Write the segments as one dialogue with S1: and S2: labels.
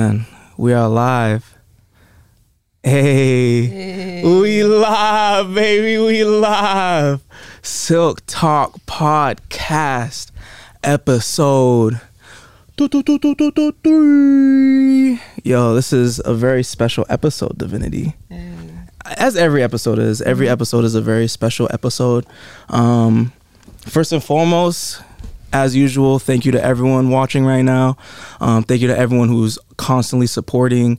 S1: man, we are live. Hey, we live, baby, we live. Silk Talk Podcast episode. doo, doo, doo, doo, doo, doo, doo. Yo, this is a very special episode, Divinity. As every episode is, every episode is a very special episode. Um, first and foremost, as usual, thank you to everyone watching right now. Um, thank you to everyone who's constantly supporting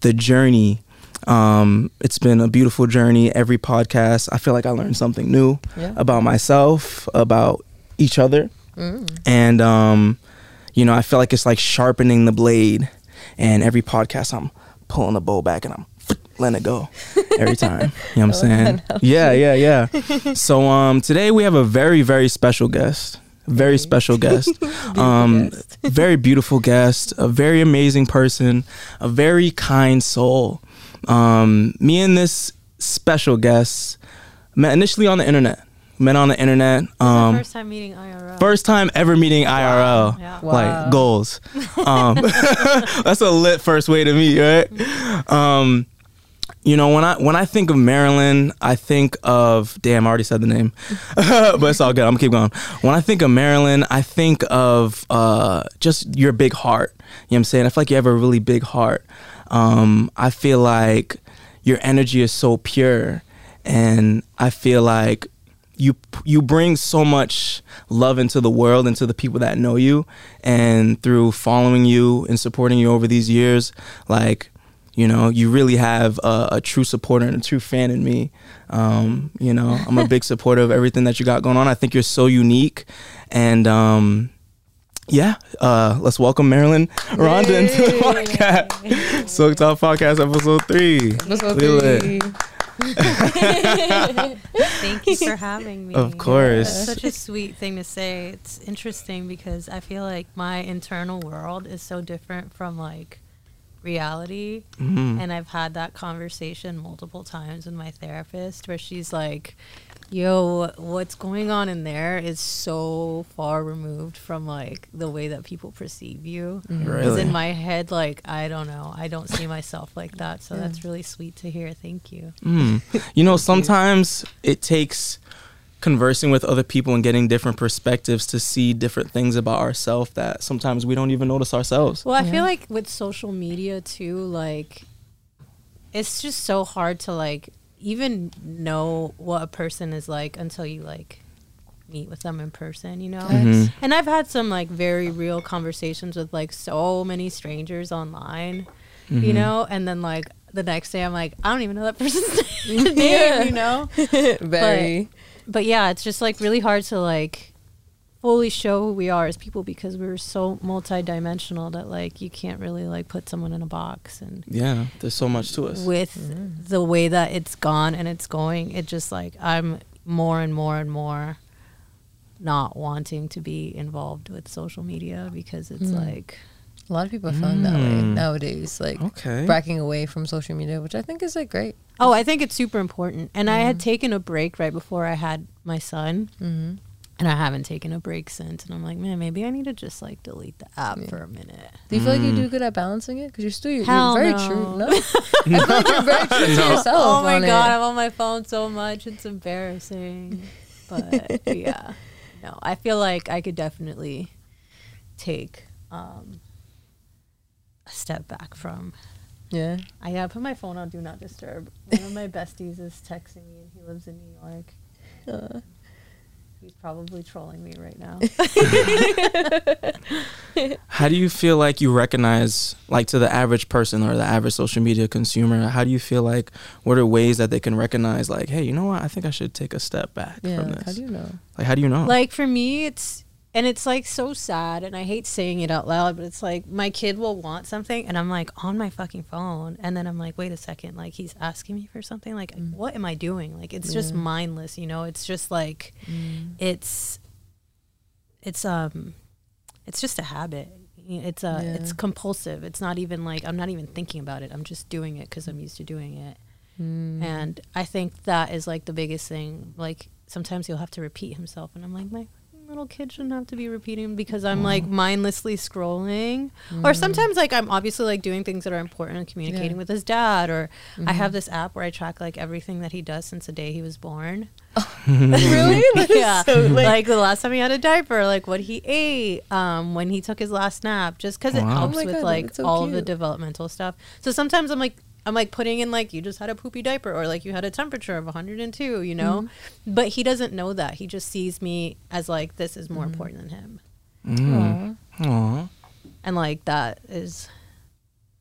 S1: the journey. Um, it's been a beautiful journey. Every podcast, I feel like I learned something new
S2: Yeah.
S1: about myself, about each other,
S2: Mm.
S1: and um, you know, I feel like it's like sharpening the blade. And every podcast, I'm pulling the bow back and I'm letting it go every time. You know what I'm saying? Yeah, yeah, yeah. So um, today we have a very, very special guest. Very special guest. um, very beautiful guest. A very amazing person. A very kind soul. Um, me and this special guest met initially on the internet. Met on the internet. Um,
S3: first time meeting IRL.
S1: First time ever meeting IRL.
S3: Yeah.
S2: Wow.
S1: Like goals. Um, that's a lit first way to meet, right? Um, you know, when I when I think of Marilyn, I think of damn, I already said the name, but it's all good. I'm gonna keep going. When I think of Marilyn, I think of uh, just your big heart. You know what I'm saying? I feel like you have a really big heart. Um, I feel like your energy is so pure, and I feel like you you bring so much love into the world and to the people that know you and through following you and supporting you over these years like you know you really have a, a true supporter and a true fan in me um, you know i'm a big supporter of everything that you got going on i think you're so unique and um, yeah uh, let's welcome marilyn rondon into the podcast Silk Talk podcast episode three
S2: What's up,
S1: We lit.
S3: Thank you for having me.
S1: Of course.
S3: It's such a sweet thing to say. It's interesting because I feel like my internal world is so different from like reality.
S1: Mhm.
S3: And I've had that conversation multiple times with my therapist where she's like, yo, what's going on in there is so far removed from like the way that people perceive you. Because
S1: Really?
S3: in my head, like, I don't know. I don't see myself like that. So that's really sweet to hear. Thank you.
S1: Mm. You know, sometimes it takes conversing with other people and getting different perspectives to see different things about ourselves that sometimes we don't even notice ourselves.
S3: Well, I
S2: Yeah.
S3: feel like with social media too, like it's just so hard to like even know what a person is like until you like meet with them in person, you know?
S1: Mhm.
S3: And I've had some like very real conversations with like so many strangers online,
S1: Mm-hmm.
S3: you know? And then like the next day I'm like, I don't even know that person's name, you know?
S2: Very.
S3: but yeah, it's just like really hard to like fully show who we are as people because we're so multidimensional that like you can't really like put someone in a box and
S1: Yeah, there's so much to us.
S3: with the way that it's gone and it's going, it just like I'm more and more and more not wanting to be involved with social media because it's
S2: Mm.
S3: like
S2: a lot of people are feeling that way
S1: Mm.
S2: nowadays, like
S1: Okay.
S2: backing away from social media, which I think is like great.
S3: oh I think it's super important and I had taken a break right before I had my son
S2: Mm-hmm.
S3: and I haven't taken a break since and I'm like man maybe I need to just like delete the app
S2: Yeah.
S3: for a minute
S2: Do you feel like you
S1: Mm.
S2: do good at balancing it? Because you're still you're,
S3: Hell
S2: very
S3: no.
S2: true. No, I feel like you're very true to yourself.
S3: Oh my
S2: on
S3: god,
S2: it.
S3: I'm on my phone so much. It's embarrassing. But yeah. No, I feel like I could definitely take um a step back from
S2: Yeah.
S3: I gotta put my phone on do not disturb. One of my besties is texting me and he lives in New York.
S2: Uh,
S3: He's probably trolling me right now.
S1: How do you feel like you recognize, like to the average person or the average social media consumer, how do you feel like, what are ways that they can recognize, like, hey, you know what, I think I should take a step back
S2: yeah.
S1: from this?
S2: how do you know?
S1: like, how do you know?
S3: like for me it's and it's like so sad and i hate saying it out loud but it's like my kid will want something and i'm like on my fucking phone and then i'm like wait a second like he's asking me for something? Like what am i doing? Like it's just
S2: Mm.
S3: Mindless you know? It's just like
S2: Mm.
S3: it's it's um it's just a habit. It's a it's compulsive. It's not even like i'm not even thinking about it. I'm just doing it because i'm used to doing it.
S2: Mm.
S3: and I think that is like the biggest thing. Like sometimes he'll have to repeat himself, and I'm like, my little kid shouldn't have to be repeating because I'm like mindlessly scrolling. Or sometimes like I'm obviously like doing things that are important and communicating
S2: Yeah.
S3: with his dad. Or I have this app where I track like everything that he does since the day he was born.
S2: really?
S3: Yeah.
S2: so,
S3: like,
S2: like-
S3: the last time he had a diaper, like what he ate, um, when he took his last nap, just because it helps
S2: Oh
S3: with
S2: God,
S3: like
S2: so
S3: all the developmental stuff. So sometimes I'm like, I'm like putting in like you just had a poopy diaper or like you had a temperature of 102, you know,
S2: Mm-hmm.
S3: but he doesn't know that. He just sees me as like this is
S2: Mm-hmm.
S3: more important than him,
S4: Mm. Aw.
S3: and like that is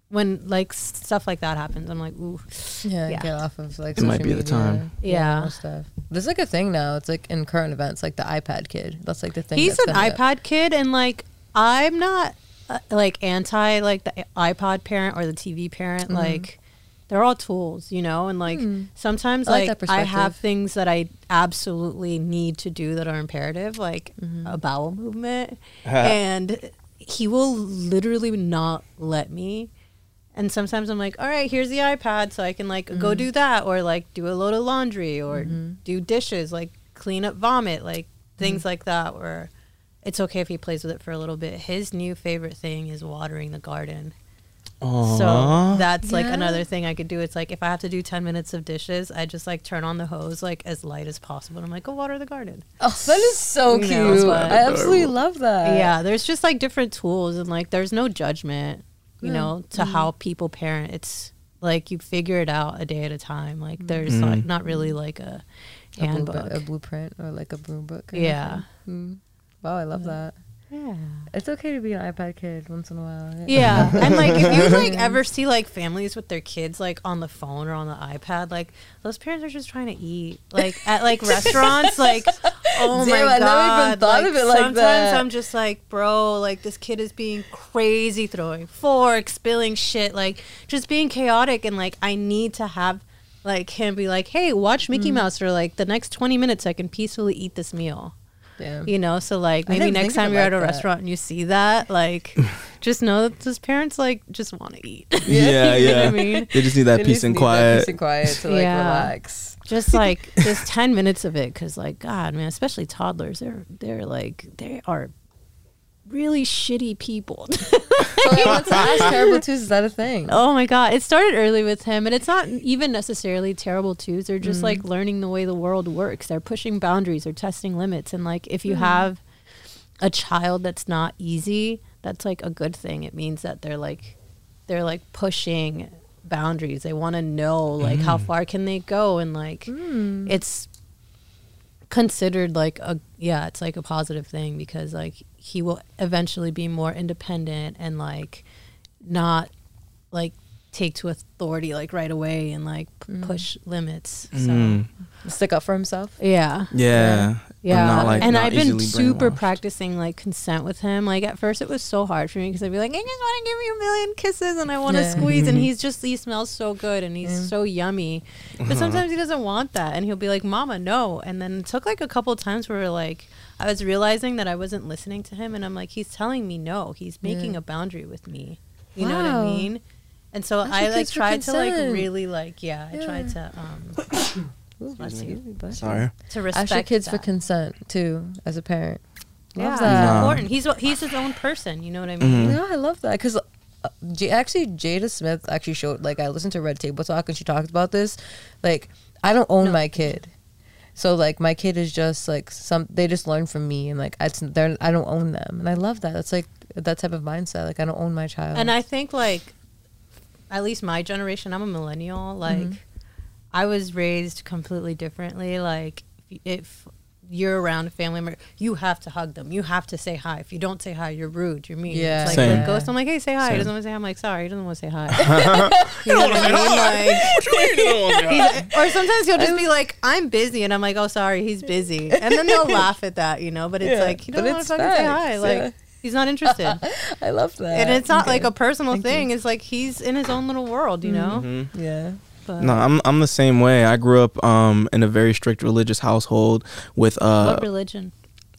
S3: when like stuff like that happens. I'm like, ooh,
S2: Yeah,
S3: Yeah.
S2: get off of like
S4: It might
S2: social
S4: be the time.
S3: Yeah.
S2: all stuff. There's like a thing now. It's like in current events, like the iPad kid. That's like the thing.
S3: he's an
S2: coming up.
S3: iPad kid, and like I'm not uh, like anti like the iPod parent or the TV parent.
S2: Mm-hmm.
S3: Like they're all tools, you know. And like sometimes
S2: Hmm. I like
S3: like, I have things that I absolutely need to do that are imperative, like
S2: Mm-hmm.
S3: a bowel movement, and he will literally not let me. And sometimes I'm like, all right, here's the iPad, so I can like
S2: Mm-hmm.
S3: go do that, or like do a load of laundry, or do dishes, like clean up vomit, like things
S2: Mm-hmm.
S3: like that. Where it's okay if he plays with it for a little bit. His new favorite thing is watering the garden.
S4: Aw.
S3: So that's like
S2: Yeah.
S3: another thing I could do. It's like if I have to do 10 minutes of dishes, I just like turn on the hose like as light as possible. And I'm like, go water the garden.
S2: Oh, that is so
S3: You
S2: cute.
S3: know,
S2: I absolutely love that.
S3: yeah, there's just like different tools and like there's no judgment, you
S2: Yeah.
S3: know, to how people parent. It's like you figure it out a day at a time. Like there's
S4: Mhm.
S3: like not really like a
S2: A, blue-
S3: handbook.
S2: a blueprint or like a blue book.
S3: Yeah.
S2: thing. Mm. Wow, I love that.
S3: Yeah.
S2: It's okay to be an iPad kid once in a while.
S3: Yeah, and like if you like ever see like families with their kids like on the phone or on the iPad, like those parents are just trying to eat. Like at like restaurants, like oh my
S2: Damn, I
S3: god,
S2: never even thought of it like
S3: sometimes
S2: that.
S3: I'm just like, bro, like this kid is being crazy, throwing forks, spilling shit, like just being chaotic, and like I need to have like him be like, hey, watch
S2: Mm.
S3: Mickey Mouse for like the next 20 minutes. So I can peacefully eat this meal
S2: Damn.
S3: you know so like maybe next time you're at a
S2: that.
S3: restaurant and you see that like just know that those parents like just want to eat
S4: Yeah,
S3: You know what
S4: yeah.
S3: I mean?
S4: They just need that
S2: They
S4: peace
S2: just
S4: and
S2: need that
S4: quiet.
S2: Peace and quiet to like
S3: Yeah.
S2: relax.
S3: just like just 10 minutes of it because like god man especially toddlers they're they're like they are really shitty people.
S2: Oh, I want terrible twos is that a thing?
S3: oh my god. It started early with him and it's not even necessarily terrible twos they're just mm-hmm. like learning the way the world works. They're pushing boundaries. They're testing limits. And like if you mm-hmm. have a child that's not easy that's like a good thing. It means that they're like they're like pushing boundaries. They want to know like how mm. far can they go? And like mm. it's considered like a yeah it's like a positive thing because like he will eventually be more independent and like not like take to authority like right away and like p- push limits so
S4: Mm.
S2: Stick up for himself.
S3: yeah
S4: Yeah.
S3: yeah,
S4: not, like,
S3: and
S4: not
S3: I've been super practicing like consent with him. Like at first, it was so hard for me because I'd be like, "I just want to give you a million kisses and I want to
S2: Yeah.
S3: squeeze," and he's just he smells so good and he's
S2: Yeah.
S3: so yummy.
S4: Uh-huh.
S3: But sometimes he doesn't want that, and he'll be like, "Mama, no." And then it took like a couple times where like I was realizing that I wasn't listening to him, and I'm like, "He's telling me no. He's making
S2: Yeah.
S3: a boundary with me." You know what I mean? And so
S2: Ask
S3: I like
S2: kids
S3: tried to like really like yeah, I
S2: Yeah.
S3: tried to um
S2: Ooh,
S3: you.
S2: me, bless you.
S4: Sorry.
S3: to respect
S2: Ask your kids for consent too, as a parent. Love
S3: Yeah,
S2: that.
S4: No.
S3: important. He's he's his own person. You know what I mean?
S4: Mhm.
S2: Yeah, I love that because uh, J- actually Jada Smith actually showed like I listened to Red Table Talk and she talked about this. Like I don't own
S3: No.
S2: my kid, so like my kid is just like some they just learn from me and like it's they're I don't own them and I love that. That's like that type of mindset. Like I don't own my child.
S3: And I think like at least my generation, I'm a millennial. Like
S2: Mm-hmm.
S3: I was raised completely differently. Like if you're around a family member, you have to hug them. You have to say hi. If you don't say hi, you're rude. You're mean.
S2: Yeah.
S3: It's like
S4: Same.
S3: Ghost, I'm like, hey, say hi. He doesn't want to say hi. I'm like, sorry, he doesn't want to say hi. you know what I mean? Like, he's- or sometimes he'll just be like, I'm busy, and I'm like, oh, sorry, he's busy, and then they'll laugh at that, you know. But it's
S2: Yeah,
S3: like he
S2: but
S3: doesn't want to fucking say hi. Like
S2: yeah.
S3: He's not interested.
S2: I love that.
S3: and it's not
S2: Okay.
S3: like a personal
S2: Thank you.
S3: thing. It's like he's in his own little world, you know.
S4: Mm-hmm.
S2: yeah.
S3: But
S4: No, I'm I'm the same way. I grew up um in a very strict religious household with uh
S3: what religion?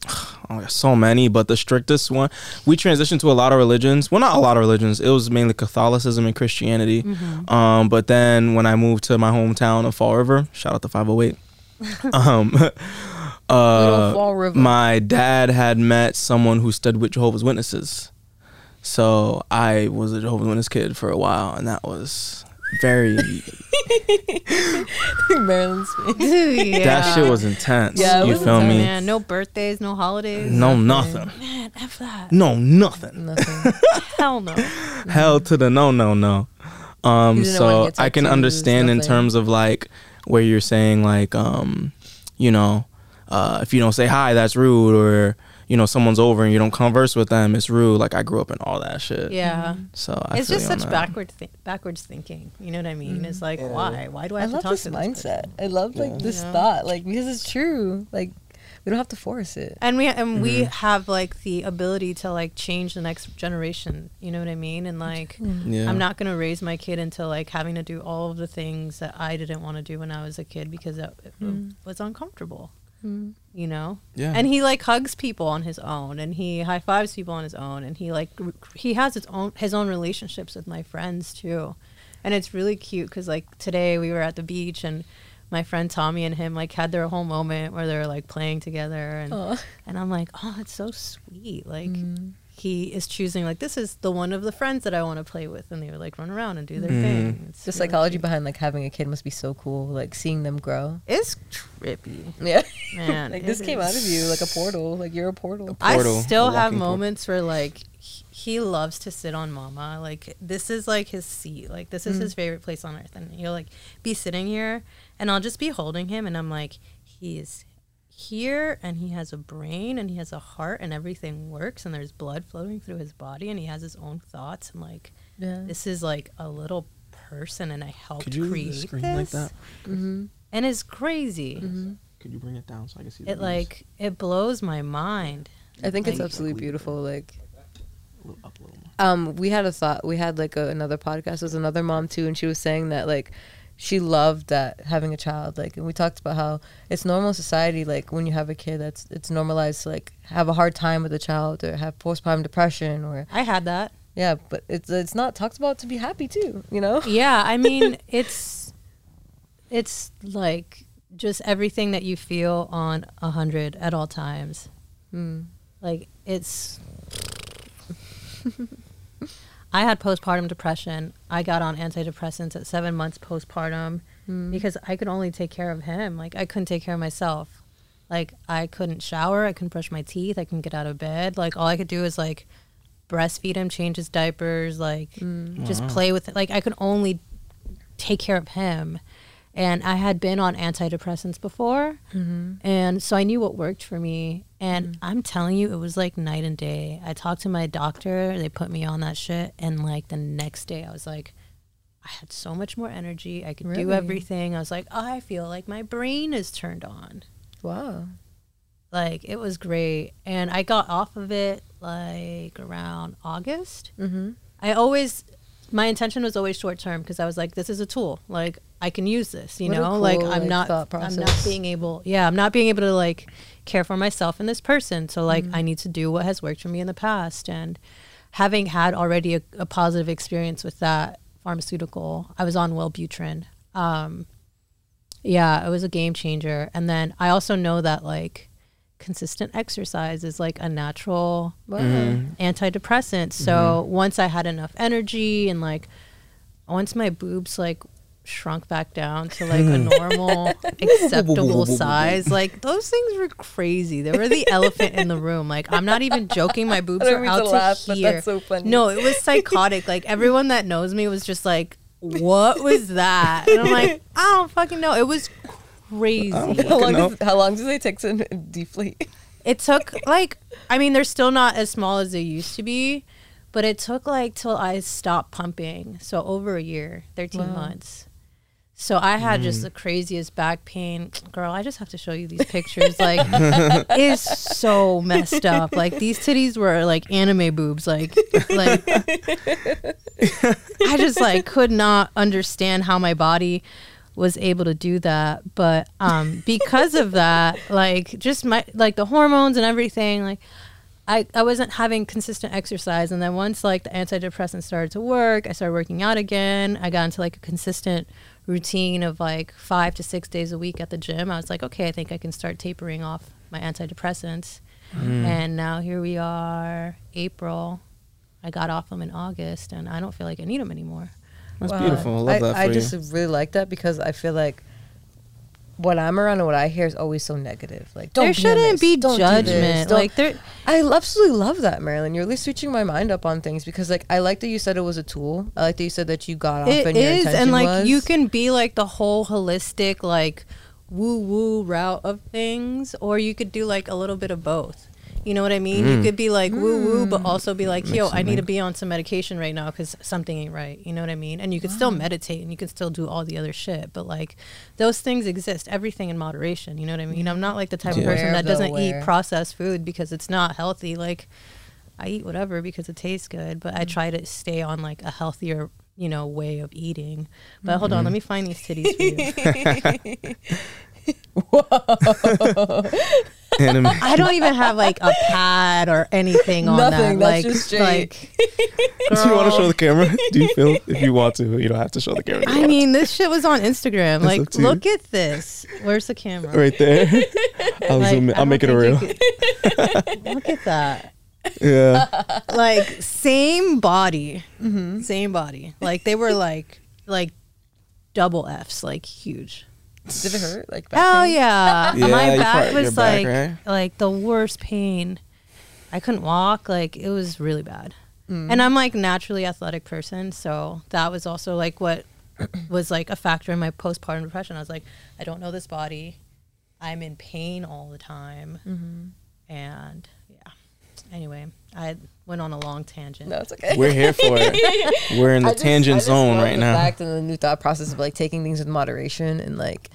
S4: oh, so many, but the strictest one. We transitioned to a lot of religions. Well, not a lot of religions. It was mainly Catholicism and Christianity.
S3: Mm-hmm.
S4: Um, but then when I moved to my hometown of Fall River, shout out to 508. um, uh,
S2: Fall River.
S4: my dad had met someone who stood with Jehovah's Witnesses. So I was a Jehovah's Witness kid for a while, and that was very.
S2: Maryland's
S3: yeah.
S4: That shit was intense.
S2: Yeah, it
S4: you
S2: was
S4: feel me?
S3: Man, no birthdays, no holidays.
S4: No, nothing.
S3: Man, F that.
S4: No, nothing.
S2: Nothing.
S3: Hell no.
S4: Hell to the no, no, no. Um,
S2: You didn't wanna
S4: so I can understand in terms of like where you're saying like, um, you know, uh, if you don't say hi, that's rude, or you know, someone's over and you don't converse with them, it's rude. Like I grew up in all that shit.
S3: Yeah.
S4: So I
S3: it's just such
S4: that.
S3: backward thi- backwards thinking. You know what I mean? It's like why? Why do I
S2: I
S3: have to talk
S2: this
S3: to this
S2: mindset.
S3: person?
S2: I love like this
S3: Yeah.
S2: thought, like because it's true. Like we don't have to force it.
S3: And we and we
S4: Mm-hmm.
S3: have like the ability to like change the next generation. You know what I mean? And like
S4: Yeah.
S3: I'm not gonna raise my kid into like having to do all of the things that I didn't want to do when I was a kid because that it was uncomfortable. Mm-hmm. You know?
S4: Yeah.
S3: And he like hugs people on his own and he high fives people on his own and he like he has his own his own relationships with my friends too. And it's really cute because like today we were at the beach and my friend Tommy and him like had their whole moment where they're like playing together and
S2: Aw.
S3: and I'm like, oh, it's so sweet. Like mm-hmm. He is choosing like this is the one of the friends that I want to play with, and they would like run around and do their mm-hmm. thing. It's
S2: The
S3: really
S2: psychology
S3: cute.
S2: behind like having a kid must be so cool. Like seeing them grow.
S3: It's trippy,
S2: Yeah.
S3: man.
S2: like
S3: it
S2: this came out of you like a portal. Like you're a portal.
S3: I
S4: portal,
S3: still
S4: a
S3: have
S4: walking portal.
S3: moments where like he- he loves to sit on mama. Like this is like his seat. Like this is mm-hmm. his favorite place on earth. And he'll like be sitting here and I'll just be holding him and I'm like, he is here and he has a brain and he has a heart and everything works and there's blood flowing through his body and he has his own thoughts and like
S2: Yeah.
S3: this is like a little person and I helped
S4: Could you
S3: create
S4: the screen
S3: this.
S4: like that?
S2: Mm-hmm.
S3: And it's crazy.
S4: Could you bring it down so I can see?
S3: It like it blows my mind.
S2: I think it's
S3: Like-
S2: absolutely beautiful. Like
S4: up a little more.
S2: um we had a thought we had like a, another podcast with another mom too and she was saying that like she loved that having a child like and we talked about how it's normal society like when you have a kid that's it's normalized to like have a hard time with a child or have postpartum depression or
S3: I had that.
S2: yeah but it's it's not talked about to be happy too you know
S3: Yeah, I mean, it's it's like just everything that you feel on a hundred at all times.
S2: Mm.
S3: Like it's. I had postpartum depression. I got on antidepressants at seven months postpartum hmm. because I could only take care of him. Like I couldn't take care of myself. Like I couldn't shower. I couldn't brush my teeth. I couldn't get out of bed. Like all I could do is like breastfeed him, change his diapers, like hmm. just play with it. Like I could only take care of him. And I had been on antidepressants before. And so I knew what worked for me. And I'm telling you, it was like night and day. I talked to my doctor, they put me on that shit. And like the next day, I was like, I had so much more energy. I could do everything. I was like, I feel like my brain is turned on.
S2: wow
S3: Like it was great. And I got off of it like around August.
S2: mm-hmm.
S3: I always, my intention was always short term because I was like, this is a tool. Like I can use this, you
S2: What a
S3: know. like I'm
S2: like,
S3: not, I'm not being able. Yeah, I'm not being able to like care for myself and this person. So like,
S2: Mm-hmm.
S3: I need to do what has worked for me in the past. And having had already a, a positive experience with that pharmaceutical, I was on Wellbutrin. Um, yeah, it was a game changer. And then I also know that like consistent exercise is like a natural
S2: wow
S3: antidepressant. So once I had enough energy and like once my boobs like shrunk back down to like a normal acceptable size, like those things were crazy. They were the elephant in the room. Like I'm not even joking. My boobs
S2: I
S3: are out
S2: to
S3: to,
S2: laugh, but
S3: here.
S2: that's so funny.
S3: No, it was psychotic. like everyone that knows me was just like, "What was that?" And I'm like, "I don't fucking know." It was crazy.
S2: how long,
S4: Fucking
S2: does, how long does it take to deflate
S3: It took like I mean they're still not as small as they used to be, but it took like till I stopped pumping. So over a year, 13
S2: Wow.
S3: months. So I had just the craziest back pain. Girl, I just have to show you these pictures. Like it's so messed up. Like these titties were like anime boobs. Like like I just like could not understand how my body was able to do that. But um because of that, like just my like the hormones and everything, like I, I wasn't having consistent exercise and then once like the antidepressant started to work i started working out again i got into like a consistent routine of like five to six days a week at the gym i was like okay i think i can start tapering off my antidepressants,
S4: Mm.
S3: and now here we are, April. I got off them in August, and I don't feel like I need them anymore.
S4: That's
S2: Wow.
S4: beautiful. I love
S2: I,
S4: that for
S2: I
S4: you.
S2: just really like that because I feel like what I'm around and what I hear is always so negative. Like, don't
S3: there
S2: be
S3: shouldn't be
S2: don't
S3: judgment.
S2: don't-
S3: Like there,
S2: I absolutely love that, Marilyn. You're at least switching my mind up on things because, like, I like that you said it was a tool. I like that you said that you got off
S3: It
S2: and
S3: is, and like
S2: was.
S3: you can be like the whole holistic, like woo woo route of things, or you could do like a little bit of both. You know what I mean? You
S4: Mm.
S3: could be like woo woo, but also be like, yo, I need to be on some medication right now because something ain't right. You know what I mean? And you could still meditate and you can still do all the other shit, but like those things exist. Everything in moderation. You know what I mean? I'm not like the type of person that doesn't eat processed food because it's not healthy. Like I eat whatever because it tastes good, but I try to stay on like a healthier, you know, way of eating. But hold on, let me find these titties for you.
S4: Anime.
S3: I don't even have like a pad or anything on
S2: Nothing,
S3: that.
S2: that's
S3: like,
S2: just straight.
S3: like
S4: Do you want to show the camera? Do you feel if you want to, you don't have to show the camera.
S3: I mean, this shit was on Instagram.
S4: That's
S3: Like,
S4: up
S3: look at this. Where's the camera?
S4: right there. I'll
S3: Like,
S4: zoom in.
S3: I
S4: I'll make it a real.
S3: could- look at that.
S4: Yeah.
S3: Like same body,
S2: Mm-hmm.
S3: same body. Like they were like like double Fs, like huge.
S2: Did it hurt? Like, back
S3: Oh
S2: pain?
S3: yeah,
S4: Yeah,
S3: my back
S4: probably- your
S3: was
S4: back,
S3: like
S4: right?
S3: like the worst pain. I couldn't walk. Like it was really bad.
S2: Mm.
S3: And I'm like naturally athletic person, so that was also like what was like a factor in my postpartum depression. I was like, I don't know this body. I'm in pain all the time,
S2: Mm-hmm.
S3: and yeah. Anyway, I went on a long tangent.
S2: No, it's okay.
S4: We're here for it. We're in the
S2: just-
S4: tangent zone right
S2: the
S4: now.
S2: Fact and the new thought process of like taking things with moderation and like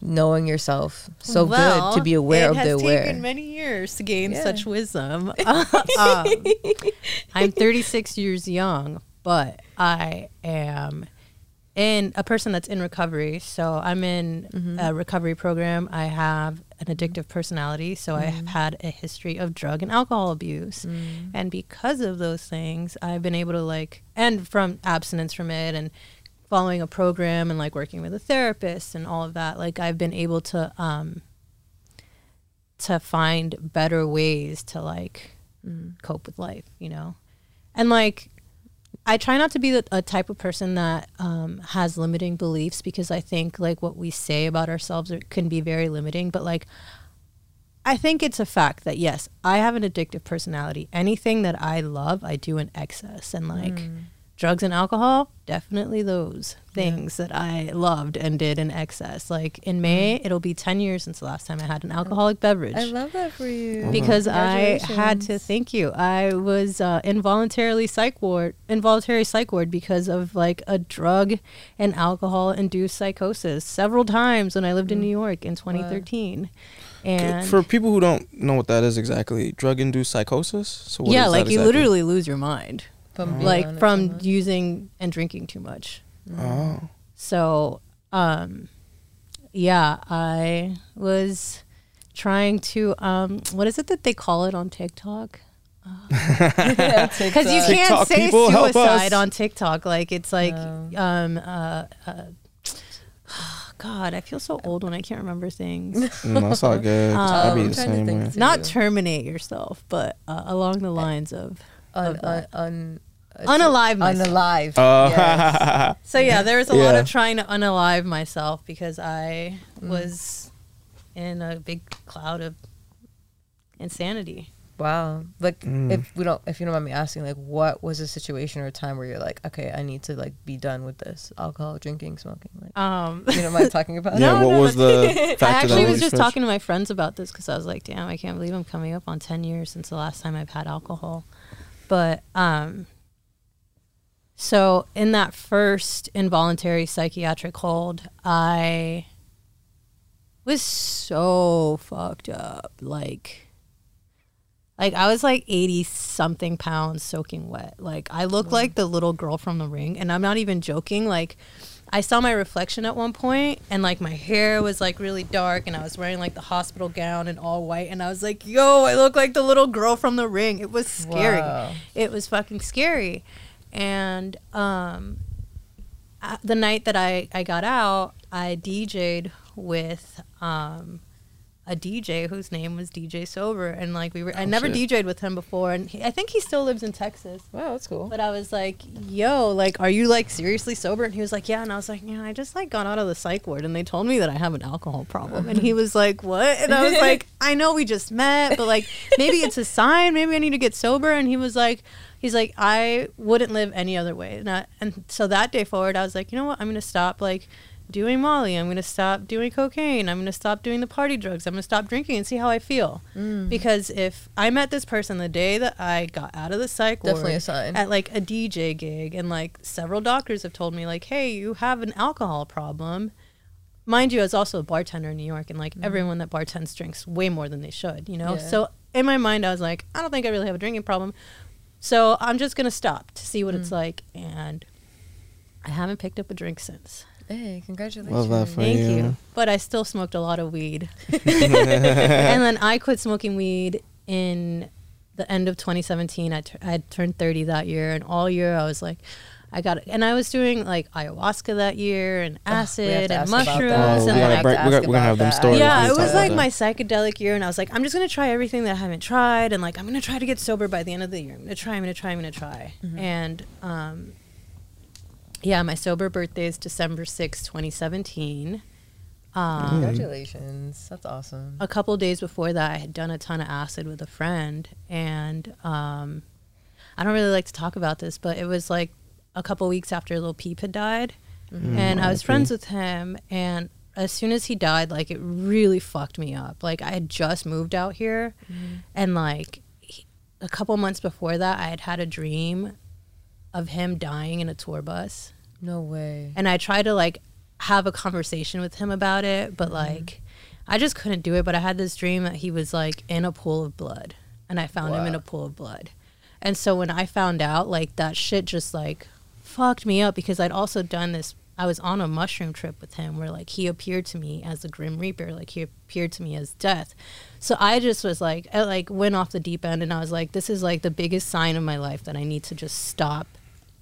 S2: knowing yourself so
S3: Well,
S2: good to be aware
S3: it
S2: of
S3: has
S2: the aware.
S3: taken many years to gain
S2: Yeah.
S3: such wisdom. um, I'm 36 years young, but I am in a person that's in recovery. So I'm in
S2: Mm-hmm.
S3: a recovery program. I have an addictive personality, so I
S2: Mm-hmm.
S3: have had a history of drug and alcohol abuse.
S2: Mm.
S3: And because of those things, I've been able to like and from abstinence from it and following a program and like working with a therapist and all of that, like I've been able to um to find better ways to like cope with life, you know? And like I try not to be the, a type of person that um, has limiting beliefs because I think like what we say about ourselves can be very limiting. But like, I think it's a fact that yes, I have an addictive personality. Anything that I love, I do in excess, and like drugs and alcohol, definitely those things that I loved and did in excess. Like in mm-hmm. May, it'll be ten years since the last time I had an alcoholic oh, beverage
S2: I love that for you. Uh-huh.
S3: because I had to thank you. I was uh, involuntarily psych ward, involuntary psych ward because of like a drug and alcohol induced psychosis several times when I lived in mm. New York in 2013. And
S4: For people who don't know what that is exactly, drug induced psychosis. So what
S3: yeah,
S4: is that
S3: like you
S4: exactly?
S3: literally lose your mind,
S2: From being on
S3: like from using and drinking too much.
S4: Oh.
S3: So, um, yeah, I was trying to um, what is it that they call it on TikTok? Because you can't
S4: TikTok
S3: say
S4: people,
S3: suicide on TikTok. Like it's like,
S2: No.
S3: um, uh, uh, God, I feel so old when I can't remember things.
S4: Mm, that's all good. I'd be
S2: Um,
S4: the
S2: I'm to
S4: same way.
S3: Not terminate yourself, but uh, along the lines of
S2: un,
S3: of
S2: un,
S3: that.
S2: un,
S3: Unalive myself.
S2: Unalive.
S4: Uh,
S2: yes.
S3: So yeah, there was a lot of trying to unalive myself because I
S2: Mm.
S3: was in a big cloud of insanity.
S2: Wow. Like
S4: Mm.
S2: if we don't if you don't mind me asking, like what was a situation or a time where you're like, okay, I need to like be done with this. Alcohol, drinking, smoking. Like
S3: Um,
S2: you know what I'm talking about?
S4: yeah,
S3: No,
S4: what
S3: no,
S4: was the factor
S3: I actually
S4: that
S3: was just
S4: switched?
S3: talking to my friends about this because I was like, damn, I can't believe I'm coming up on 10 years since the last time I've had alcohol. But, um, so in that first involuntary psychiatric hold, I was so fucked up. Like, like I was like 80 something pounds soaking wet. Like I look like the little girl from the ring and I'm not even joking. Like I saw my reflection at one point and like my hair was like really dark and I was wearing like the hospital gown and all white and I was like, "Yo, I look like the little girl from the ring." It was scary.
S2: Wow.
S3: It was fucking scary. And um uh, the night that I I got out, I DJ'd with um a DJ whose name was DJ Sober, and like we were, I
S4: Oh,
S3: never
S4: shit.
S3: DJ'd with him before, and he, I think he still lives in Texas.
S2: Wow, that's cool.
S3: But I was like, "Yo, like, are you like seriously sober?" And he was like, "Yeah." And I was like, "Yeah, I just like got out of the psych ward, and they told me that I have an alcohol problem." And he was like, "What?" And I was like, "I know we just met, but like, maybe it's a sign. Maybe I need to get sober." And he was like, "He's like, I wouldn't live any other way." And, I, and so that day forward, I was like, "You know what? I'm gonna stop like." Doing Molly, I'm gonna stop doing cocaine. I'm gonna stop doing the party drugs. I'm gonna stop drinking and see how I feel.
S2: Mm.
S3: Because if I met this person the day that I got out of the psych ward,
S2: Definitely a sign.
S3: at like a DJ gig, and like several doctors have told me, like, hey, you have an alcohol problem. Mind you, I was also a bartender in New York, and like everyone that bartends drinks way more than they should, you know?
S2: Yeah.
S3: So in my mind, I was like, I don't think I really have a drinking problem. So I'm just going to stop to see what it's mm. like. And I haven't picked up a drink since.
S2: Hey, congratulations.
S4: Love that for
S3: Thank
S4: you.
S3: you. But I still smoked a lot of weed. and then I quit smoking weed in the end of 2017. I, I had turned 30 that year, and all year I was like, I got it. And I was doing like ayahuasca that year, and acid and
S2: ask about that.
S3: mushrooms.
S4: Oh,
S3: and like,
S4: we got-
S2: ask
S4: we're gonna have them
S2: that.
S4: stories.
S3: yeah, it was like
S4: that.
S3: my psychedelic year, and I was like, I'm just gonna try everything that I haven't tried, and like I'm gonna try to get sober by the end of the year. I'm gonna try, I'm gonna try, I'm gonna try, and um, yeah, my sober birthday is December sixth, 2017. Um,
S2: Congratulations. That's awesome.
S3: a couple days before that, I had done a ton of acid with a friend, and um, I don't really like to talk about this, but it was like a couple weeks after Lil Peep had died, mm-hmm. and I was friends with him, and as soon as he died, like it really fucked me up. Like I had just moved out here, mm-hmm. and like he- a couple months before that, I had had a dream of him dying in a tour bus
S2: No way.
S3: and I tried to like have a conversation with him about it, but mm-hmm. like I just couldn't do it. But I had this dream that he was like in a pool of blood, and I found him in a pool of blood. And so when I found out, like that shit just like fucked me up because I'd also done this. I was on a mushroom trip with him where like he appeared to me as the Grim Reaper, like he appeared to me as death. So I just was like, I like went off the deep end, and I was like, this is like the biggest sign of my life that I need to just stop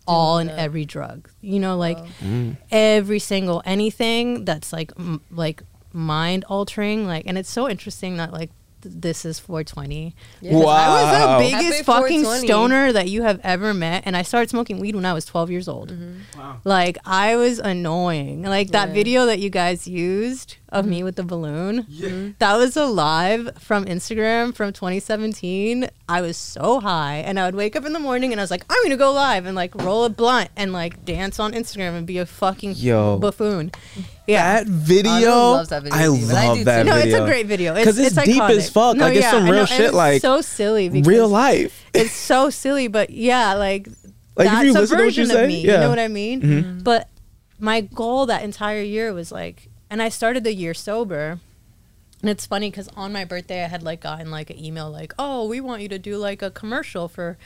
S3: all and
S2: that.
S3: every drug. You know, like
S2: Wow.
S3: every single anything that's like m- like mind altering like and it's so interesting that like th- this is 420
S2: Yeah.
S3: I was the biggest fucking stoner that you have ever met and I started smoking weed when I was 12 years old mm-hmm.
S4: Wow.
S3: like I was annoying like that
S2: Yeah.
S3: video that you guys used of me with the balloon
S4: Yeah.
S3: that was a live from Instagram from 2017. I was so high, and I would wake up in the morning and I was like, I'm gonna go live and like roll a blunt and like dance on Instagram and be a fucking
S4: Yo.
S3: buffoon. Yeah.
S4: That video,
S2: loves that video
S4: I
S2: too, but I
S4: love
S2: do
S4: that
S2: too.
S3: no,
S4: video.
S3: it's a great video. It's,
S4: 'Cause it's deep
S3: iconic.
S4: as fuck. Like, it's some real shit,
S3: it's
S4: like,
S3: so silly
S4: Real life.
S3: it's so silly, but yeah, like,
S4: Like, if
S3: that's
S4: you
S3: a
S4: listen to what
S3: version
S4: you say,
S3: of me.
S4: yeah.
S3: You know what I mean?
S4: Mhm.
S3: But my goal that entire year was like, and I started the year sober. And it's funny because on my birthday, I had like gotten like an email like, "Oh, we want you to do like a commercial for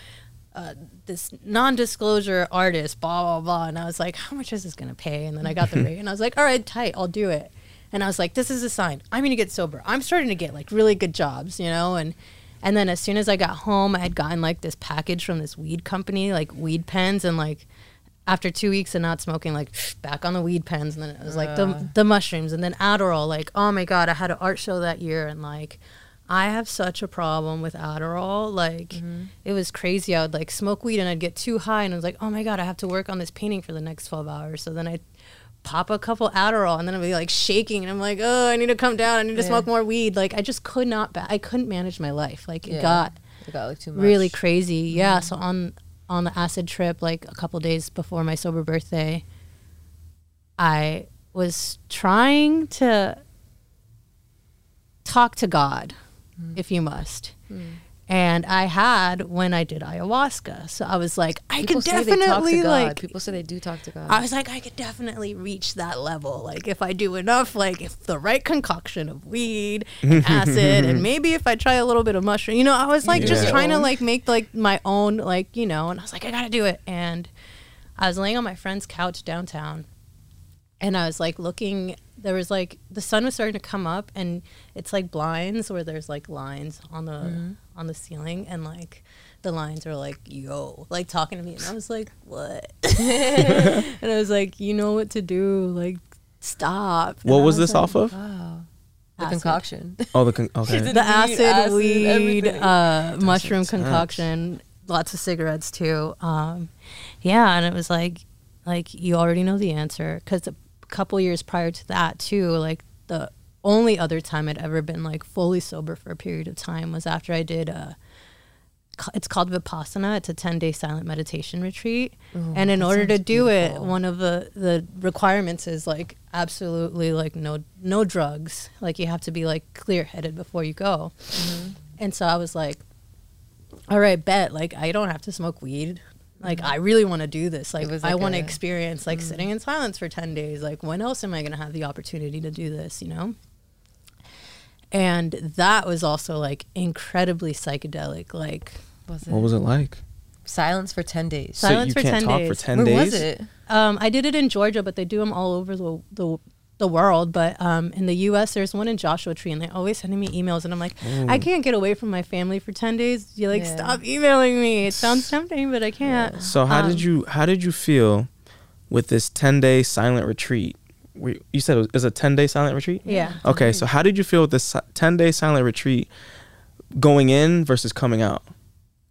S3: uh, this non-disclosure artist." Blah blah blah. And I was like, "How much is this gonna pay?" And then I got the rate, and I was like, "All right, tight, I'll do it." And I was like, "This is a sign. I'm gonna get sober. I'm starting to get like really good jobs, you know." And and then as soon as I got home, I had gotten like this package from this weed company, like weed pens, and like after two weeks of not smoking, like back on the weed pens, and then it was like the the mushrooms, and then Adderall. Like, oh my god, I had an art show that year, and like, I have such a problem with Adderall. Like, mm-hmm. it was crazy. I would like smoke weed, and I'd get too high, and I was like, oh my god, I have to work on this painting for the next twelve hours. So then I. Pop a couple Adderall and then I'd be like shaking and I'm like, oh, I need to come down. I need to
S2: Yeah.
S3: smoke more weed. Like I just could not. Ba- I couldn't manage my life. Like it
S2: Yeah.
S3: got
S2: It got like too much.
S3: really crazy. Yeah. Mm-hmm. So on on the acid trip, like a couple days before my sober birthday, I was trying to talk to God, mm. if you must. Mm. And I had when I did ayahuasca. So I was like, I
S2: People
S3: could
S2: say they talk to
S3: definitely like
S2: People say they do talk to God.
S3: I was like, I could definitely reach that level. Like, if I do enough, like, if the right concoction of weed and acid, and maybe if I try a little bit of mushroom, you know, I was like just trying to like make like my own, like, you know, and I was like, I gotta do it. And I was laying on my friend's couch downtown, and I was like looking. There was like the sun was starting to come up, and it's like blinds where there's like lines on the mm-hmm. On the ceiling, and like the lines are like yo, like talking to me, and I was like, what? and I was like, you know what to do, like stop.
S4: What
S3: And I
S4: was this
S3: like,
S4: off of?
S2: wow. The
S3: acid.
S2: concoction.
S4: Oh, the con- okay.
S2: did-
S3: the acid,
S2: acid,
S3: weed, uh, mushroom
S4: intense.
S3: concoction, lots of cigarettes too. Um, yeah, and it was like, like you already know the answer because a couple years prior to that too, like the only other time I'd ever been like fully sober for a period of time was after I did uh, a. It's called Vipassana. It's a ten day silent meditation retreat, and in order to do it, one of the the requirements is like absolutely like no no drugs. Like you have to be like clear headed before you go. And so I was like, all right, bet. Like, I don't have to smoke weed. Like, I really want to do this. Like,
S2: was
S3: I want to experience like sitting in silence for 10 days. Like, when else am I going to have the opportunity to do this, you know? And that was also like incredibly psychedelic. Like,
S2: Was it?
S4: What was it like?
S2: Silence for 10 days.
S4: So
S3: Silence
S4: you
S3: for
S4: can't
S3: 10
S4: talk
S3: days.
S4: for ten
S2: Where
S4: days.
S2: was it?
S3: um, I did it in Georgia, but they do them all over the, the, the world. But um, in the US, there's one in Joshua Tree, and they're always sending me emails. And I'm like, I can't get away from my family for 10 days. You like,
S2: Yeah.
S3: stop emailing me. It sounds tempting, but I can't.
S4: So how
S3: Um,
S4: did you how did you feel with this ten day silent retreat? We, you said it was, it was a ten day silent retreat.
S3: Yeah.
S4: Okay, so how did you feel with this ten day silent retreat going in versus coming out?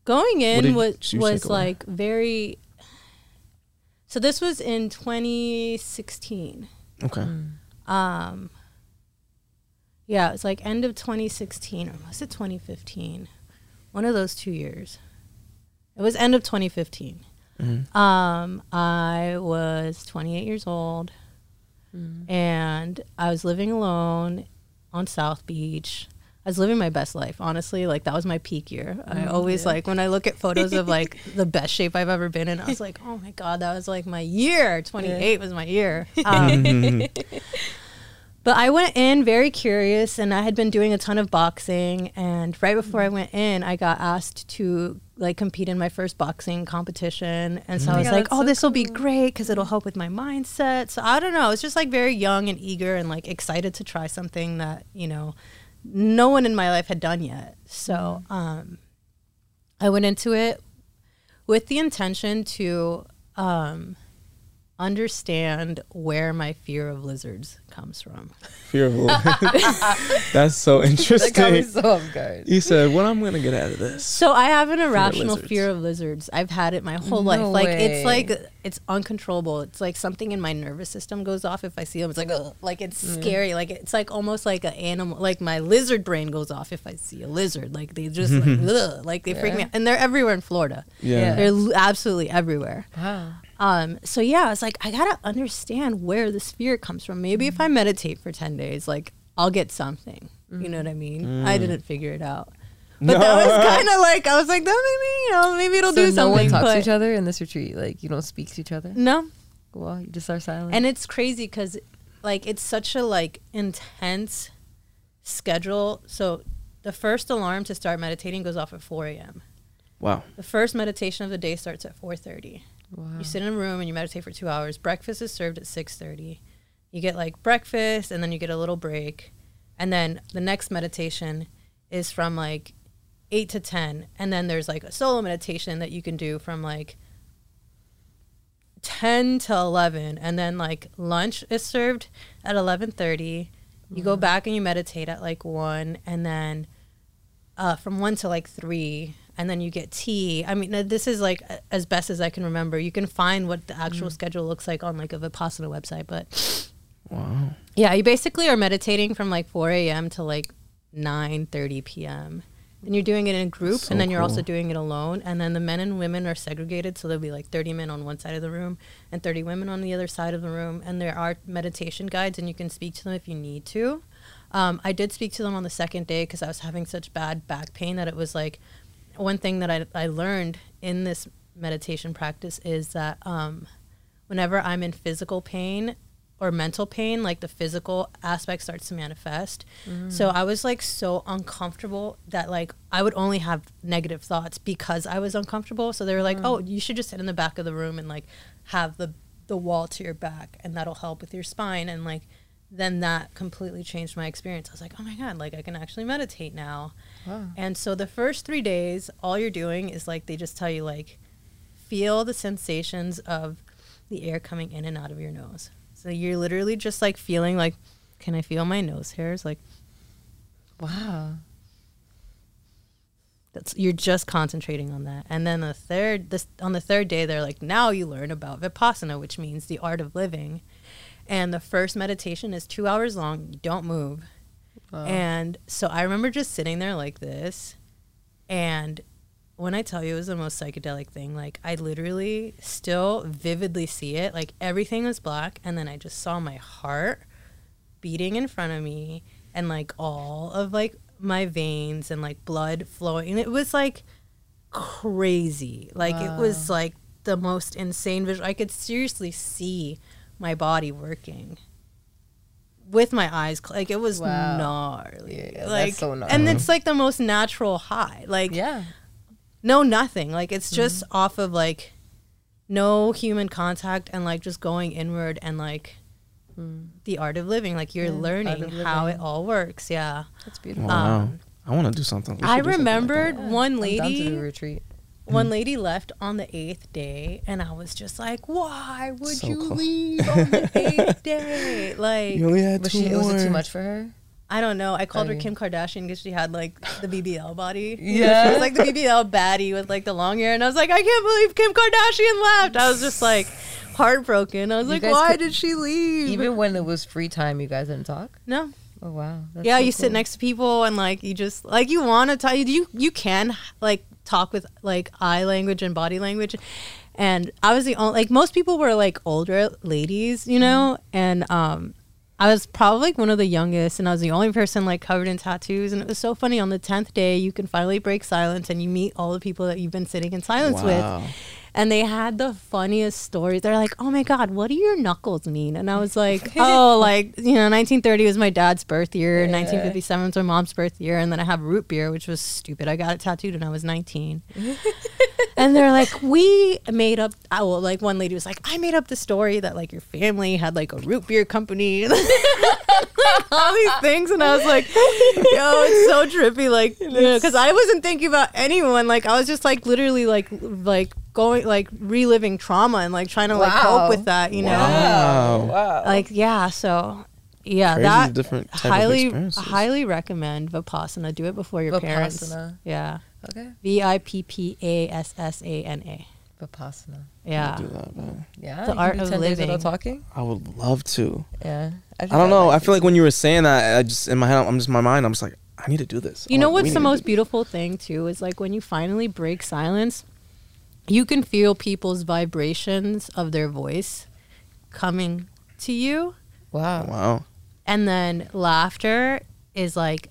S3: going in was was
S4: take away?
S3: like very so this was in 2016
S4: Okay.
S3: um yeah it was like end of 2016 or was it 2015 one of those two years it was end of 2015
S4: Mhm.
S3: um i was 28 years old Mm-hmm. and i was living alone on south beach I was living my best life, honestly. Like that was my peak year. I mm-hmm. always like when I look at photos of like the best shape I've ever been in. I was like, oh my god, that was like my year. Twenty eight was my year. Um, mm-hmm. but I went in very curious, and I had been doing a ton of boxing. And right before I went in, I got asked to like compete in my first boxing competition. And so I was
S2: God,
S3: like, oh,
S2: so
S3: this will be great because it'll help with my mindset. So I don't know. I was just like very young and eager and like excited to try something that you know no one in my life had done yet. So um, I went into it with the intention to um, understand where my fear of lizards comes from.
S4: Fear of That's so
S2: That
S4: interesting.
S2: so off guard.
S4: You said, "What I'm gonna get out of this?"
S3: So I have an irrational
S4: lizards.
S3: fear of lizards. I've had it my whole
S2: No
S3: life. Like
S2: way.
S3: it's like it's uncontrollable. It's like something in my nervous system goes off if I see them. It's like ugh, like it's scary. Like it's like almost like an animal. Like my lizard brain goes off if I see a lizard. Like they just like ugh, like they freak me out. And they're everywhere in Florida.
S4: Yeah.
S2: Yeah.
S3: They're l- absolutely everywhere.
S2: Wow.
S3: Um, so yeah, I was like, I gotta understand where this fear comes from. Maybe if I meditate for ten days, like I'll get something. You know what I mean? I didn't figure it out. But that was kind of like I was like, that maybe you know maybe it'll
S2: So
S3: do
S2: no
S3: something.
S2: one talks
S3: but
S2: to each other in this retreat? Like, you don't speak to each other?
S3: No,
S2: Well, you just are silent?
S3: and it's crazy because like it's such a like intense schedule. So the first alarm to start meditating goes off at 4 a.m.
S4: Wow.
S3: The first meditation of the day starts at 4:30.
S2: Wow.
S3: You sit in a room and you meditate for two hours. Breakfast is served at six thirty. You get like breakfast and then you get a little break, and then the next meditation is from like eight to ten, and then there's like a solo meditation that you can do from like ten to eleven, and then like lunch is served at eleven thirty. You go back and you meditate at like one, and then uh, from one to like three, and then you get tea. I mean, uh, this is like as best as I can remember. You can find what the actual schedule looks like on like a Vipassana website, but
S4: Wow.
S3: yeah, you basically are meditating from like 4 a.m. to like 9:30 p.m. And you're doing it in a group,
S4: So
S3: and then you're also doing it alone. And then the men and women are segregated, so there'll be like 30 men on one side of the room and 30 women on the other side of the room. And there are meditation guides, and you can speak to them if you need to. Um, I did speak to them on the second day because I was having such bad back pain that it was like one thing that I, I learned in this meditation practice is that um, whenever I'm in physical pain or mental pain, like the physical aspect starts to manifest. So I was like so uncomfortable that like I would only have negative thoughts because I was uncomfortable. So they were like, "Oh, you should just sit in the back of the room and like have the the wall to your back, and that'll help with your spine." And like then that completely changed my experience. I was like, "Oh my god, like I can actually meditate now."
S2: Wow.
S3: And so the first three days, all you're doing is like they just tell you like feel the sensations of the air coming in and out of your nose. So you're literally just like feeling like, can I feel my nose hairs? Like,
S2: Wow.
S3: That's you're just concentrating on that. And then the third this on the third day they're like now you learn about vipassana which means the art of living. And the first meditation is 2 hours long, you don't move. And so I remember just sitting there like this and when I tell you it was the most psychedelic thing, like I literally still vividly see it. Like everything was black and then I just saw my heart beating in front of me and like all of like my veins and like blood flowing. And it was like crazy. Like it was like the most insane visual. I could seriously see my body working with my eyes. cl- Like it was
S2: Wow.
S3: gnarly.
S2: Yeah, that's
S3: like
S2: so
S3: and it's like the most natural high. Like
S2: Yeah.
S3: no nothing. Like it's just
S2: Mm-hmm.
S3: off of like no human contact and like just going inward and like the art of living. Like you're
S2: Mm. Yeah,
S3: learning
S2: of
S3: how it all works. Yeah.
S2: That's beautiful.
S4: Wow.
S3: Um,
S4: I want to do something. We
S3: I
S4: should do something like
S3: remembered
S4: that.
S3: one
S2: I'm down to do
S3: lady
S2: retreat.
S3: One mm. lady left on the eighth day and I was just like, Why would
S4: So
S3: you
S4: close.
S3: leave on the eighth day? Like
S4: You only had
S2: Was
S4: two
S2: she?
S4: more.
S2: Was it too much for her?
S3: I don't know. I called her Kim Kardashian because she had like the BBL body.
S2: Yeah.
S3: she was like the BBL baddie with like the long hair, and I was like, I can't believe Kim Kardashian left. I was just like heartbroken. I was
S2: You
S3: like, why
S2: could-
S3: did she leave?
S2: Even when it was free time, you guys didn't talk.
S3: no.
S2: Oh wow. That's
S3: yeah,
S2: so
S3: you sit next to people and like you just like you want to talk. You you can like talk with like eye language and body language. And I was the only like most people were like older ladies, you know, and um. I was probably like one of the youngest, and I was the only person like covered in tattoos. And it was so funny. On the tenth day, you can finally break silence, and you meet all the people that you've been sitting in silence
S4: Wow.
S3: with. And they had the funniest stories. They're like, "Oh my god, what do your knuckles mean?" And I was like, "Oh, like you know, 1930 was my dad's birth year, 1957 was my mom's birth year, and then I have root beer, which was stupid. I got it tattooed when I was 19." and they're like, "We made up." I well, like one lady was like, "I made up the story that like your family had like a root beer company." all these things and i was like yo it's so trippy like because i wasn't thinking about anyone like i was just like literally like like going like reliving trauma and like trying to like
S2: Wow.
S3: cope with that you know
S4: Wow.
S2: Wow.
S3: like yeah so yeah
S4: Crazy
S3: that
S4: different type
S3: highly highly recommend vipassana do it before your parents
S2: Vipassana.
S3: yeah
S2: okay.
S3: v-i-p-p-a-s-s-a-n-a
S2: Vipassana.
S3: yeah
S4: Do that, man.
S2: Yeah.
S3: The art
S2: can do
S3: of
S2: 10 days without
S3: living.
S2: talking.
S4: I would love to.
S2: Yeah.
S4: I don't know. I feel like when you were saying that, I just in my head, I'm just my mind. I'm just like, I need to do this.
S3: You
S4: I'm
S3: know
S4: like,
S3: what's the most beautiful thing too is like when you finally break silence, you can feel people's vibrations of their voice coming to you.
S2: Wow.
S4: Wow.
S3: And then laughter is like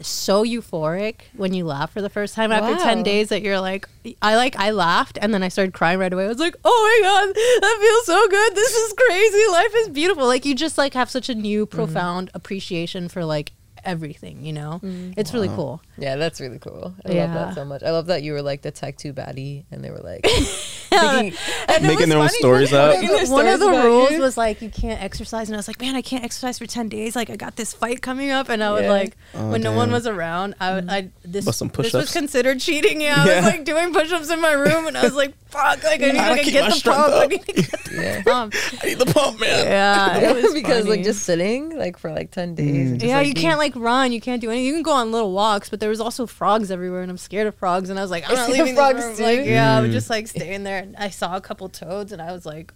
S3: so euphoric when you laugh for the first time after 10 days that you're like I like I laughed and then I started crying right away. I was like, "Oh my god, that feels so good. This is crazy. Life is beautiful." Like you just like have such a new mm-hmm. profound appreciation for like everything, you know? Mm. It's really cool.
S2: Yeah, that's really cool. I love that so much. I love that you were like the tech two baddie, and they were like thinking,
S3: And
S4: Making
S3: was
S4: their own
S3: funny
S4: stories
S3: 'cause
S4: up.
S3: One of the, one of the rules
S2: you.
S3: was like you can't exercise, and I was like, man, I can't exercise for ten days. Like I got this fight coming up, and I would like
S4: Oh,
S3: when no one was around, I would mm. I this
S4: some
S3: this was considered cheating. Yeah, I was like doing push-ups in my room, and I was like, fuck, like I need
S4: gotta
S3: get the
S4: strength
S3: pump. I need to get the pump.
S4: I need the pump, man.
S3: Yeah, it was
S2: because like just sitting like for like ten days. Mm.
S3: Yeah, you can't like run, you can't do anything. You can go on little walks, but there was also frogs everywhere, and I'm scared of frogs. And I was like, I'm
S2: Is
S3: not
S2: there
S3: leaving this
S2: frogs
S3: room.
S2: too?
S3: Like, yeah, I was
S4: Mm.
S3: just like staying there. And I saw a couple toads, and I was like,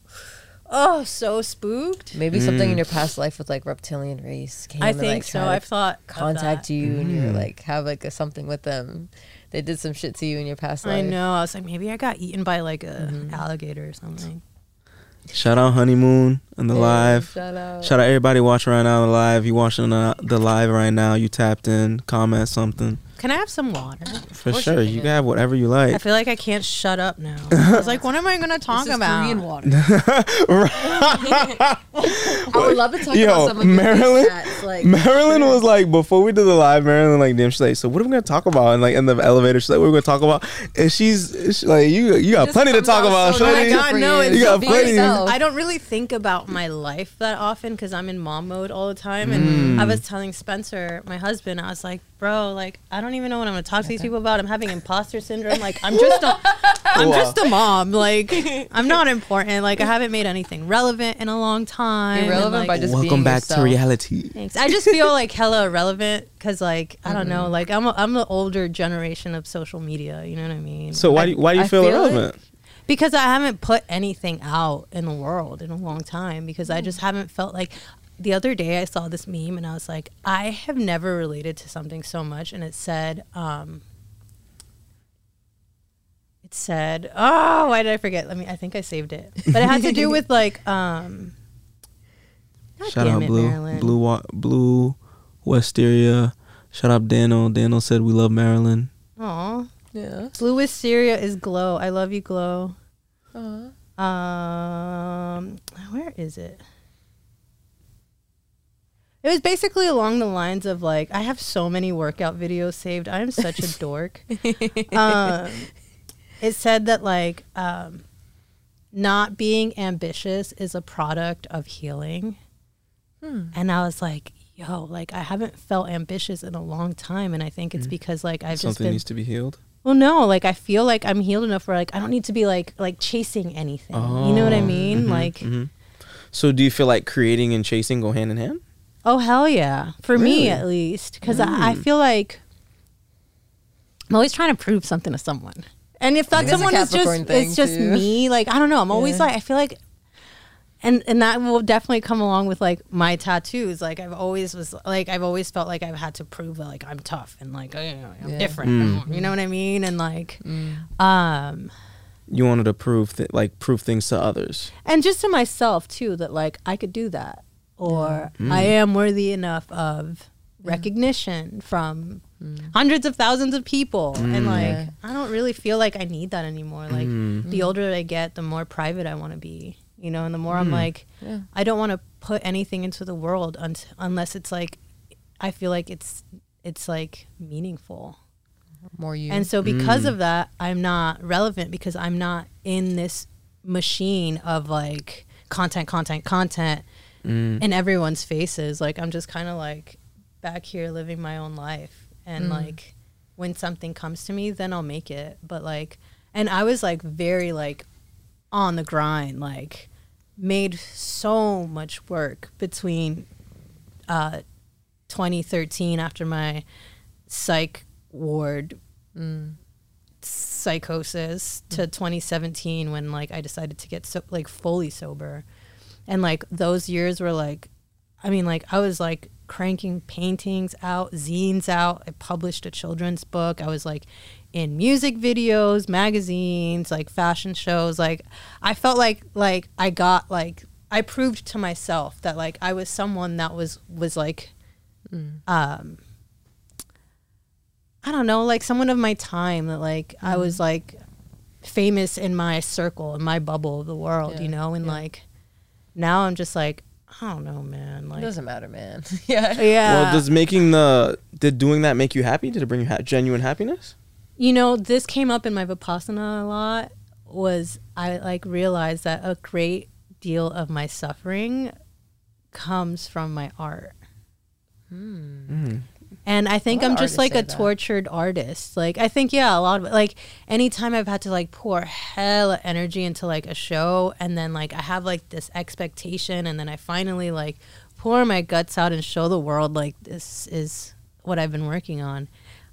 S3: oh, so spooked.
S2: Maybe something in your past life with like reptilian race. Came
S3: I
S2: and,
S3: think
S2: like,
S3: so. I've thought of
S2: contact
S3: that.
S2: you, and you're like have like a something with them. They did some shit to you in your past
S3: I
S2: life.
S3: I know. I was like, maybe I got eaten by like a
S2: Mm-hmm.
S3: alligator or something.
S4: Shout out Honeymoon and the
S2: Yeah,
S4: live.
S2: Shout out.
S4: Shout out everybody watching right now on the live. You watching the, the live right now. You tapped in. Comment something
S3: Can I have some water?
S4: for sure.
S2: you
S4: You
S2: can.
S4: can have whatever you like.
S3: I feel like I can't shut up now. I was like, what am I going to talk
S2: This is
S3: about?
S2: Korean water. I would love to talk
S4: Yo,
S2: about some of your
S4: Marilyn-
S2: chats, like
S4: Marilyn was like before we did the live. Marilyn like damn. She's like, so what are we gonna talk about? And like in the elevator, she's like, what are we gonna talk about? And she's, she's like, you you got plenty to talk about.
S2: so
S3: Oh my god, no!
S2: you.
S4: Got plenty.
S3: I don't really think about my life that often because I'm in mom mode all the time. And mm. I was telling Spencer, my husband, I was like, bro, like I don't even know what I'm going to talk to these people about. I'm having imposter syndrome. Like I'm just a, I'm just a mom. Like I'm not important. Like I haven't made anything relevant in a long time.
S2: You're
S3: and, like,
S2: by just
S4: Welcome
S2: being
S4: back to reality.
S3: Thanks. I just feel like hella irrelevant because, like, I don't know, like I'm a, I'm the older generation of social media. You know what I mean?
S4: So why do you, why do you feel,
S2: feel
S4: irrelevant?
S3: because I haven't put anything out in the world in a long time because I just haven't felt like the other day I saw this meme and I was like, I have never related to something so much. And it said, um, it said, oh, why did I forget? Let me, I think I saved it. But it had to do with like, um, God
S4: Shout out
S3: it,
S4: Blue,
S3: Marilyn.
S4: Blue, Wa- Blue, Wisteria. Shout out Daniel. Daniel said we love Marilyn.
S3: Aw.
S2: Yeah.
S3: Blue Wisteria is Glow. I love you, Glow.
S2: Uh,
S3: Um, where is it? It was basically along the lines of like, I have so many workout videos saved. I am such a dork. um, it said that like, um, not being ambitious is a product of healing. And I was like, yo, like I haven't felt ambitious in a long time. And I think it's because like I've just
S4: Something
S3: been
S4: needs to be healed.
S3: well, no, like I feel like I'm healed enough where like I don't need to be like like chasing anything. you know what I mean? like,
S4: So do you feel like creating and chasing go hand in hand?
S3: Oh hell yeah, for me at least, because I, I mm. feel like I'm always trying to prove something to someone. And if that
S2: think it's a
S3: someone is just it's just
S2: too.
S3: me, like I don't know. I'm always
S2: Yeah.
S3: like I feel like. And, and that will definitely come along with like my tattoos. Like I've always was like I've always felt like I've had to prove that like I'm tough and like oh, you know, I'm
S2: Yeah.
S3: different. Mm. You know what I mean? And like, mm. um,
S4: You wanted to prove th- like prove things to others.
S3: and just to myself too that like i could do that or mm. i am worthy enough of recognition from mm. hundreds of thousands of people. And mm. like
S2: Yeah.
S3: i don't really feel like i need that anymore. Like the older i get the more private i want to be you know and the more i'm like
S2: Yeah.
S3: i don't want to put anything into the world un- unless it's like i feel like it's it's like meaningful.
S2: More you.
S3: and so because of that, I'm not relevant because I'm not in this machine of like content, content, content in everyone's faces. Like I'm just kind of like back here living my own life. And like when something comes to me, then I'll make it. But like and I was like very like on the grind, like made so much work between uh 2013 after my psych ward mm. psychosis to 2017 when like I decided to get so like fully sober. And like those years were like I mean like I was like cranking paintings out, zines out. I published a children's book. I was like in music videos, magazines, like fashion shows. Like I felt like like I got like I proved to myself that like I was someone that was was like um I don't know, like someone of my time that like I was like famous in my circle, in my bubble of the world,
S2: Yeah,
S3: you know, and
S2: yeah.
S3: like now I'm just like I don't know, man.
S2: it
S3: Like
S2: doesn't matter, man. yeah.
S3: yeah.
S4: Well, does making the did doing that make you happy? Did it bring you ha- genuine happiness?
S3: you know, this came up in my Vipassana a lot was I like realized that a great deal of my suffering comes from my art. Hmm. Mm-hmm. And I think I'm just like a
S2: that.
S3: tortured artist. Like I think yeah, a lot of. Like anytime I've had to like pour hella energy into like a show, and then like I have like this expectation, and then I finally like pour my guts out and show the world like this is what I've been working on.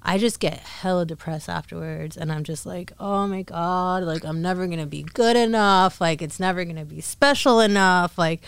S3: I just get hella depressed afterwards, and I'm just like, oh my god, like I'm never gonna be good enough. Like it's never gonna be special enough. Like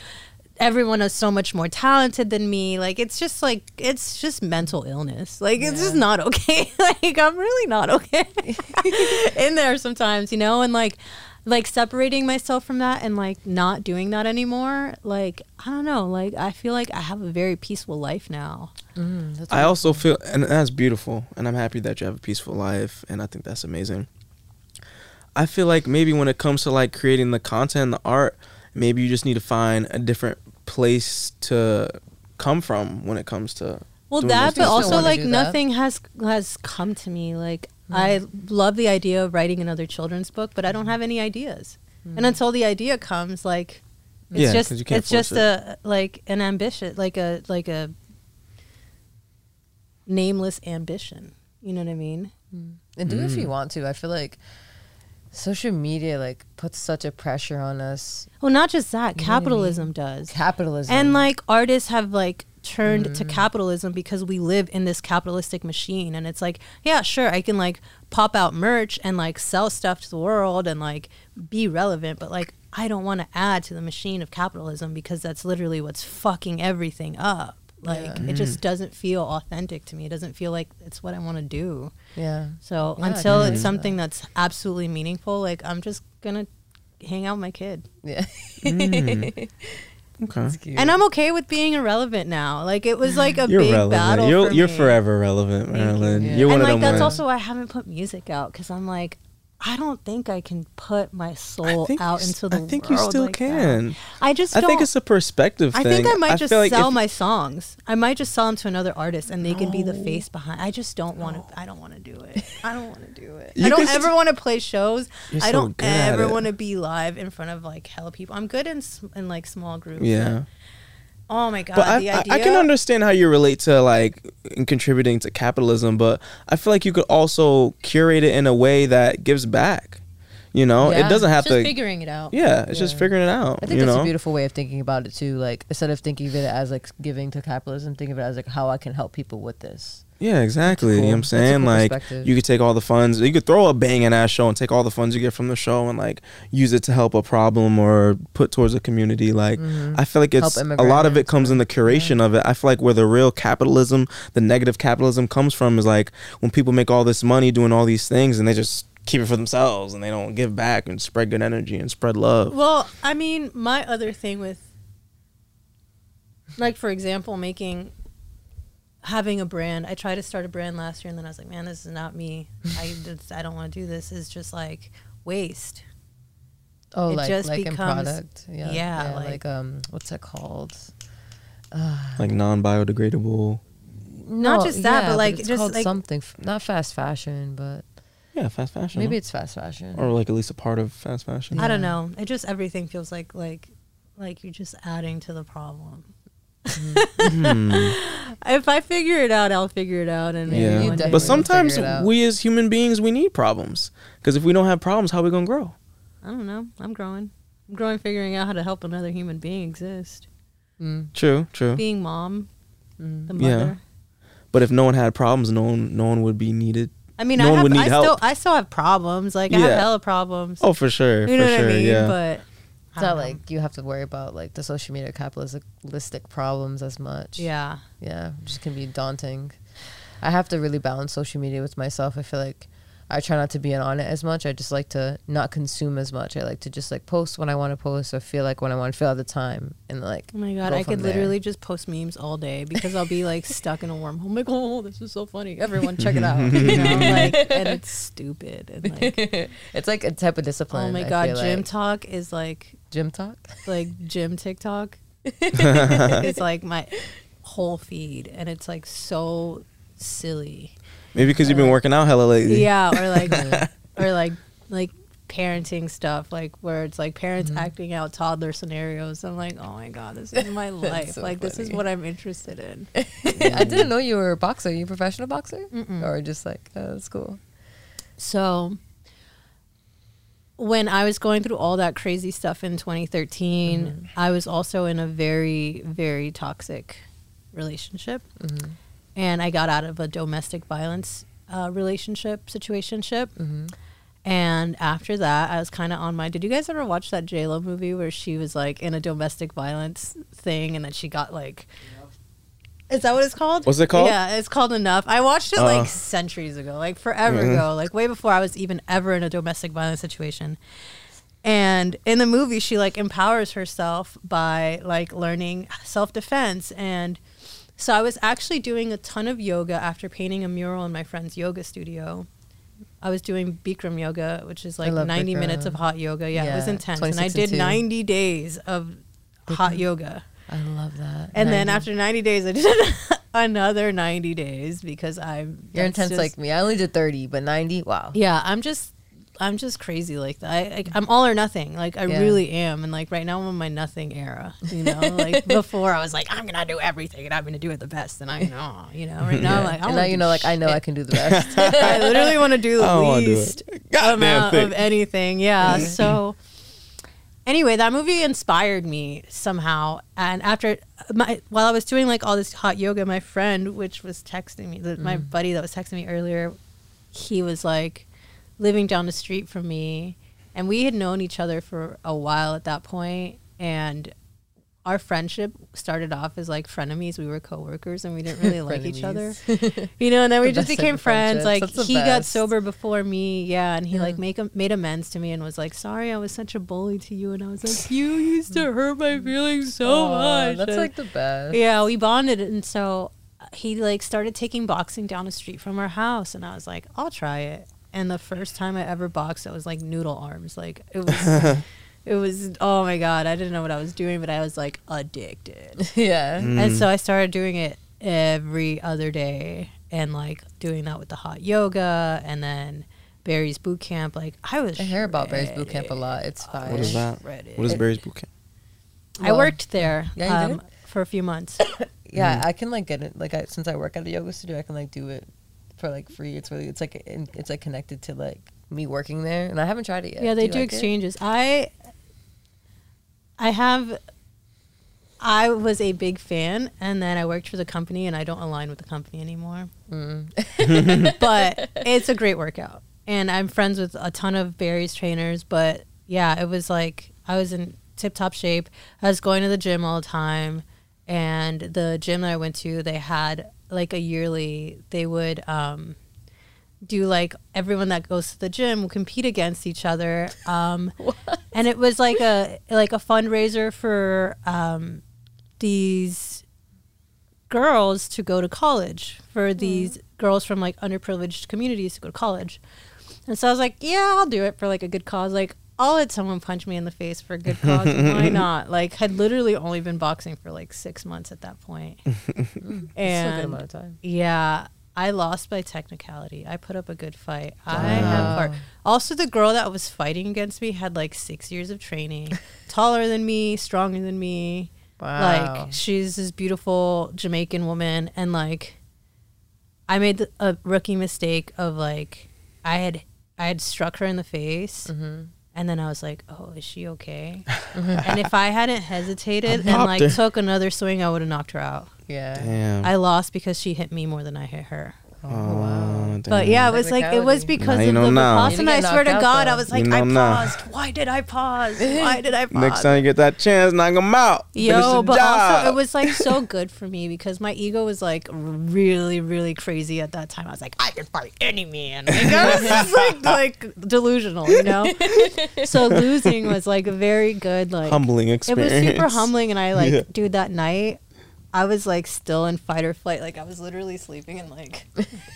S3: everyone is so much more talented than me. Like it's just like it's just mental illness. Like it's just not okay. like I'm really not okay in there sometimes, you know, and like like separating myself from that and like not doing that anymore. Like I don't know. Like I feel like I have a very peaceful life now.
S2: Mm, that's
S4: I also feel, and that's beautiful, and I'm happy that you have a peaceful life, and I think that's amazing. I feel like maybe when it comes to like creating the content, and the art, maybe you just need to find a different place to come from when it comes to.
S3: Well,
S4: doing
S3: that, but also like
S2: do that.
S3: nothing has has come to me. Like mm. I love the idea of writing another children's book, but I don't have any ideas. And mm. until the idea comes, like it's
S4: Yeah,
S3: just
S4: 'cause you can't
S3: it's just
S4: force
S3: a like an ambition, like a like a nameless ambition. You know what I mean? Mm.
S2: and do
S4: Mm.
S2: if you want to. I feel like social media like puts such a pressure on us.
S3: Well, not just that,
S2: You what I mean?
S3: capitalism does.
S2: Capitalism
S3: And like artists have like turned
S2: Mm.
S3: to capitalism because we live in this capitalistic machine and it's like yeah sure i can like pop out merch and like sell stuff to the world and like be relevant but like i don't want to add to the machine of capitalism because that's literally what's fucking everything up like
S2: Yeah.
S3: it just doesn't feel authentic to me it doesn't feel like it's what i want to do
S2: Yeah.
S3: so
S2: Yeah,
S3: until it's
S2: see
S3: something that's absolutely meaningful like i'm just gonna hang out with my kid
S2: Yeah. Mm.
S1: Okay.
S3: and I'm okay with being irrelevant now. Like it was like a
S1: You're
S3: big
S1: relevant.
S3: battle.
S1: You're
S3: for
S1: you're
S3: me.
S1: forever relevant,
S3: Thank you.
S1: Marilyn.
S2: Yeah.
S1: You're one
S3: and
S1: of
S3: like
S1: them.
S3: that's
S1: ones.
S3: also why I haven't put music out because I'm like, I don't think I can put my soul out into the world.
S1: I think
S3: world.
S1: you still
S3: like that.
S1: can.
S3: I just
S1: I think it's a perspective thing.
S3: I think I might just
S1: feel like
S3: sell
S1: if-
S3: my songs. I might just sell them to another artist, and they can be the face behind. I just don't want to. I don't want to do it. I don't want to do it.
S1: You
S3: I don't ever want to play shows. I don't
S1: good
S3: ever want to be live in front of like hell people. I'm good in in like small groups.
S1: Yeah.
S3: Oh my god,
S1: But I,
S3: the
S1: I,
S3: idea.
S1: I can understand how you relate to like in contributing to capitalism, but I feel like you could also curate it in a way that gives back. You know,
S2: Yeah.
S1: it doesn't have
S3: just
S1: to.
S3: figuring it out.
S1: yeah, it's just figuring it out.
S2: I think
S1: you
S2: that's
S1: know?
S2: a beautiful way of thinking about it too. Like instead of thinking of it as like giving to capitalism, think of it as like how I can help people with this.
S1: Yeah, exactly. You know what I'm
S2: That's a cool
S1: saying? like you could take all the funds, you could throw a banging ass show and take all the funds you get from the show and like use it to help a problem or put towards a community. Like
S2: Mhm.
S1: I feel like it's a lot of it comes in the curation of it. I feel like where the real capitalism, the negative capitalism comes from is like when people make all this money doing all these things and they just keep it for themselves and they don't give back and spread good energy and spread love.
S3: Well, I mean, my other thing with, like, for example, making, having a brand. I tried to start a brand last year, and then I was like, man, this is not me. I just, I don't want to do this. It's just like waste.
S2: Oh,
S3: It
S2: like
S3: just
S2: like in product. Yeah.
S3: yeah,
S2: like,
S3: like-
S2: um, what's that called?
S1: Like non biodegradable.
S3: Not just that, but, like,
S2: it's
S3: just,
S2: called
S3: like-
S2: something. f- Not fast fashion, but
S1: Yeah, fast fashion.
S2: maybe it's fast fashion.
S1: or like at least a part of fast fashion.
S3: I don't know. It just everything feels like like like you're just adding to the problem.
S1: Hmm.
S3: If I figure it out, I'll figure it out. And
S1: Yeah,
S2: You
S3: one day-
S2: definitely
S1: but sometimes
S2: figure it out.
S1: we as human beings we need problems because if we don't have problems, how are we gonna grow?
S3: I don't know. I'm growing. I'm growing, figuring out how to help another human being exist.
S2: Mm,
S1: True, true.
S3: Being mom,
S2: mm.
S3: the
S1: Yeah. But if no one had problems, no one, no one would be needed.
S3: I mean,
S1: No
S3: I
S1: one
S3: have.
S1: would need
S3: I still. I still have problems. Like I have hella problems.
S1: Oh, for sure,
S3: you
S1: for
S3: know
S1: sure,
S3: what I mean?
S1: yeah.
S3: But
S2: It's not
S3: know.
S2: like you have to worry about like the social media capitalistic problems as much.
S3: yeah.
S2: Yeah, which can be daunting. I have to really balance social media with myself. I feel like I try not to be on it as much. I just like to not consume as much. I like to just like post when I want to post or feel like when I want to feel at the time and like
S3: Oh my god,
S2: Go
S3: I
S2: from
S3: could
S2: there.
S3: literally just post memes all day because I'll be like stuck in a wormhole. I'm like, oh, this is so funny. Everyone, check it out. You know, like, and it's stupid. And like,
S2: it's like a type of discipline.
S3: oh my god, gym
S2: like.
S3: talk is like
S2: gym talk.
S3: like gym TikTok. it's like my whole feed, and it's like so silly.
S1: Maybe because you've been working out hella lately.
S3: Yeah, or like or like like parenting stuff, like where it's like parents
S2: Mm-hmm.
S3: acting out toddler scenarios. I'm like, oh my god, this is my life.
S2: so
S3: like this is what I'm interested in.
S2: I didn't know you were a boxer. Are you a professional boxer?
S3: Mm-mm.
S2: Or just like, oh, that's cool.
S3: So when I was going through all that crazy stuff in 2013,
S2: Mm-hmm.
S3: I was also in a very very toxic relationship.
S2: Mm-hmm.
S3: And I got out of a domestic violence uh, relationship situationship.
S2: Mm-hmm.
S3: And after that, I was kind of on my. Did you guys ever watch that J Lo movie where she was like in a domestic violence thing and then she got like. Is that what it's called?
S1: What's it called?
S3: Yeah, it's called Enough. I watched it
S1: Uh.
S3: like centuries ago, like forever
S1: Mhm.
S3: ago, like way before I was even ever in a domestic violence situation. And in the movie, she like empowers herself by like learning self defense. And so I was actually doing a ton of yoga after painting a mural in my friend's yoga studio. I was doing Bikram yoga, which is like
S2: love
S3: 90 minutes of hot yoga. Yeah, it was intense. And I did
S2: and
S3: 90 days of hot yoga.
S2: I love that.
S3: And then after 90 days, I did another 90 days because I'm.
S2: You're intense
S3: just-
S2: like me. I only did 30, but 90, wow.
S3: Yeah, I'm just. I'm just crazy like that. I, like, I'm all or nothing. Like I
S2: Yeah.
S3: really am, and like right now I'm in my nothing era. You know, like before I was like I'm gonna do everything and I'm gonna do it the best, and I know. You know, right now I'm like I
S2: and now you know, like, I know I can do the best.
S3: I literally want to do the
S1: don't do
S3: least amount
S1: thing.
S3: of anything. Yeah. so anyway, that movie inspired me somehow. And after my while I was doing like all this hot yoga, my friend, which was texting me, the, my mm. buddy that was texting me earlier, he was like living down the street from me, and we had known each other for a while at that point, and our friendship started off as like frenemies. We were coworkers and we didn't really like each other, you know. And then we just became friends. Like
S2: That's the
S3: he got sober before me, yeah, and he like make a, made amends to me and was like, "Sorry, I was such a bully to you." And I was like, "You used to hurt my feelings so much."
S2: That's
S3: And-
S2: like the best.
S3: yeah, we bonded, and so he like started taking boxing down the street from our house, and I was like, "I'll try it." And the first time I ever boxed, I was like noodle arms, like it was. It was oh my god! I didn't know what I was doing, but I was like addicted.
S2: yeah.
S1: Mm.
S3: And so I started doing it every other day and like doing that with the hot yoga and then Barry's boot camp. Like I was
S2: I hear about Barry's boot camp a lot. It's fire.
S1: What is that?
S3: shredded.
S1: What is Barry's boot camp?
S3: I worked there
S2: Yeah,
S3: um, for a few months.
S2: Yeah,
S1: Mm-hmm.
S2: I can like get it. Like I, since I work at a yoga studio, I can like do it for like free. It's really it's like it's like connected to like me working there, and I haven't tried it yet.
S3: yeah, they
S2: you
S3: do
S2: like it?
S3: exchanges. I I have I was a big fan and then I worked for the company and I don't align with the company anymore.
S2: Mm.
S3: but it's a great workout. And I'm friends with a ton of Barry's trainers. But yeah, it was like I was in tip top shape. I was going to the gym all the time. And the gym that I went to, they had like a yearly, they would um, do like everyone that goes to the gym will compete against each other. Um, and it was like a like a fundraiser for um, these girls to go to college for these girls from like underprivileged communities to go to college. And so I was like, yeah, I'll do it for like a good cause. Like I'll let someone punch me in the face for a good cause. Why not? Like had literally only been boxing for like six months at that point.
S2: It's a good
S3: and
S2: of time.
S3: yeah, I lost by technicality. I put up a good fight. I have heart. Also, the girl that was fighting against me had like six years of training, taller than me, stronger than me.
S2: Wow.
S3: Like she's this beautiful Jamaican woman, and like I made a rookie mistake of like I had I had struck her in the face.
S2: Mm-hmm.
S3: And then I was like, "Oh, is she okay?" and if I hadn't hesitated and like
S1: her.
S3: took another swing, I would have knocked her out.
S2: yeah.
S1: Damn.
S3: I lost because she hit me more than I hit her.
S2: Oh, wow.
S3: Oh, but yeah, it was like it was because
S1: Now you
S3: of
S1: know
S3: the
S1: now.
S3: pause,
S2: You
S3: and I
S2: get
S3: swear to
S2: knocked out,
S3: God, I
S2: though.
S3: was like,
S1: You
S3: I
S1: know now.
S3: paused. Why did I pause? Why did I pause?
S1: Next time you get that chance, knock him out. Finish
S3: Yo,
S1: the
S3: but
S1: job.
S3: also it was like so good for me because my ego was like really, really crazy at that time. I was like, I can fight any man. Like, I was just like, like delusional, you know. So losing was like a very good, like
S1: humbling experience.
S3: it was super humbling, and I like,
S1: Yeah.
S3: dude, that night. I was like still in fight or flight, like I was literally sleeping and like,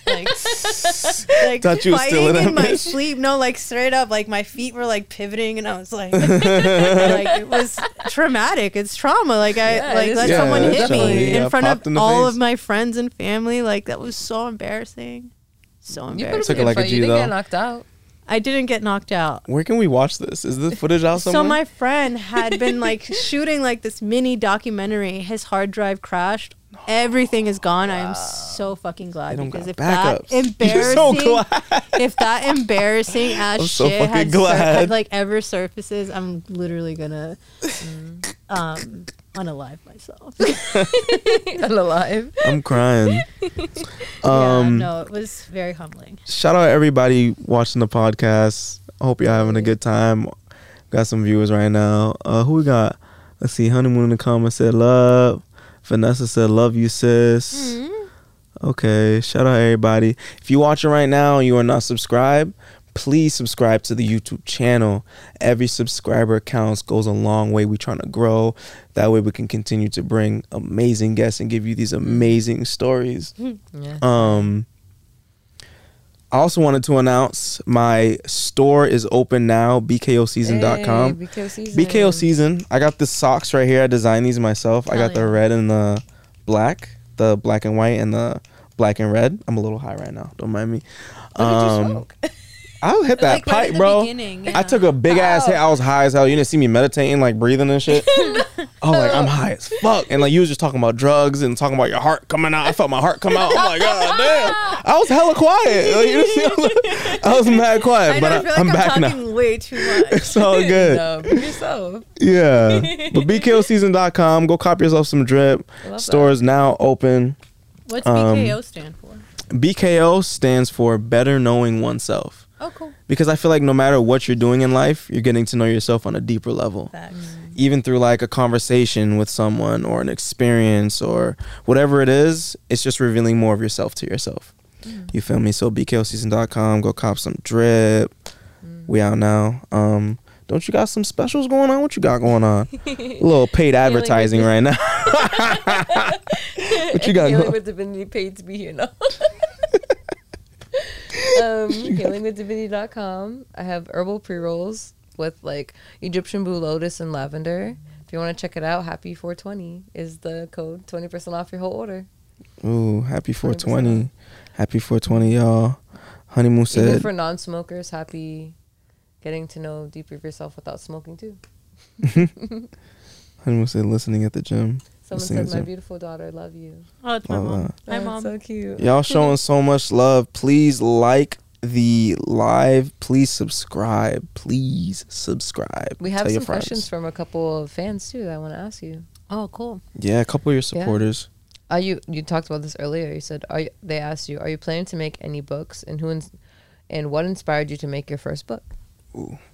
S3: like, like
S1: Thought you
S3: fighting
S1: still in
S3: in my sleep. No, like straight up, like my feet were like pivoting, and I was like, like it was traumatic. It's trauma. Like I
S2: Yeah,
S3: like let
S1: Yeah,
S3: someone hit me
S1: Yeah,
S3: in front of
S1: in
S3: all
S1: face.
S3: of my friends and family. Like that was so embarrassing. So
S2: You
S3: embarrassing.
S1: Took it like a
S2: you
S1: G,
S2: didn't
S1: though.
S2: get knocked out.
S3: I didn't get knocked out.
S1: Where can we watch this? Is the footage out somewhere?
S3: So my friend had been like shooting like this mini documentary. His hard drive crashed. Everything is gone. I am so fucking glad because if that
S1: backups. You're
S3: embarrassing,
S1: so glad.
S3: if that embarrassing ass
S1: so
S3: shit had, sur- had like ever surfaces, I'm literally gonna um unalive myself.
S2: unalive.
S1: I'm crying.
S3: yeah,
S1: Um,
S3: no, it was very humbling.
S1: shout out everybody watching the podcast. I hope you're having a good time. Got some viewers right now. Uh, who we got? Let's see. Honeymoon in the comments said love. Vanessa said love you, sis. Okay. Shout out everybody. If you're watching right now and you are not subscribed, please subscribe to the YouTube channel. Every subscriber counts, goes a long way. We're trying to grow. That way we can continue to bring amazing guests and give you these amazing stories.
S2: Yeah.
S1: Um, I also wanted to announce my store is open now, bkoseason.com.
S2: Hey, BKO season.
S1: BKO season. I got the socks right here. I designed these myself. I
S3: Hell
S1: got the red and the black, the black and white and the black and red. I'm a little high right now. Don't mind me.
S2: You
S1: Um,
S2: smoke?
S1: I'll hit that
S3: Like,
S1: pipe,
S3: in the
S1: bro.
S3: beginning,
S1: I took a big ass hit. I was high as hell. You didn't see me meditating, like breathing and shit. I was like, I'm high as fuck. And like you was just talking about drugs and talking about your heart coming out. I felt my heart come out. I'm like, God damn. I was hella quiet. Like, you see, I was- I was mad quiet,
S3: I
S1: but
S3: I
S1: I,
S3: feel like
S1: I'm
S3: I'm,
S1: back
S3: talking
S1: now.
S3: way too much.
S1: It's all good.
S2: No, yourself.
S1: Yeah. But BKOseason.com. Go cop yourself some drip.
S2: I love
S1: Stores now open.
S3: What's
S1: Um,
S3: BKO stand for?
S1: BKO stands for better knowing oneself.
S3: Oh, cool.
S1: Because I feel like no matter what you're doing in life, you're getting to know yourself on a deeper level.
S3: Facts. Mm.
S1: Even through like a conversation with someone or an experience or whatever it is, it's just revealing more of yourself to yourself. Mm. You feel me? So BKOseason.com, go cop some drip. Mm. We out now. Um, don't you got some specials going on? What you got going on? a little paid advertising right now. what you got
S2: Healing
S1: going?
S2: with Divinity paid to be here now. Um, healingwithdivinity.com. I have herbal pre rolls with like Egyptian blue lotus and lavender. If you want to check it out, happy 420 is the code. 20% off your whole order.
S1: Ooh, happy 420. Happy 420, y'all. Honeymoon
S2: Even
S1: said,
S2: for non smokers, happy getting to know deeper of yourself without smoking too.
S1: Honeymoon said, listening at the gym.
S2: Someone
S1: Listening
S2: said, My beautiful daughter, love you.
S3: Oh, it's my
S1: Love
S3: mom.
S1: that.
S3: Hi,
S2: Oh,
S3: mom.
S2: So cute.
S1: Y'all showing so much love. Please like the live. Please subscribe. Please subscribe.
S2: We have
S1: Tell
S2: some
S1: friends.
S2: questions from a couple of fans too that I want to ask you.
S3: Oh, cool.
S1: Yeah, a couple of your supporters.
S2: Are you you talked about this earlier? You said are you, they asked you are you planning to make any books and who ins- and what inspired you to make your first book?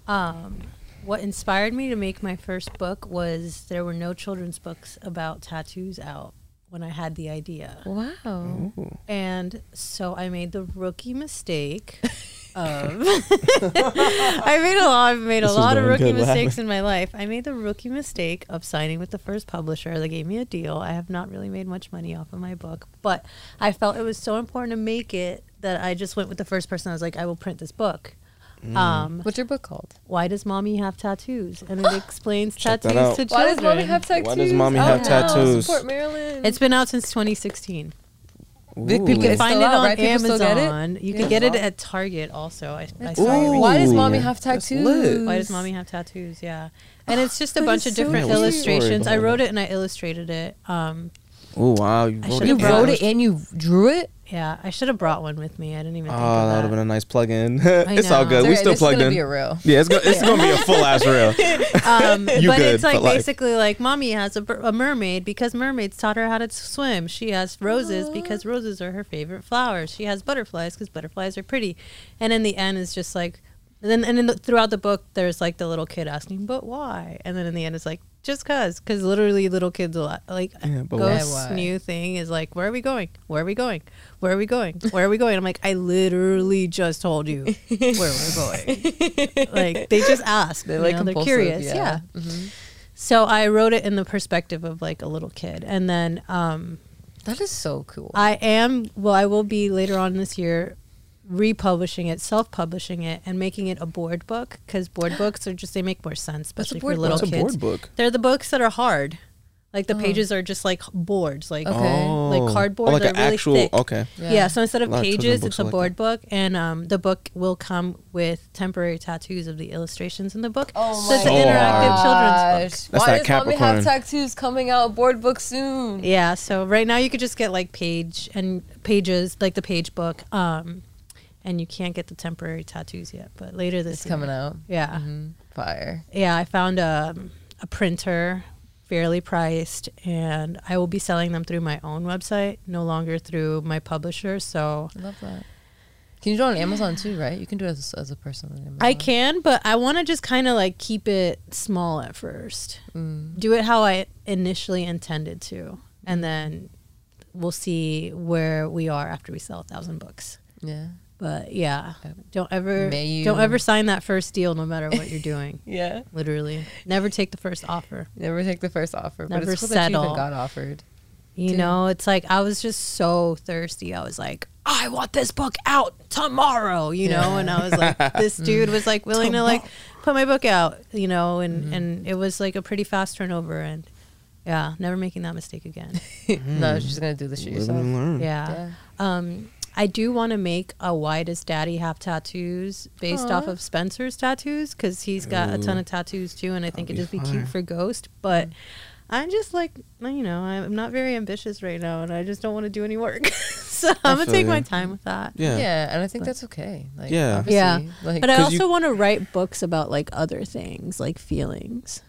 S3: Um, what inspired me to make my first book was there were no children's books about tattoos out when I had the idea.
S2: Wow.
S3: And so I made the rookie mistake of I made a lot I've made a
S1: This is
S3: lot of rookie mistakes
S1: happened?
S3: in my life. I made the rookie mistake of signing with the first publisher. They gave me a deal. I have not really made much money off of my book, but I felt it was so important to make it that I just went with the first person. I was like, I will print this book.
S1: Mm.
S3: Um,
S2: What's your book called?
S3: why does mommy have tattoos? And it explains
S1: Check that
S3: tattoos
S1: out.
S3: to children.
S2: Why does mommy have tattoos?
S1: Why does mommy have
S2: now.
S1: tattoos?
S2: Support Marilyn.
S3: It's been out since 2016.
S2: Big
S1: Ooh.
S3: You can
S2: It's
S3: find it
S2: out,
S3: on
S2: right? People it?
S3: Amazon. You
S2: Yeah.
S3: can get it at Target also. I, I saw it
S1: Ooh.
S3: recently.
S2: Why does mommy have tattoos?
S3: Why does mommy have tattoos? Yeah, and it's just a bunch of
S2: so
S3: different
S1: cute. What's the story
S3: illustrations. I wrote
S1: it?
S3: it and I illustrated it. Um,
S1: Oh wow, you wrote it.
S2: You wrote it and you drew it?
S3: yeah, I should have brought one with me. I didn't even
S1: Oh,
S3: think
S1: that
S3: of
S1: would have been a nice plug-in. it's all good.
S2: It's
S1: We
S2: okay,
S1: still
S2: this is
S1: plugged
S2: gonna
S1: in.
S2: be a real.
S1: yeah, it's, go- it's gonna be a full ass reel.
S3: um,
S1: You
S3: but
S1: good,
S3: it's like
S1: but,
S3: basically like mommy has a, a mermaid because mermaids taught her how to swim. She has roses because roses are her favorite flowers. She has butterflies because butterflies are pretty. And in the end, it's just like, and then and then the, throughout the book, there's like the little kid asking, "But why?" And then in the end, it's like, "Just cause," because literally little kids a lot like
S1: Yeah, but
S2: why?
S3: Ghost's new thing is like, "Where are we going? Where are we going? Where are we going? Where are we going?" I'm like, I literally just told you where we're going. like they just ask.
S2: They're
S3: you
S2: like
S3: know, they're curious.
S2: yeah.
S3: yeah.
S2: Mhm.
S3: So I wrote it in the perspective of like a little kid, and then um,
S2: That is so cool.
S3: I am well. I will be later on this year republishing it, self-publishing it, and making it a board book because board books are just they make more sense,
S2: What's
S3: especially
S2: board
S3: for little
S1: What's a
S3: kids.
S1: board book?
S3: They're the books that are hard. Like the
S2: Oh.
S3: pages are just like boards, like
S2: Okay.
S3: like cardboard.
S1: Oh, like
S3: they're
S1: an
S3: really
S1: actual.
S3: thick.
S1: Okay.
S3: Yeah. so instead of
S1: A of
S3: pages, it's a
S1: are like
S3: board
S1: that.
S3: book, and um, the book will come with temporary tattoos of the illustrations in the book.
S2: Oh
S3: so it's an
S1: my
S3: interactive children's book.
S2: Gosh.
S1: That's
S2: Why
S1: that
S2: does mommy have tattoos coming out board book soon?
S3: Yeah, so right now you could just get like page and pages, like the page book, um, and you can't get the temporary tattoos yet. But later this
S2: It's
S3: year.
S2: coming out.
S3: Yeah,
S2: Mhm. Fire.
S3: yeah. I found a a printer, fairly priced, and I will be selling them through my own website, no longer through my publisher. So
S2: I love that. Can you do it on Amazon too, right? You can do it as, as a person on Amazon.
S3: I can, but I want to just kind of like keep it small at first.
S2: Mm.
S3: Do it how I initially intended to, and then we'll see where we are after we sell a thousand books.
S2: Yeah.
S3: But yeah, don't ever
S2: May you-
S3: don't ever sign that first deal, no matter what you're doing.
S2: Yeah.
S3: Literally, never take the first offer.
S2: Never take the first offer. but
S3: Never
S2: it's cool that you even got offered.
S3: You
S2: Dude.
S3: know, it's like I was just so thirsty. I was like, I want this book out tomorrow. You know, and I was like, this dude was like willing to like put my book out. You know, and and it was like a pretty fast turnover. And yeah, never making that mistake again.
S2: no, she's gonna do this shit
S1: Live
S2: yourself.
S3: Yeah.
S2: Yeah.
S3: Um, I do want to make a why does daddy have tattoos based off of Spencer's tattoos because he's got a ton of tattoos too, and I think
S5: That'd
S3: it'd just be
S5: fire.
S3: cute for Ghost. But I'm just like, you know, I'm not very ambitious right now, and I just don't want to do any work. so I'm gonna
S5: feel
S3: take my time with that.
S2: Yeah.
S5: Yeah.
S2: and I think that's okay. Like,
S5: Yeah.
S3: Yeah.
S2: Like,
S3: But I also want to write books about like other things, like feelings.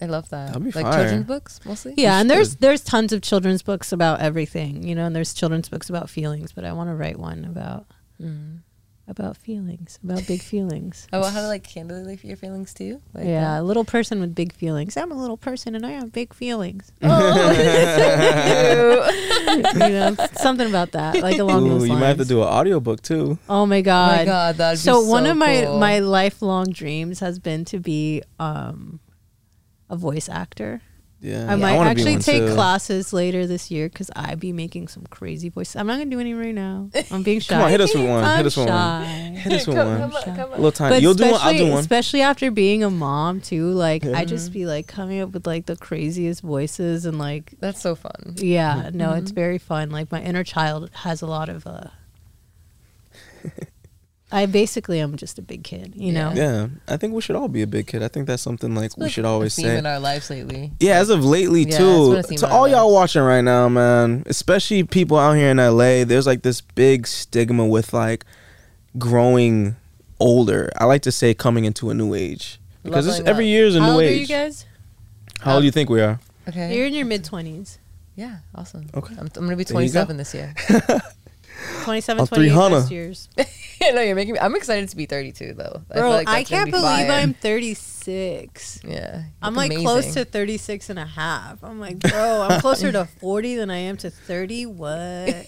S2: I love that.
S1: That'd be
S2: like
S1: fire.
S2: children's books mostly.
S3: Yeah, and there's
S1: should.
S3: there's tons of children's books about everything, you know, and there's children's books about feelings, but I want to write one about
S2: Mm.
S3: about feelings, about big feelings.
S2: Oh, how to like handle like, your feelings too. Like
S3: yeah, a little person with big feelings. I'm a little person and I have big feelings.
S2: that.
S3: you know, something about that, like along
S1: Ooh,
S3: those
S1: you might have to do an audiobook too.
S3: Oh my
S2: oh
S3: god!
S2: my god, that'd
S3: so
S2: be
S3: one
S2: so
S3: of my
S2: cool.
S3: my lifelong dreams has been to be um a voice actor.
S1: Yeah,
S3: I might
S1: wanna
S3: actually take
S1: too.
S3: classes later this year because I be making some crazy voices. I'm not gonna do any right now. I'm being shy.
S1: Come on, hit us with one.
S3: I'm
S1: Hit us with one. Hit us with
S2: Come-
S1: one.
S2: come on,
S3: Shy.
S2: come
S1: A little tiny.
S3: But
S1: You'll do one. I'll do one.
S3: especially after being a mom too. Like
S1: Yeah.
S3: I just be like coming up with like the craziest voices and like
S2: That's so fun.
S3: yeah, no, it's
S2: Mhm.
S3: very fun. Like my inner child has a lot of uh I basically am just a big kid, you know.
S1: Yeah, I think we should all be a big kid. I think that's something like we should always say.
S2: in our lives lately.
S1: Yeah, as of lately
S2: Yeah,
S1: too.
S2: been a theme
S1: To all y'all
S2: lives.
S1: watching right now, man, especially people out here in LA, there's like this big stigma with like growing older. I like to say coming into a new age because it's, every year is a
S3: How
S1: new
S3: old are
S1: age.
S3: you guys?
S1: How old do you um, think we are?
S2: Okay.
S3: You're in your mid twenties.
S2: yeah, awesome.
S1: Okay.
S2: I'm, I'm gonna be
S1: There you go.
S2: 27 this year.
S3: 27,
S1: On
S3: 28
S1: 300.
S3: last years.
S2: no, you're making me. I'm excited to be 32 though. I, feel
S3: Bro,
S2: like
S3: I can't
S2: be
S3: believe
S2: fire.
S3: I'm 36.
S2: Yeah,
S3: I'm
S2: look
S3: like close to 36 and a half. I'm like, bro, I'm closer to 40 than I am to 30. What?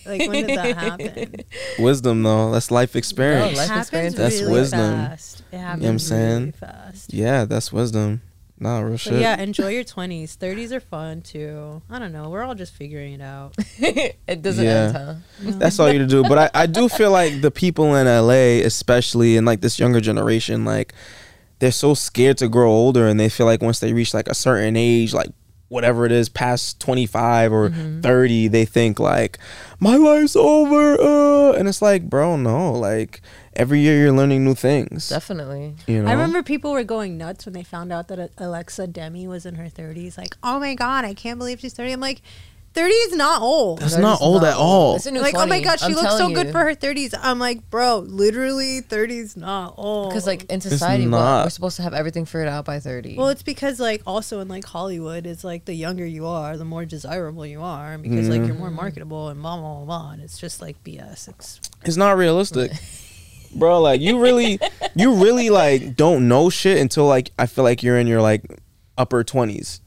S3: Like, when did that happen?
S1: Wisdom though, that's life
S2: No,
S1: experience.
S2: life
S3: it happens
S2: experience.
S1: That's
S3: really
S1: wisdom.
S3: fast. It happens
S1: I'm
S3: really
S1: saying?
S3: fast.
S1: yeah, that's wisdom. Nah, real
S3: But
S1: shit.
S3: yeah, enjoy your 20s. 30s are fun too. I don't know. We're all just figuring it out.
S2: it doesn't
S1: Yeah.
S2: end, huh?
S1: That's all you to do. But I, I do feel like the people in LA, especially in like this younger generation, like they're so scared to grow older and they feel like once they reach like a certain age, like whatever it is, past 25 or
S2: Mm-hmm.
S1: 30, they think like, my life's over. Uh. And it's like, bro, no. Like every year you're learning new things.
S2: Definitely.
S1: You know?
S3: I remember people were going nuts when they found out that Alexa Demie was in her 30s. Like, oh my God, I can't believe she's 30. I'm like, 30 is not old.
S1: That's not
S2: is
S1: old at all.
S2: It's a new
S3: like, oh my God, she
S2: I'm
S3: looks so
S2: telling
S3: good
S2: you.
S3: for her 30s. I'm like, bro, literally 30's not old.
S2: Because like in society, what,
S1: not.
S2: we're supposed to have everything figured out by 30.
S3: Well, it's because like also in like Hollywood, it's like the younger you are, the more desirable you are, and because like you're more mm. marketable and blah blah blah. blah and it's just like BS. It's,
S1: It's not realistic. Bro, like you really you really like don't know shit until like I feel like you're in your like upper 20s.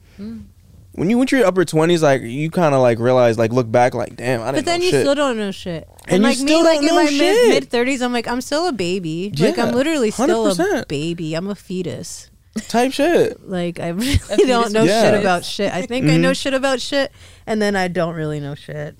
S1: When you when you're upper 20s like you kind of like realize like look back like damn, I didn't
S3: but then
S1: know
S3: you
S1: shit.
S3: still don't know shit.
S1: And you
S3: like
S1: still
S3: me, like
S1: don't
S3: in
S1: know
S3: my
S1: shit.
S3: mid thirties, I'm like I'm still a baby. like I'm literally still a
S1: 100%.
S3: baby. I'm a fetus.
S1: type shit.
S3: Like I really don't know
S1: with
S3: shit about shit. I think I know
S1: Mhm.
S3: shit about shit, and then I don't really know shit.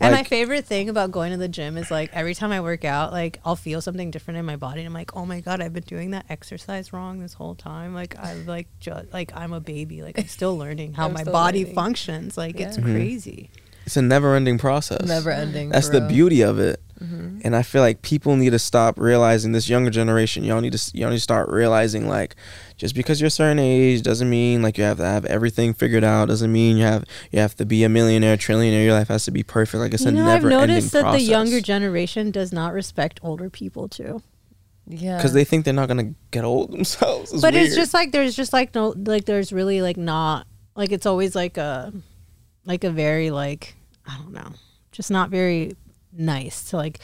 S3: And my favorite thing about going to the gym is like every time I work out, like I'll feel something different in my body. And I'm like, oh my god, I've been doing that exercise wrong this whole time. Like I'm like just like I'm a baby. Like I'm still learning how
S2: I'm
S3: my body
S2: learning.
S3: functions. Like it's
S2: Yeah.
S1: Mhm.
S3: crazy.
S1: It's a never-ending process.
S2: never ending.
S1: That's the
S2: real.
S1: beauty of it.
S2: Mhm.
S1: And I feel like people need to stop realizing this younger generation. Y'all need to y'all need to start realizing like just because you're a certain age doesn't mean like you have to have everything figured out. Doesn't mean you have you have to be a millionaire, trillionaire. Your life has to be perfect. Like it's
S3: you
S1: a
S3: know, I've
S1: never ending
S3: noticed that
S1: process.
S3: the younger generation does not respect older people too.
S2: Yeah.
S1: because they think they're not gonna get old themselves. It's
S3: but it's just like there's just like no like there's really like not like it's always like a like a very like I don't know just not very nice to like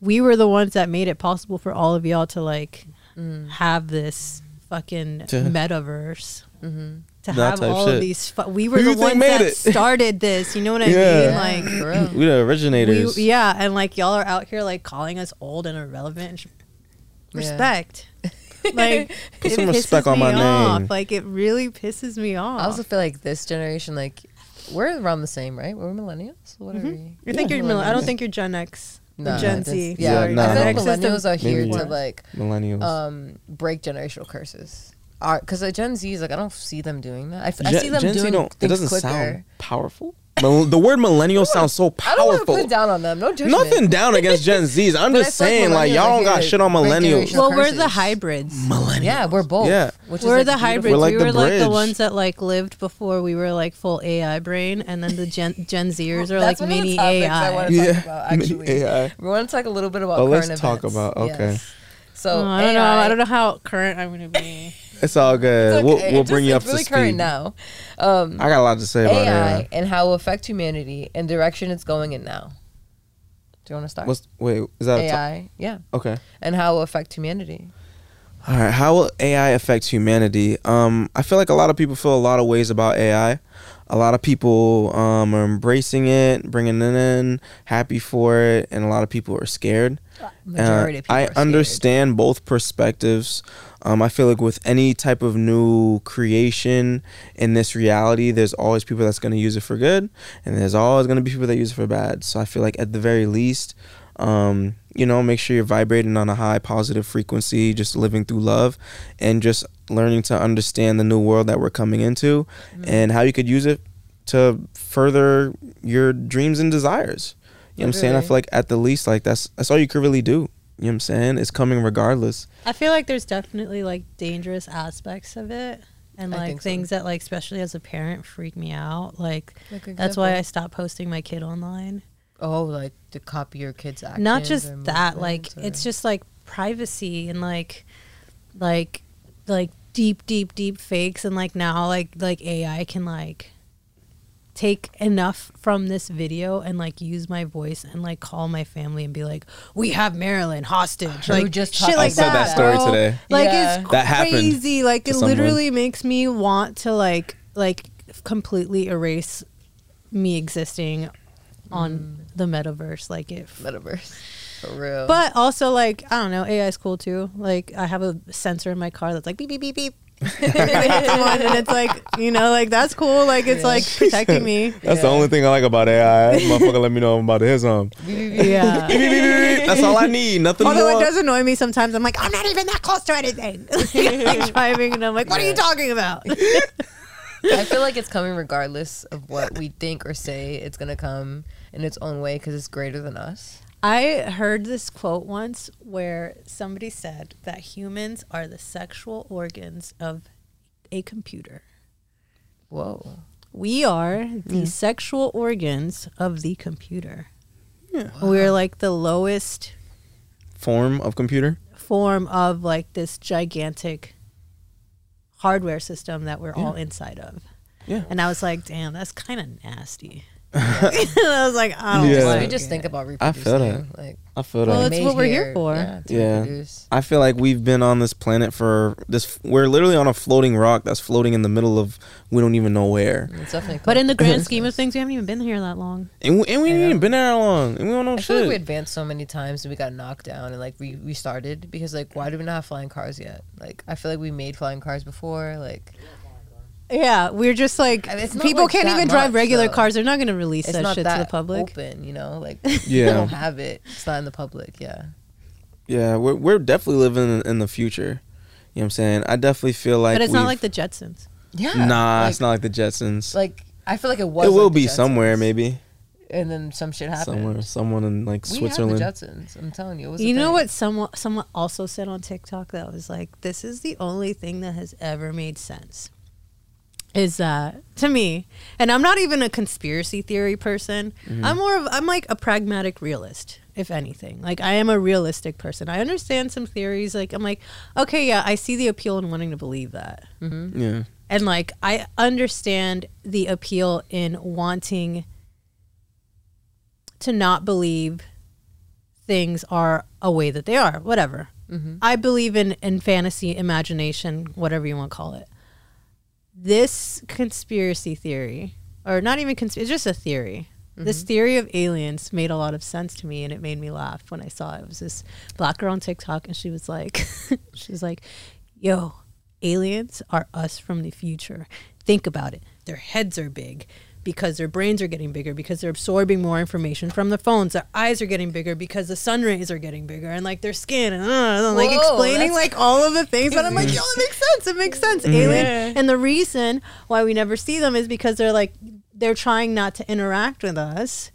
S3: we were the ones that made it possible for all of y'all to like
S2: Mm.
S3: have this fucking
S1: To-
S3: metaverse
S2: Mm-hmm.
S3: to
S1: That
S3: have all
S1: shit.
S3: of these fu- we were
S1: Who
S3: the ones
S1: made
S3: that
S1: it?
S3: started this you know what I
S1: Yeah.
S3: mean like
S2: for real.
S1: we the originators.
S3: we, yeah and like y'all are out here like calling us old and irrelevant and sh-
S2: Yeah.
S3: respect like
S1: Put
S3: it
S1: some
S3: pisses
S1: respect on
S3: me
S1: my
S3: off.
S1: name.
S3: Like it really pisses me off.
S2: I also feel like this generation, like we're around the same, right? We're millennials. What are we?
S3: You think
S1: Yeah.
S3: you're. Mil- I don't think you're Gen X. or
S2: No,
S3: Gen
S2: that's-
S3: Z.
S2: Yeah,
S1: Yeah, no,
S2: I feel like
S1: no.
S3: Is the-
S2: millennials are here
S1: Maybe
S2: to like
S1: millennials.
S2: um break generational curses. Because the Gen Z is like I don't see them doing that. I, f- I
S1: Gen,
S2: see them
S1: Gen Z
S2: doing
S1: don't. It doesn't
S2: quicker.
S1: sound powerful. Mil- the word millennial sounds so powerful.
S2: I don't want to put down on them. No judgment.
S1: Nothing down against Gen Zs. I'm just
S2: it's like
S1: saying, like, y'all don't got shit on
S2: great
S1: millennials.
S2: generation.
S3: Well, we're the hybrids.
S1: Millennials.
S2: Yeah, we're both.
S1: Yeah.
S2: Which
S3: We're
S2: is
S3: the
S2: like
S3: hybrids.
S1: We're like
S3: we
S1: the
S3: were like the ones that like lived before we were like full AI brain, and then the Gen Gen Zers are like
S2: That's the
S3: mini
S2: topics I
S3: AI.
S2: want to
S1: Yeah,
S2: talk about. Actually,
S1: AI.
S2: we want to talk a little bit about.
S1: Oh,
S2: current
S1: let's talk about- okay.
S2: Yes. So
S3: Oh, I don't know. I don't know how current I'm gonna be.
S1: It's all good.
S2: It's
S1: We'll, we'll
S2: It's
S1: bring
S2: just-
S1: you up
S2: it's really
S1: to
S2: current
S1: speed.
S2: now. Um,
S1: I got a lot to say about
S2: AI
S1: AI.
S2: and how it will affect humanity and direction it's going in now. Do you want to start?
S1: What's wait? Is that a to-
S2: AI? yeah,
S1: okay?
S2: and how it will affect humanity.
S1: All right. How will AI affect humanity? Um, I feel like a lot of people feel a lot of ways about AI. A lot of people um, are embracing it, bringing it in, happy for it, and a lot of people are scared.
S2: Majority
S1: Uh,
S2: of people.
S1: I
S2: are scared.
S1: understand both perspectives. Um, I feel like with any type of new creation in this reality, there's always people that's going to use it for good, and there's always going to be people that use it for bad. So I feel like at the very least, um, you know, make sure you're vibrating on a high positive frequency, just living through love, and just learning to understand the new world that we're coming into,
S2: Mm-hmm.
S1: and how you could use it to further your dreams and desires. You know what I'm saying? I feel like at the least, like that's that's all you could really do. You know what I'm saying? It's coming regardless.
S3: I feel like there's definitely like dangerous aspects of it, and like
S2: think so.
S3: things that like especially as a parent freak me out. Like
S2: Like
S3: that's why I
S2: example.
S3: stopped posting my kid online.
S2: Oh, like to copy your kids' actions.
S3: not just that like
S2: movements
S3: it's just like privacy and like like like deep deep deep fakes and like now like like ai can like take enough from this video and like use my voice and like call my family and be like we have marilyn hostage
S2: Who
S3: like
S2: just
S3: shit
S2: talked
S3: like
S2: I said
S3: that,
S2: that
S1: story
S3: bro.
S1: today.
S3: like
S2: Yeah.
S3: it's
S1: That happened
S3: crazy like
S1: to
S3: it
S1: someone.
S3: literally makes me want to like like completely erase me existing on
S2: Mm.
S3: the metaverse like if
S2: metaverse. For real.
S3: but also, like, I don't know, AI is cool too. Like, I have a sensor in my car that's like beep beep beep beep. and it's like, you know, like that's cool. Like, it's
S2: Yeah.
S3: like protecting me.
S1: That's the only thing I like about AI. Motherfucker, let me know I'm about to hit some.
S3: Yeah.
S1: That's all I need. Nothing
S3: Although
S1: more.
S3: it does annoy me sometimes, I'm like, I'm not even that close to anything. like driving, and I'm like, what are you talking about?
S2: I feel like it's coming regardless of what we think or say. It's gonna come in its own way because it's greater than us.
S3: I heard this quote once where somebody said that humans are the sexual organs of a computer.
S2: Whoa.
S3: We are the sexual organs of the computer.
S1: Yeah.
S3: We're like the lowest
S1: Form of computer.
S3: form of like this gigantic hardware system that we're all inside of.
S1: Yeah.
S3: And I was like, damn, that's kind of nasty. I was like, I don't
S1: Yeah.
S3: like
S2: we just
S3: it.
S2: think about
S1: I
S2: reproducing.
S1: feel that.
S2: Like
S1: I feel
S3: Well,
S1: that.
S3: That's
S2: made
S3: what we're here for.
S2: Yeah. To
S1: Yeah.
S2: reproduce.
S1: I feel like we've been on this planet for this. We're literally on a floating rock that's floating in the middle of we don't even know where.
S2: It's definitely.
S3: But in the grand scheme of things, we haven't even been here that long.
S1: And we, and we
S2: I
S1: ain't even been there that long, and we don't know
S2: I feel like we advanced so many times and we got knocked down and like we restarted because like why do we not have flying cars yet? Like I feel like we made flying cars before. Like
S3: Yeah, we're just like
S2: I mean,
S3: people
S2: like
S3: can't
S2: that
S3: even drive regular
S2: though.
S3: cars. They're not going to release
S2: it's
S3: that
S2: not
S3: shit
S2: that
S3: to the public.
S2: open, you know. Like we
S1: Yeah.
S2: don't have it. It's not in the public. Yeah.
S1: Yeah, we're we're definitely living in, in the future. You know what I'm saying? I definitely feel like
S3: but it's not like the Jetsons.
S2: Yeah.
S1: Nah,
S2: like,
S1: it's not like the Jetsons.
S2: Like I feel like it was.
S1: it will
S2: like the
S1: be somewhere, maybe
S2: And then some shit happened.
S1: somewhere, someone in like
S2: We
S1: Switzerland.
S2: had the Jetsons. I'm telling you. It was
S3: You know
S2: thing.
S3: what someone someone also said on TikTok that was like, "This is the only thing that has ever made sense." Is that to me? And I'm not even a conspiracy theory person.
S2: Mm-hmm.
S3: I'm more of I'm like a pragmatic realist, if anything. Like I am a realistic person. I understand some theories. Like I'm like, okay, yeah, I see the appeal in wanting to believe that. Mm-hmm.
S1: Yeah,
S3: And like I understand the appeal in wanting to not believe things are a way that they are, whatever. Mm-hmm. I believe in in fantasy, imagination, whatever you want to call it. This conspiracy theory, or not even conspiracy, it's just a theory. This mm-hmm. theory of aliens made a lot of sense to me, and it made me laugh when I saw it. It was this black girl on TikTok, and she was like, she was like, "Yo, aliens are us from the future. Think about it. Their heads are big because their brains are getting bigger because they're absorbing more information from the phones. Their eyes are getting bigger because the sun rays are getting bigger and like their skin and, uh, and, like
S2: Whoa,
S3: explaining like all of the things. But I'm like, yo, it makes sense. It makes sense. Alien. And the reason why we never see them is because they're like they're trying not to interact with us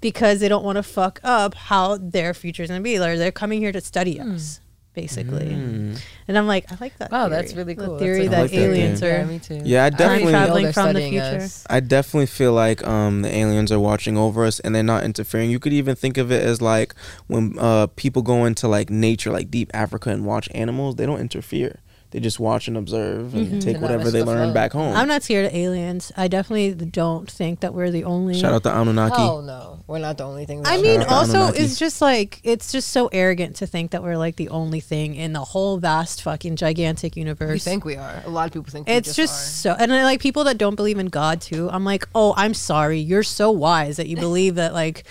S3: because they don't want to fuck up how their future's gonna be. Or they're coming here to study us, basically.
S1: Mm.
S3: And I'm like, I like that.
S2: Wow,
S3: theory.
S2: that's really cool. That's
S3: theory
S2: like-
S3: that
S1: like
S3: aliens
S1: theory.
S3: are.
S2: Yeah, me too.
S1: Yeah, I
S2: I
S1: definitely.
S2: even know
S3: traveling from the future.
S2: us.
S1: I definitely feel like um, the aliens are watching over us and they're not interfering. You could even think of it as like when uh, people go into like nature, like deep Africa, and watch animals. They don't interfere. They just watch and observe and
S3: Mhm.
S1: take
S2: To
S1: whatever they learn back home.
S3: I'm not scared of aliens. I definitely don't think that we're the only.
S1: Shout out to Anunnaki.
S2: Oh no, we're not the only thing.
S3: I mean, also,
S1: Anunnaki.
S3: it's just like it's just so arrogant to think that we're like the only thing in the whole vast fucking gigantic universe.
S2: we think we are. A lot of people think we
S3: it's just, so, and then, like people that don't believe in God too. I'm like, oh, I'm sorry, you're so wise that you believe that like,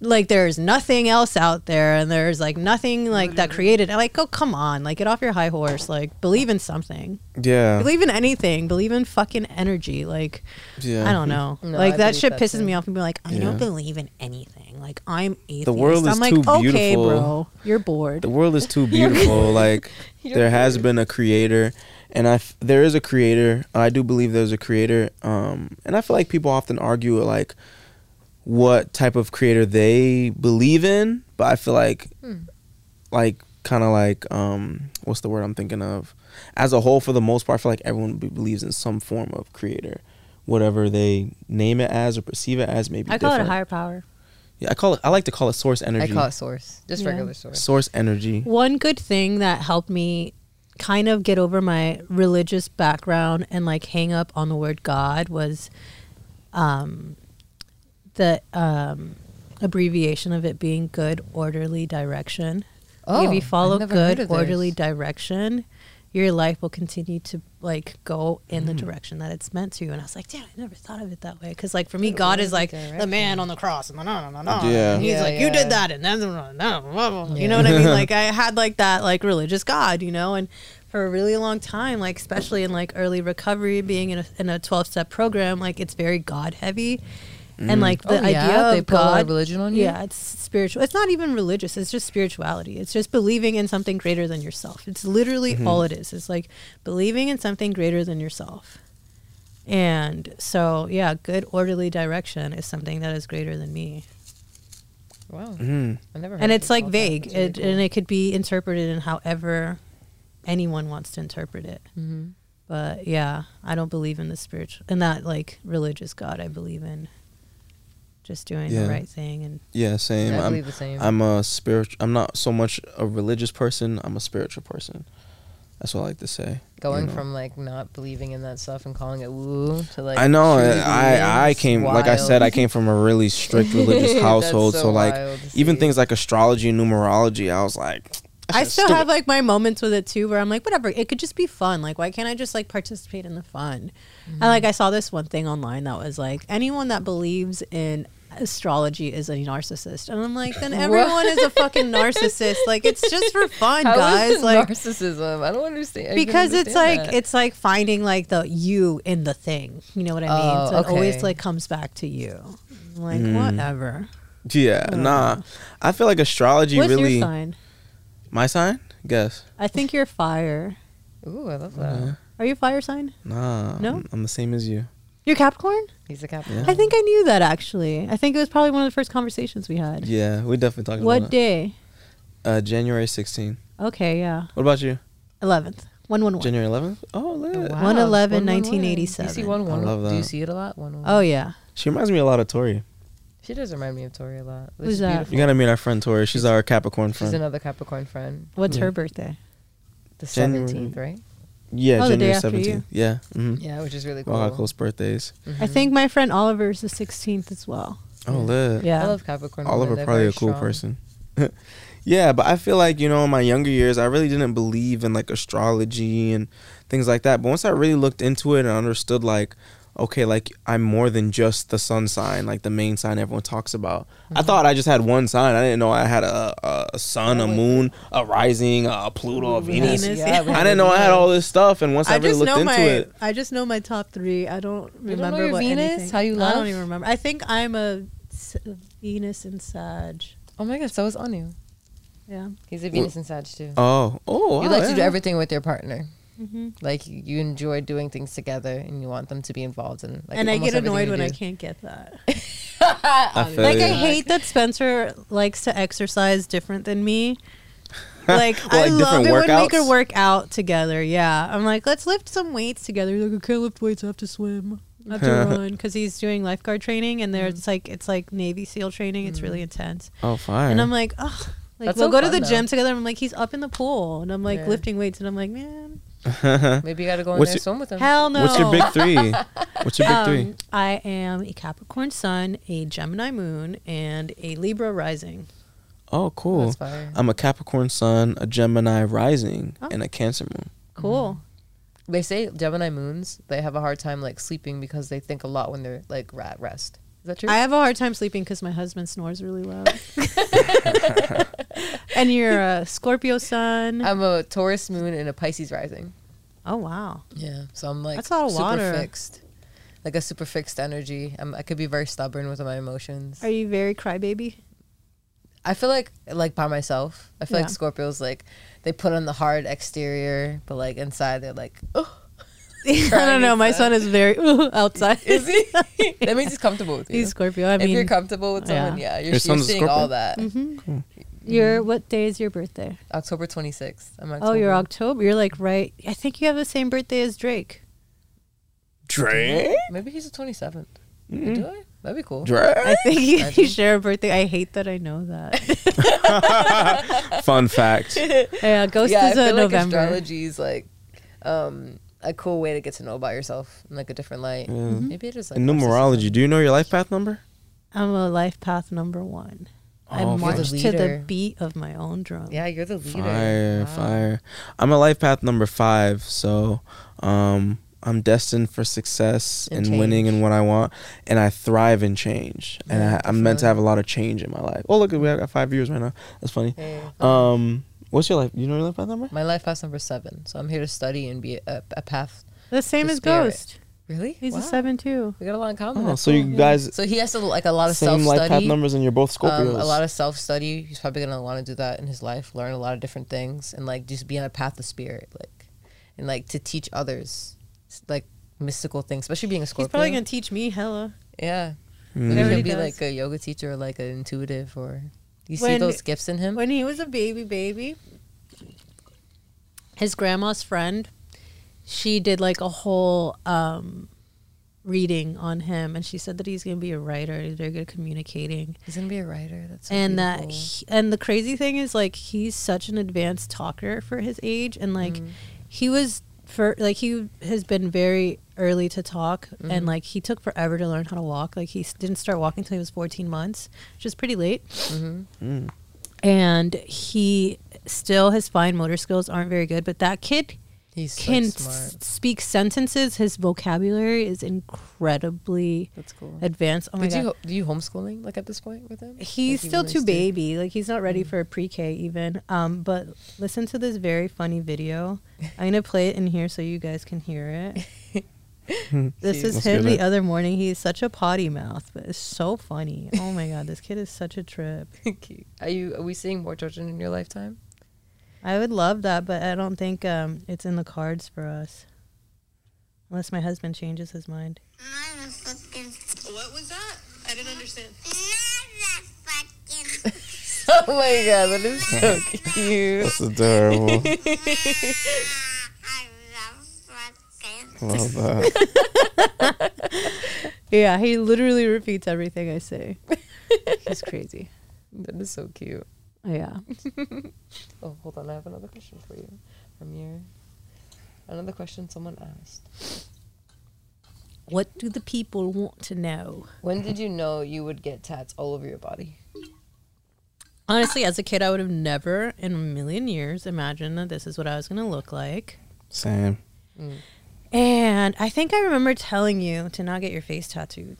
S3: like there's nothing else out there, and there's like nothing like that created. And like, oh, come on, like get off your high horse, like believe in something,
S1: Yeah.
S3: believe in anything, believe in fucking energy, like.
S1: yeah.
S3: I don't know.
S2: No,
S3: like
S2: I
S3: that shit
S2: that
S3: pisses
S2: too.
S3: me off. People are like, I
S1: Yeah.
S3: don't believe in anything. Like I'm atheist.
S1: The world is
S3: I'm like,
S1: too
S3: okay,
S1: beautiful.
S3: bro, you're bored.
S1: The world is too beautiful. like there has been a creator, and I f- there is a creator. I do believe there's a creator. Um, and I feel like people often argue like what type of creator they believe in, but I feel like like kind of like um what's the word I'm thinking of? As a whole, for the most part, I feel like everyone be- believes in some form of creator, whatever they name it as or perceive it as. Maybe
S3: I call it a higher power.
S1: Yeah, I call it. I like to call it source energy.
S2: I call it source, just
S3: Yeah.
S2: regular source.
S1: source energy.
S3: One good thing that helped me kind of get over my religious background and like hang up on the word God was um, the um, abbreviation of it being good orderly direction.
S2: Oh,
S3: if you follow good
S2: of this.
S3: orderly direction, your life will continue to like go in
S2: Mm.
S3: the direction that it's meant to. You. And I was like, damn, I never thought of it that way. Because like for me, God is like the man on the cross, and, the no, no, no, no.
S1: Yeah.
S3: and he's
S2: Yeah,
S3: like, you did that, and then you know what I mean? Like I had like that like religious God, you know, and for a really long time, like especially in like early recovery, being in a in a twelve step program, like it's very God heavy. And like the
S2: Oh, yeah?
S3: idea
S2: They
S3: of
S2: put a
S3: God,
S2: religion on you?
S3: yeah, it's spiritual. It's not even religious. It's just spirituality. It's just believing in something greater than yourself. It's literally all it is. It's like believing in something greater than yourself. And so, yeah, good orderly direction is something that is greater than me.
S2: Wow,
S1: Mm.
S2: I never. Heard
S3: And it's like vague,
S2: That's really
S3: it,
S2: cool.
S3: and it could be interpreted in however anyone wants to interpret it.
S2: Mhm.
S3: But yeah, I don't believe in the spiritual, in that like religious God. I believe in just doing
S1: Yeah.
S3: the right thing and
S1: Yeah, same.
S2: Yeah, I
S1: I'm,
S2: the same.
S1: I'm a spiritual. I'm not so much a religious person. I'm a spiritual person. That's what I like to say.
S2: Going
S1: you know.
S2: from like not believing in that stuff and calling it woo to like
S1: I know. I I
S2: it's
S1: came like I said. I came from a really strict religious household. so, like even
S2: see.
S1: things like astrology and numerology, I was like,
S3: I still
S1: stupid.
S3: have like my moments with it too, where I'm like, whatever. It could just be fun. Like, why can't I just like participate in the fun? And like, mm-hmm. I saw this one thing online that was like, anyone that believes in astrology is a narcissist, and I'm like, then everyone is a fucking narcissist. Like, it's just for fun,
S2: How is
S3: guys.
S2: it
S3: Like,
S2: narcissism. I don't understand. I can
S3: because it's like
S2: that.
S3: it's like finding like the you in the thing. You know what I mean?
S2: Oh,
S3: so it always like comes back to you. I'm like
S1: Mm.
S3: whatever.
S1: yeah, nah. I feel like astrology
S3: What's
S1: really.
S3: your sign?
S1: My sign? Guess.
S3: I think you're fire.
S2: Ooh, I love that.
S1: Yeah.
S3: Are you fire sign?
S1: Nah.
S3: No?
S1: I'm, I'm the same as you.
S3: You're Capricorn?
S2: He's a Capricorn.
S3: I think I knew that actually. I think it was probably one of the first conversations we had.
S1: Yeah, we definitely talked about it.
S3: What
S1: about
S3: day?
S1: Uh, January 16.
S3: Okay, yeah.
S1: What about you?
S3: 11th. 111.
S1: January 11th? Oh, lit.
S2: Wow,
S3: 111,
S2: 111. Do you
S3: 1987.
S2: see one one?
S1: I love
S2: Do you see it a lot? One one.
S3: Oh, yeah.
S1: She reminds me a lot of Tori.
S2: she does remind me of Tori a lot.
S3: Who's
S2: is
S3: that?
S2: beautiful.
S1: You gotta meet our friend Tori. She's our Capricorn friend.
S2: She's another Capricorn friend.
S3: What's
S1: Yeah.
S3: her birthday?
S2: The seventeenth, right?
S1: Yeah,
S3: Oh,
S1: January 17th. Yeah. Mm-hmm.
S2: Yeah, which is really cool.
S1: all had close birthdays.
S3: I think my friend Oliver is the 16th as well.
S1: Oh, lit.
S3: Yeah.
S2: I love Capricorn.
S1: Oliver.
S2: They're
S1: probably a cool
S2: strong.
S1: person. yeah, but I feel like you know, in my younger years, I really didn't believe in like astrology and things like that. But once I really looked into it and understood, like, okay, like I'm more than just the sun sign, like the main sign everyone talks about. I mm-hmm. thought I just had one sign. I didn't know I had a, a, a sun, a moon, a rising, a Pluto, a Venus.
S3: Venus,
S2: Yeah,
S3: yeah.
S1: I didn't know I had all this stuff, and once I,
S3: I
S1: really
S3: just
S1: looked
S3: know
S1: into
S3: my
S1: it,
S3: I just know my top three. I don't
S2: don't know
S3: remember
S2: your
S3: what
S2: Venus?
S3: anything-
S2: How you love?
S3: I don't even remember. I think I'm a Venus and Sag.
S2: Oh my god, so is Anu.
S3: Yeah.
S2: He's a Venus and Sag too.
S1: oh, oh,
S2: you
S1: wow,
S2: like to do everything with your partner. Mm-hmm. Like you- you enjoy doing things together, and you want them to be involved in. Like
S3: and I get annoyed
S2: you
S3: when I can't get that.
S1: I
S3: Like
S1: you.
S3: I hate that Spencer likes to exercise different than me. Like
S1: Well,
S3: I love
S1: different
S3: it when we could
S1: workouts?
S3: work out together. Yeah, I'm like, let's lift some weights together. He's like, I can't lift weights. I have to swim. I have to run because he's doing lifeguard training, and there's mm-hmm. like it's like Navy SEAL training. It's really mm. intense,
S1: Oh, fire.
S3: and I'm like, oh. Like
S2: That's
S3: we'll
S2: so
S3: go to
S2: fun,
S3: the gym together. And I'm like, he's up in the pool, and I'm like
S2: Yeah.
S3: lifting weights, and I'm like, man,
S2: Maybe you got to go in
S1: What's
S2: there
S1: your-
S2: and swim with them.
S3: hell no.
S1: What's your big three? What's your big
S3: Um,
S1: three?
S3: I am a Capricorn Sun, a Gemini Moon, and a Libra Rising.
S1: Oh, cool.
S2: That's fire.
S1: I'm a Capricorn Sun, a Gemini Rising,
S3: Oh.
S1: and a Cancer Moon.
S3: Cool.
S2: They say Gemini moons they have a hard time like sleeping because they think a lot when they're like at rest. Is that true?
S3: I have a hard time sleeping because my husband snores really loud. and you're a Scorpio Sun.
S2: I'm a Taurus moon and a Pisces rising.
S3: Oh wow.
S2: Yeah, so I'm like
S3: That's a lot of
S2: super
S3: water.
S2: fixed, like a super fixed energy. I'm, I could be very stubborn with my emotions.
S3: Are you very crybaby?
S2: I feel like like by myself. I feel
S3: Yeah.
S2: like Scorpios like they put on the hard exterior, but like inside they're like, oh,
S3: I don't know. My son is very outside.
S2: is he? that means he's comfortable with you.
S3: He's Scorpio. I
S2: if
S3: mean,
S2: you're comfortable with someone,
S3: yeah.
S2: yeah, you're,
S1: Your
S2: you're
S1: son's a
S2: seeing
S1: Scorpio?
S2: all that.
S3: Mm-hmm. Your what day is your birthday?
S2: October 26th. I'm
S3: Oh, you're
S2: October.
S3: October. You're like right. I think you have the same birthday as Drake.
S1: Drake?
S2: Maybe he's the 27th.
S3: Mm-hmm.
S2: Do I? That'd be cool.
S1: Drake?
S3: I think you, you share a birthday. I hate that I know that.
S1: Fun fact.
S3: yeah, Ghost
S2: yeah, I
S3: is
S2: feel
S3: a
S2: like
S3: November.
S2: astrology is like um, a cool way to get to know about yourself in like a different light.
S3: Mm-hmm.
S2: Maybe it is like
S1: In numerology, do you know your life path number?
S3: I'm a life path number one. I
S1: Oh,
S3: march
S2: fire.
S3: to the beat of my own drum.
S2: Yeah, you're the leader.
S1: Fire,
S2: Wow.
S1: fire. I'm a life path number five, so um, I'm destined for success
S2: And
S1: and, winning and what I want, and I thrive in change. and
S2: Yeah,
S1: I, I'm meant to have a lot of change in my life. Oh, look, we got five years right now. That's funny.
S2: Hey.
S1: Um, what's your life? You know your life path number?
S2: My life path number seven, so I'm here to study and be a, a path.
S3: The same as
S2: spirit.
S3: Ghost.
S2: Really?
S3: He's
S2: Wow.
S3: a seven too.
S2: We got a lot in common.
S1: Oh,
S2: That's
S1: so
S2: cool.
S1: you guys
S2: So he has to like a lot of
S1: same
S2: self
S1: life path
S2: study.
S1: numbers, and you're both Scorpios.
S2: Um, a lot of self study. He's probably gonna want to do that in his life, learn a lot of different things, and like just be on a path of spirit, like, and like to teach others, like mystical things, especially being a Scorpio.
S3: He's probably gonna teach me hella.
S2: yeah.
S1: Mm.
S2: Maybe
S3: He already
S2: he'll be
S3: does.
S2: like a yoga teacher or like an intuitive, or you see those gifts in him.
S3: When he was a baby baby, his grandma's friend, she did like a whole um reading on him and she said that he's gonna be a writer, he's very good at communicating.
S2: He's gonna be a writer. That's so
S3: and that he- and the crazy thing is like he's such an advanced talker for his age and like
S2: Mm.
S3: he was for like he has been very early to talk
S2: Mm-hmm.
S3: and like he took forever to learn how to walk like he didn't start walking until he was 14 months which is pretty late
S2: Mhm.
S1: Mm.
S3: and he still his fine motor skills aren't very good but that kid
S2: he's
S3: can
S2: like,
S3: s- speak sentences his vocabulary is incredibly
S2: That's cool.
S3: advanced oh my
S2: Did
S3: god
S2: you do you homeschooling like at this point with him?
S3: He's
S2: Like,
S3: still too
S2: still-
S3: baby. Like he's not ready
S2: Mm.
S3: for pre-K even. Um, but listen to this very funny video. I'm gonna play it in here so you guys can hear it. this is
S1: Let's
S3: him the other morning. He's such a potty mouth, but it's so funny. Oh my god, this kid is such a trip.
S2: Cute. Are you? Are we seeing more children in your lifetime?
S3: I would love that, but I don't think um, it's in the cards for us. Unless my husband changes his mind.
S6: What was that? I didn't understand.
S2: oh my god, that is so cute.
S1: That's adorable. Love that.
S3: Yeah, he literally repeats everything I say. He's crazy.
S2: That is so cute.
S3: Oh, yeah.
S2: Oh, hold on. I have another question for you from your. Another question someone asked.
S3: What do the people want to know?
S2: When did you know you would get tats all over your body?
S3: Honestly, as a kid, I would have never in a million years imagined that this is what I was going to look like.
S1: Same. Mm.
S3: And I think I remember telling you to not get your face tattooed.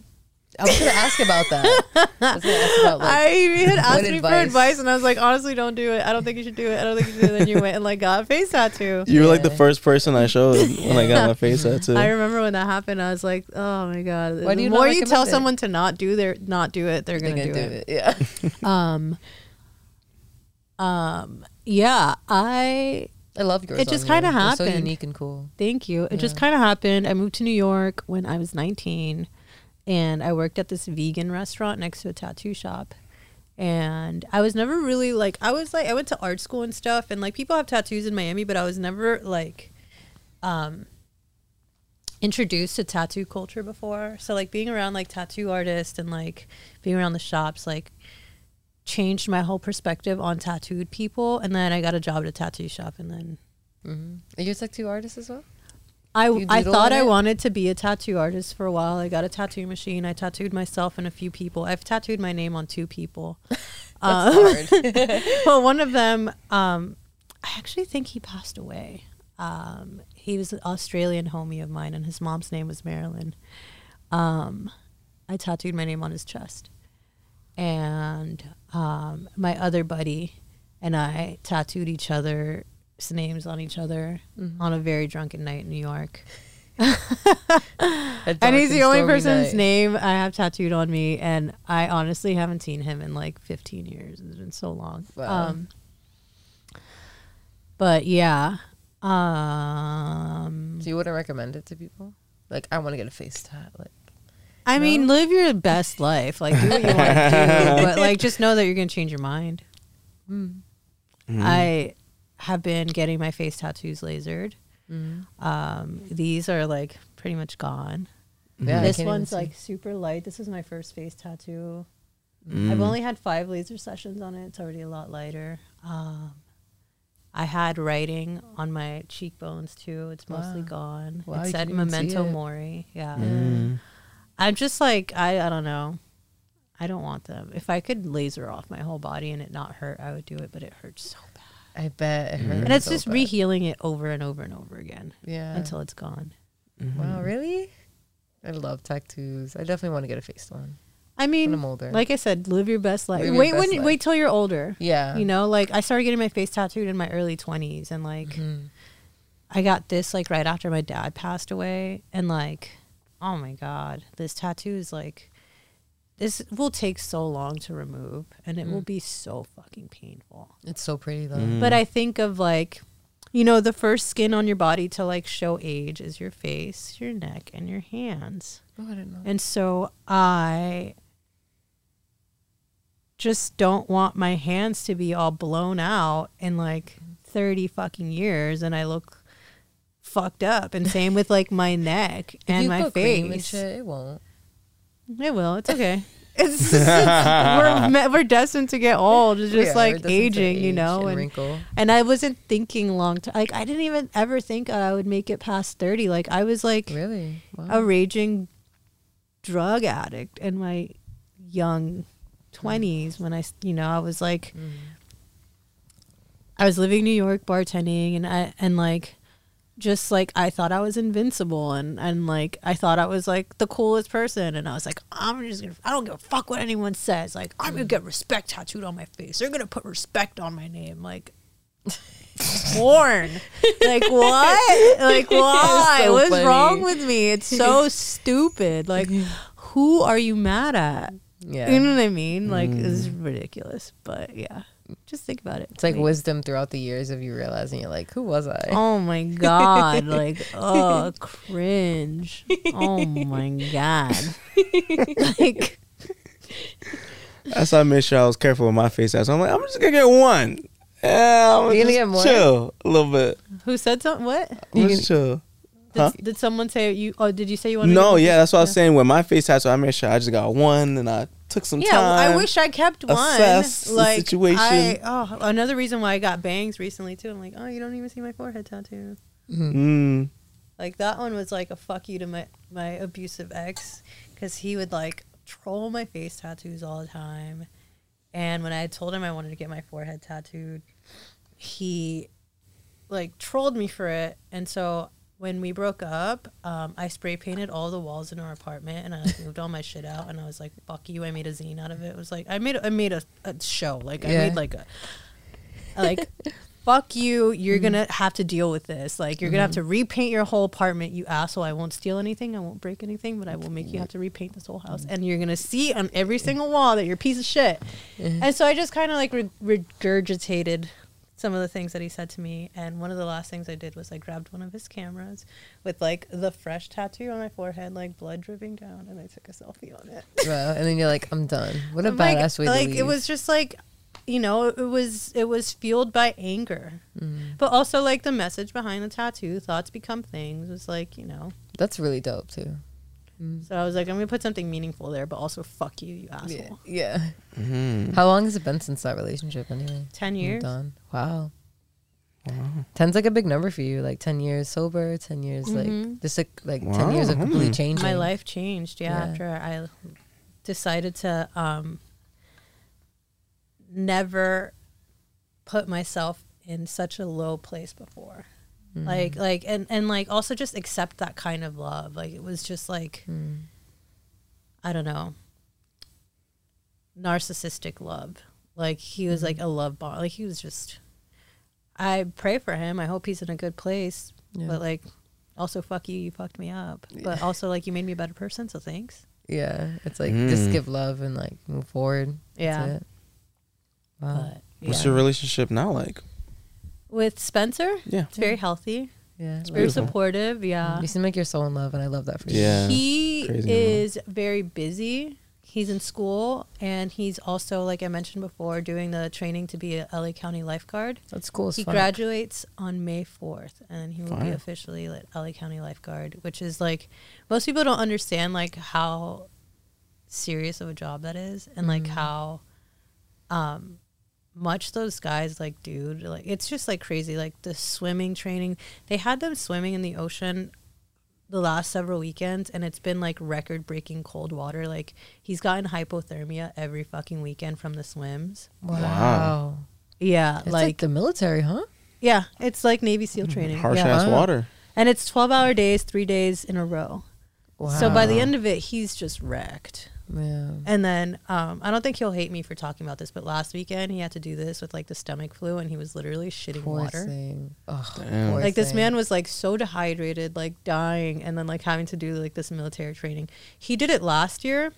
S2: I was gonna ask about that. I was ask about like.
S3: I had asked
S2: what
S3: me for
S2: advice?
S3: advice, and I was like, honestly, don't do it. I don't think you should do it. I don't think you should do it. And then you went and like got a face tattoo.
S1: You were like the first person I showed when I got my face tattoo.
S3: I remember when that happened. I was like, oh my god.
S2: Why
S3: the
S2: you
S3: more you tell
S2: it?
S3: someone to not do their not do it, they're
S2: they're
S3: gonna,
S2: gonna
S3: do,
S2: do
S3: it.
S2: it. Yeah.
S3: Um, um, yeah, I
S2: I love yours.
S3: It just kinda
S2: They're So
S3: happened.
S2: unique and cool.
S3: Thank you. It just kind of happened. I moved to New York when I was 19 and I worked at this vegan restaurant next to a tattoo shop. And I was never really like I was like I went to art school and stuff and like people have tattoos in Miami, but I was never like um introduced to tattoo culture before. So like being around like tattoo artists and like being around the shops like changed my whole perspective on tattooed people and then I got a job at a tattoo shop and then
S2: hmm Are you a tattoo artist as well?
S3: I, I thought I
S2: it?
S3: wanted to be a tattoo artist for a while. I got a tattoo machine. I tattooed myself and a few people. I've tattooed my name on two people. Um,
S2: Hard.
S3: well, one of them, um, I actually think he passed away. Um, he was an Australian homie of mine, and his mom's name was Marilyn. Um, I tattooed my name on his chest, and um, my other buddy and I tattooed each other's names on each other on a very drunken night in New York. And he's the only person's
S2: night.
S3: name I have tattooed on me, and I honestly haven't seen him in like 15 years. It's been so long.
S2: Wow.
S3: Um, but yeah, um,
S2: So you wouldn't recommend it to people? Like, I want to get a face tat. Like,
S3: I mean, live your best life. Like, do what you want to do, but like, just know that you're gonna change your mind.
S1: Mm-hmm.
S3: I have been getting my face tattoos lasered.
S2: mm-hmm.
S3: Um, these are like pretty much gone.
S2: yeah,
S3: this one's like super light. This is my first face tattoo.
S1: Mm.
S3: I've only had five laser sessions on it. It's already a lot lighter. Um, I had writing on my cheekbones too. It's mostly gone.
S2: Wow,
S3: it said
S2: can even see
S3: memento
S2: it.
S3: mori. Yeah.
S1: Mm.
S3: I'm just like I. I don't know. I don't want them. If I could laser off my whole body and it not hurt, I would do it. But it hurts so bad,
S2: I bet it hurts.
S3: and it's
S2: so
S3: just
S2: bad.
S3: rehealing it over and over and over again
S2: Yeah.
S3: until it's gone.
S1: Mm-hmm.
S2: Wow, really? I love tattoos. I definitely want to get a face one
S3: I
S2: when
S3: mean,
S2: I'm older.
S3: like I said, live your best life.
S2: Live your
S3: wait
S2: best
S3: when you,
S2: life.
S3: wait till you're older.
S2: yeah.
S3: You know, like I started getting my face tattooed in my early 20s and like
S2: Mhm.
S3: I got this like right after my dad passed away and like oh my god, this tattoo is like this will take so long to remove and it will
S2: Mm.
S3: be so fucking painful.
S2: It's so pretty though.
S1: Mm.
S3: But I think of like you know, the first skin on your body to like show age is your face, your neck, and your hands.
S2: Oh, I didn't know.
S3: And so I just don't want my hands to be all blown out in like 30 fucking years and I look fucked up. And same with like my neck
S2: If
S3: and
S2: you
S3: my
S2: put cream and
S3: face.
S2: shit, it won't.
S3: It will. It's okay. It's, it's we're we're destined to get old. It's just like
S2: we're destined to
S3: aging, you know.
S2: and
S3: And
S2: wrinkle.
S3: and I wasn't thinking long time. Like I didn't even ever think I would make it past thirty. Like I was like
S2: Really? Wow.
S3: a raging drug addict in my young 20s when I you know, I was like,
S2: Mm.
S3: I was living in New York bartending and I, and like, just like I thought I was invincible and, and like I thought I was like the coolest person. And I was like I'm just gonna I don't give a fuck what anyone says. Like I'm gonna get respect tattooed on my face. They're gonna put respect on my name. Like born like what? Like why?
S2: so
S3: what's
S2: funny.
S3: wrong with me? It's so stupid. Like who are you mad at?
S2: Yeah.
S3: you know what I mean? Like this is mm. ridiculous. But yeah just think about it
S2: It's like
S3: Like,
S2: wisdom throughout the years of you realizing you're like, who was I?
S3: Oh my god! Like, oh, cringe! Oh my god! like,
S1: That's why I made sure I was careful with my face tats. I'm like, I'm just gonna get one. Yeah, I'm
S2: You gonna get more?
S1: Chill a little bit.
S3: who said something? What
S1: I'm just chill.
S3: Did,
S1: Huh?
S3: did someone say you? Oh, did you say you wanted?
S1: To No,
S3: to
S1: yeah, that's what I was saying. When my face tattoo, I made sure I just got one, and I took some
S3: Yeah,
S1: time.
S3: Yeah, I wish I kept one.
S1: assess the
S3: like,
S1: situation.
S3: I, oh, another reason why I got bangs recently too. I'm like, oh, you don't even see my forehead tattoo.
S1: Mm.
S3: Like that one was like a fuck you to my my abusive ex because he would like troll my face tattoos all the time. And when I told him I wanted to get my forehead tattooed, he like trolled me for it. And so when we broke up, um, I spray painted all the walls in our apartment and I like, moved all my shit out. And I was like, "Fuck you!" I made a zine out of it. It was like I made I made a, a show. Like I made like a like fuck you you're gonna mm-hmm. have to deal with this like you're gonna have to mm-hmm. repaint your whole apartment you asshole i won't steal anything i won't break anything but i will make you have to repaint this whole house mm-hmm. and you're gonna see on every single wall that you're a piece of shit and so i just kind of like re- regurgitated some of the things that he said to me. And one of the last things I did was I grabbed one of his cameras with like the fresh tattoo on my forehead, like blood dripping down, and I took a selfie on it.
S2: Wow. And then you're like, I'm done. What a
S3: I'm like-
S2: badass way
S3: like,
S2: to leave.
S3: it was just like you know it was it was fueled by anger
S2: Mm.
S3: but also like the message behind the tattoo thoughts become things was like you know
S2: That's really dope too.
S3: So i was like i'm gonna put something meaningful there but also fuck you you asshole
S2: Yeah. yeah.
S1: Mhm.
S2: How long has it been since that relationship anyway?
S3: 10 years
S2: Done. Wow. Ten's like a big number for you. Like ten years sober, ten years
S3: Mhm.
S2: like just like like ten years of completely
S1: Mm.
S2: changing.
S3: my life changed yeah,
S2: Yeah.
S3: after i decided to um never put myself in such a low place before
S2: Mm.
S3: like like and and like also just accept that kind of love like it was just like
S2: Mm.
S3: i don't know narcissistic love like he was like a love bomb like he was just i pray for him i hope he's in a good place
S2: Yeah.
S3: but like also fuck you you fucked me up but also like you made me a better person so thanks
S2: Yeah. It's like just
S1: Mm.
S2: give love and like move forward. That's
S3: yeah
S2: it. Wow.
S3: but
S1: What's your relationship now like?
S3: With spencer
S1: Yeah.
S3: it's very healthy
S2: yeah.
S3: it's very
S1: beautiful.
S3: supportive yeah
S2: You seem like you're so in love and I love that for you.
S1: Yeah.
S3: he
S1: Crazy
S3: is very busy. He's in school and he's also, like I mentioned before, doing the training to be a LA County lifeguard.
S2: That's cool
S3: He
S2: fuck.
S3: graduates on May 4th and he will be officially like LA County lifeguard, which is like most people don't understand like how serious of a job that is and like
S2: Mhm.
S3: how um much those guys like dude like it's just like crazy like the swimming training they had them swimming in the ocean the last several weekends and it's been like record breaking cold water like he's gotten hypothermia every fucking weekend from the swims
S2: Wow.
S1: Wow.
S3: yeah
S2: It's like,
S3: like,
S2: the military, huh?
S3: yeah it's like navy seal mm-hmm. training
S1: Harsh
S3: yeah.
S1: ass
S2: Wow.
S1: water.
S3: and it's 12 hour days three days in a row
S2: Wow.
S3: so by the end of it he's just wrecked
S2: yeah.
S3: and then um, i don't think he'll hate me for talking about this but last weekend he had to do this with like the stomach flu and he was literally shitting
S2: Poor
S3: water
S2: thing. Ugh,
S1: Damn.
S2: poor
S3: like this
S2: thing.
S3: man was like so dehydrated like dying and then like having to do like this military training he did it last year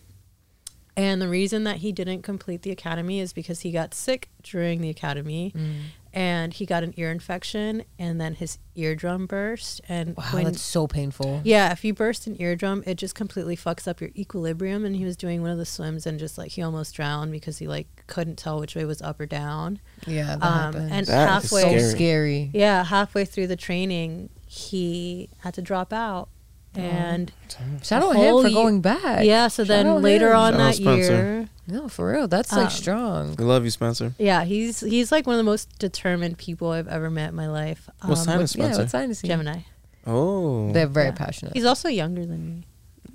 S3: and the reason that he didn't complete the academy is because he got sick during the academy
S2: Mm.
S3: And he got an ear infection and then his eardrum burst and
S2: Wow,
S3: when
S2: that's so painful.
S3: yeah if you burst an eardrum it just completely fucks up your equilibrium and he was doing one of the swims and just like he almost drowned because he like couldn't tell which way was up or down
S2: Yeah, that
S3: um,
S2: happens.
S3: and
S1: That is
S2: so
S3: halfway
S1: scary.
S2: scary.
S3: yeah, halfway through the training, he had to drop out. And
S2: Shout
S3: The
S2: out him
S3: whole
S2: for
S3: ye-
S2: going back.
S3: yeah, so
S2: Shout
S3: then later
S2: him.
S3: on
S1: Shout
S3: that year,
S2: No, for real. That's like
S3: Um,
S2: strong.
S1: We love you, Spencer.
S3: yeah, he's he's like one of the most determined people I've ever met in my life.
S1: What sign
S3: Um,
S1: is
S2: Yeah,
S1: Spencer?
S2: what sign is he?
S3: Gemini.
S1: oh.
S2: They're very
S3: Yeah.
S2: passionate.
S3: He's also younger than me.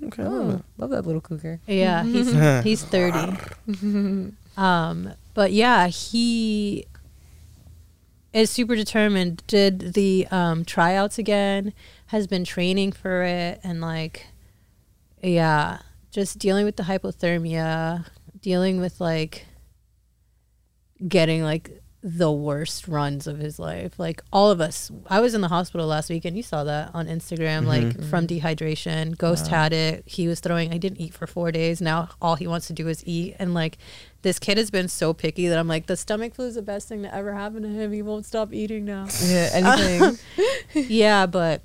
S1: okay. I love
S2: oh, love that little cougar.
S3: Yeah, he's he's thirty. Um, but yeah, he is super determined. Did the um, tryouts again? Has been training for it, and like, yeah, just dealing with the hypothermia, dealing with like getting like the worst runs of his life. Like all of us. I was in the hospital last week and you saw that on Instagram, mm-hmm. like from mm-hmm. dehydration. Ghost had it. He was throwing I didn't eat for four days. Now all he wants to do is eat. And like this kid has been so picky that I'm like, the stomach flu is the best thing to ever happen to him. He won't stop eating now.
S2: Yeah, anything.
S3: yeah, but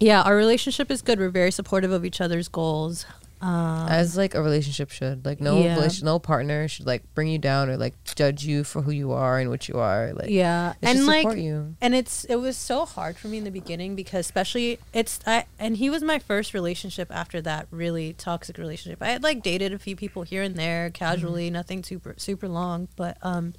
S3: yeah, our relationship is good. We're very supportive of each other's goals. Um,
S2: As like a relationship should. Like no
S3: Yeah.
S2: no partner should like bring you down or like judge you for who you are and what you are. Like
S3: yeah, and like
S2: you.
S3: and it's it was so hard for me in the beginning because especially it's I and he was my first relationship after that really toxic relationship. I had like dated a few people here and there casually, nothing super super long, but um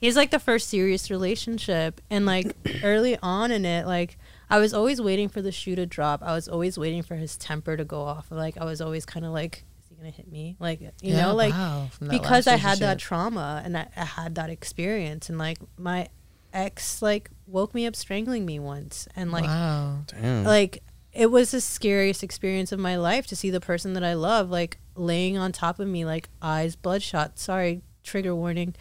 S3: he's like the first serious relationship and like early on in it like I was always waiting for the shoe to drop. I was always waiting for his temper to go off. Like I was always kind of like is he going to hit me? Like you
S2: Yeah,
S3: know like
S2: wow,
S3: because I had that trauma and I, I had that experience and like my ex like woke me up strangling me once and like
S2: wow.
S1: Damn.
S3: like it was the scariest experience of my life to see the person that I love like laying on top of me like eyes bloodshot sorry trigger warning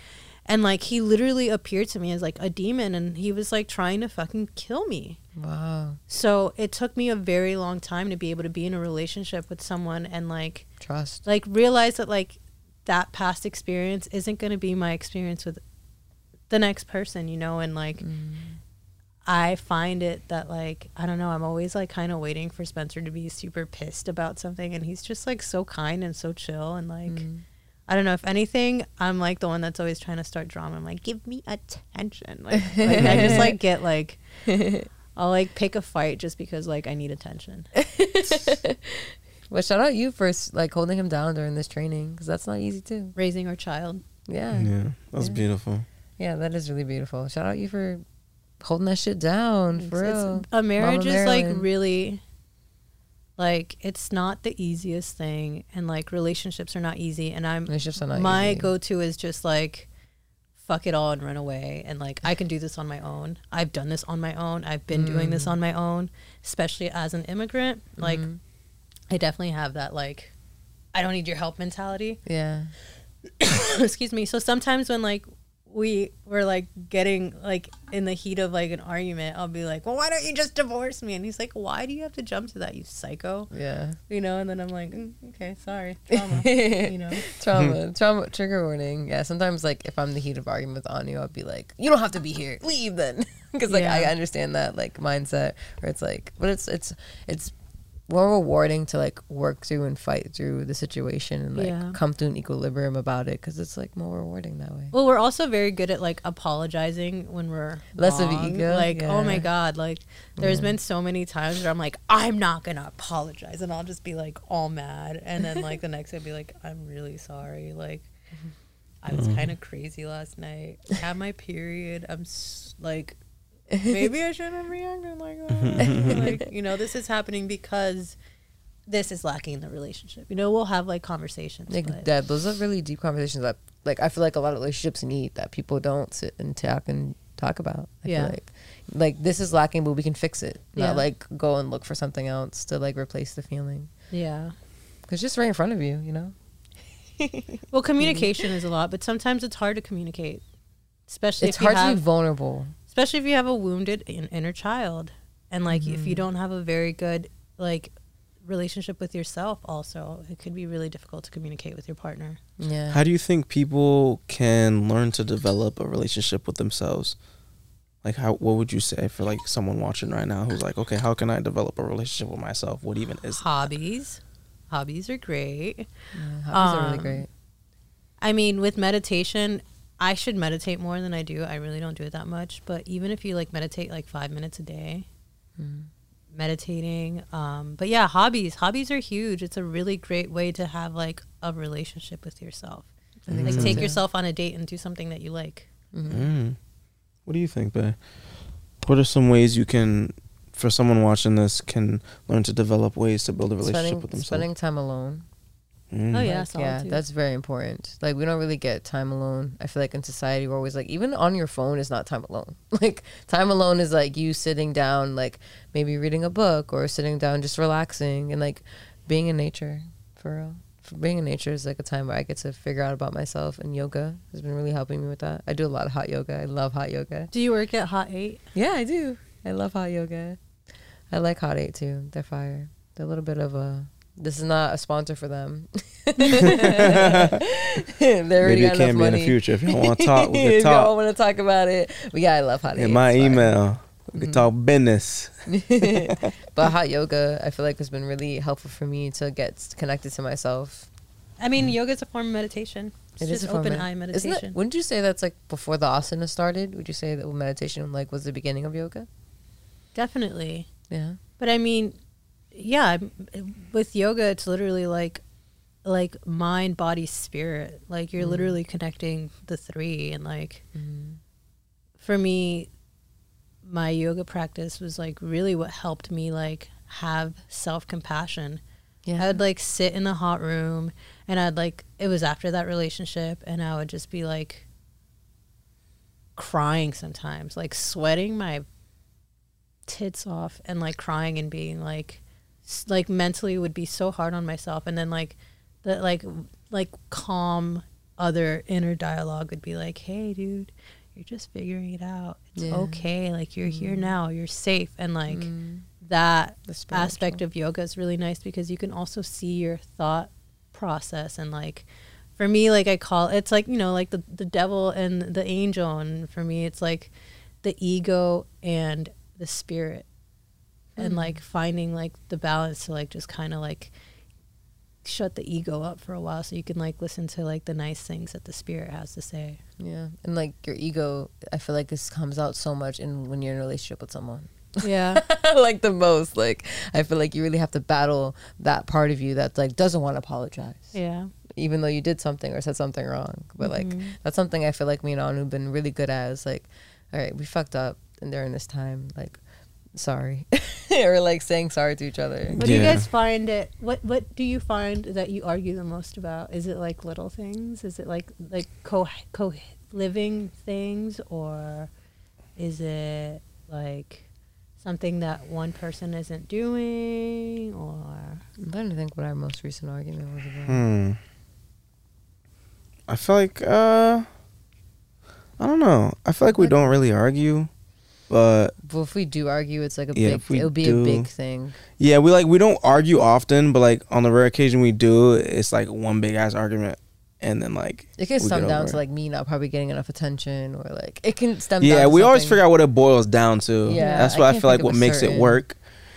S3: and like he literally appeared to me as like a demon and he was like trying to fucking kill me
S2: Wow.
S3: so it took me a very long time to be able to be in a relationship with someone and like
S2: Trust.
S3: like realize that like that past experience isn't going to be my experience with the next person, you know, and like mm. I find it that like I don't know, I'm always like kind of waiting for Spencer to be super pissed about something and he's just like so kind and so chill and like mm. I don't know if anything, I'm like the one that's always trying to start drama. I'm like, give me attention. Like, like I just like get like I'll like pick a fight just because like I need attention.
S2: Well, shout out you for like holding him down during this training because that's not easy too.
S3: Raising our child.
S2: Yeah.
S1: Yeah, that's
S2: Yeah.
S1: beautiful.
S2: Yeah, that is really beautiful. Shout out you for holding that shit down for
S3: It's-
S2: real.
S3: a marriage is like really like it's not the easiest thing and like relationships are not easy and I'm
S2: Relationships are not
S3: my
S2: easy.
S3: go-to is just like fuck it all and run away and like I can do this on my own. I've done this on my own. I've been doing this
S2: Mm.
S3: on my own, especially as an immigrant. Like
S2: Mhm.
S3: I definitely have that like I don't need your help mentality.
S2: Yeah.
S3: excuse me so sometimes when like we were like getting like in the heat of like an argument i'll be like well why don't you just divorce me and he's like why do you have to jump to that you psycho
S2: Yeah.
S3: you know and then i'm like mm, okay sorry trauma you know
S2: trauma, trauma, trigger warning. Yeah, sometimes like if I'm the heat of argument with Anu, I'll be like, "You don't have to be here. Leave then," because like I understand that like mindset where it's like, but it's it's it's more rewarding to like work through and fight through the situation and like
S3: Yeah.
S2: come to an equilibrium about it because it's like more rewarding that way.
S3: well we're also very good at like apologizing when we're
S2: Less of
S3: wrong.
S2: ego,
S3: like oh my god like there's been so many times where i'm like i'm not gonna apologize and i'll just be like all mad and then like the next day i'll be like i'm really sorry like I was mm-hmm. kind of crazy last night. Had my period. I'm s- like, maybe I shouldn't have reacted like that. Uh, like, you know, this is happening because this is lacking in the relationship. You know, we'll have like conversations.
S2: Like that, those are really deep conversations that like I feel like a lot of relationships need that people don't sit and talk and talk about. I
S3: Yeah.
S2: feel like like this is lacking, but we can fix it.
S3: Yeah.
S2: Not like go and look for something else to like replace the feeling.
S3: yeah.
S2: Cause just right in front of you, you know.
S3: Well, communication is a lot, but sometimes it's hard to communicate, especially
S2: It's hard to be vulnerable.
S3: Especially if you have a wounded inner child, and like if
S2: Mm-hmm.
S3: you don't have a very good like relationship with yourself, also it could be really difficult to communicate with your partner.
S2: Yeah.
S1: How do you think people can learn to develop a relationship with themselves? Like how what would you say for like someone watching right now who's like, okay, how can I develop a relationship with myself? What even is
S3: Hobbies, hobbies are great.
S2: Yeah, hobbies are really
S3: Um,
S2: great.
S3: I mean, with meditation, I should meditate more than I do. I really don't do it that much. But even if you like meditate like five minutes a day,
S2: Mm.
S3: meditating. Um, but yeah, hobbies. Hobbies are huge. It's a really great way to have like a relationship with yourself.
S2: I think
S3: Like
S2: so,
S3: take
S2: too.
S3: yourself on a date and do something that you like.
S1: Mm. What do you think, Bay? What are some ways you can, for someone watching this, can learn to develop ways to build a relationship
S2: Spending,
S1: with themselves?
S2: spending time alone.
S1: Mm.
S3: Oh, yeah.
S2: Like,
S3: solitude.
S2: yeah, that's very important. Like we don't really get time alone. I feel like in society we're always like even on your phone is not time alone. Like time alone is like you sitting down, like maybe reading a book or sitting down just relaxing and like being in nature for real. For being in nature is like a time where I get to figure out about myself and yoga has been really helping me with that. I do a lot of hot yoga. I love hot yoga.
S3: Do you work at Hot Eight?
S2: Yeah, I do. I love hot yoga. I like hot eight too. They're fire. They're a little bit of a. This is not a sponsor for them. They're already
S1: Maybe
S2: got
S1: it can
S2: enough
S1: be in the future if you want to talk. We
S2: if
S1: can
S2: y'all
S1: talk.
S2: want to talk about it, but yeah, I love hot eight.
S1: In my email, we can mm-hmm. talk business.
S2: but hot yoga, I feel like has been really helpful for me to get connected to myself.
S3: I mean, mm. yoga is a form of meditation. It's
S2: It is
S3: just
S2: a
S3: open
S2: med-
S3: eye meditation.
S2: it, wouldn't you say that's like before the asana started? Would you say that meditation like was the beginning of yoga?
S3: Definitely.
S2: Yeah.
S3: But I mean, yeah, with yoga, it's literally like like mind, body, spirit. Like you're mm. literally connecting the three, and like mm. for me, my yoga practice was like really what helped me like have self compassion.
S2: Yeah.
S3: I'd like sit in the hot room, and I'd like it was after that relationship, and I would just be like crying sometimes, like sweating my tits off and like crying and being like like mentally would be so hard on myself and then like the like like calm other inner dialogue would be like hey dude you're just figuring it out. It's
S2: Yeah.
S3: okay. Like you're here now. You're safe. And like
S2: Mm.
S3: that
S2: The
S3: aspect of yoga is really nice because you can also see your thought process and like for me, like I call it's like you know, like the the devil and the angel, and for me, it's like the ego and the spirit, and mm-hmm. like finding like the balance to like just kind of like shut the ego up for a while so you can like listen to like the nice things that the spirit has to say.
S2: Yeah, and like your ego, I feel like this comes out so much in when you're in a relationship with someone.
S3: Yeah.
S2: like the most. Like I feel like you really have to battle that part of you that like doesn't want to apologize,
S3: yeah.
S2: even though you did something or said something wrong. But like mm-hmm. that's something I feel like me and Anu have been really good at. Is like, all right, we fucked up, and during this time, like, sorry, or like saying sorry to each other.
S3: What do you guys find it? What What do you find that you argue the most about? Is it like little things? Is it like like co co living things, or is it like something that one person isn't doing, or
S2: I'm trying to think what our most recent argument was about.
S1: Hmm. I feel like uh I don't know. I feel like we don't really argue, but
S2: But if we do argue, it's like a
S1: Yeah,
S2: big.
S1: if
S2: It'll be
S1: do-
S2: a big thing.
S1: yeah, we like we don't argue often, but like on the rare occasion we do, it's like one big ass argument, and then like
S2: It can stem down to like me not probably getting enough attention, or like it can stem.
S1: yeah,
S2: down to
S1: we always figure out what it boils down to.
S2: Yeah,
S1: that's
S2: I
S1: what I,
S2: can't
S1: feel like what
S2: a
S1: makes it work.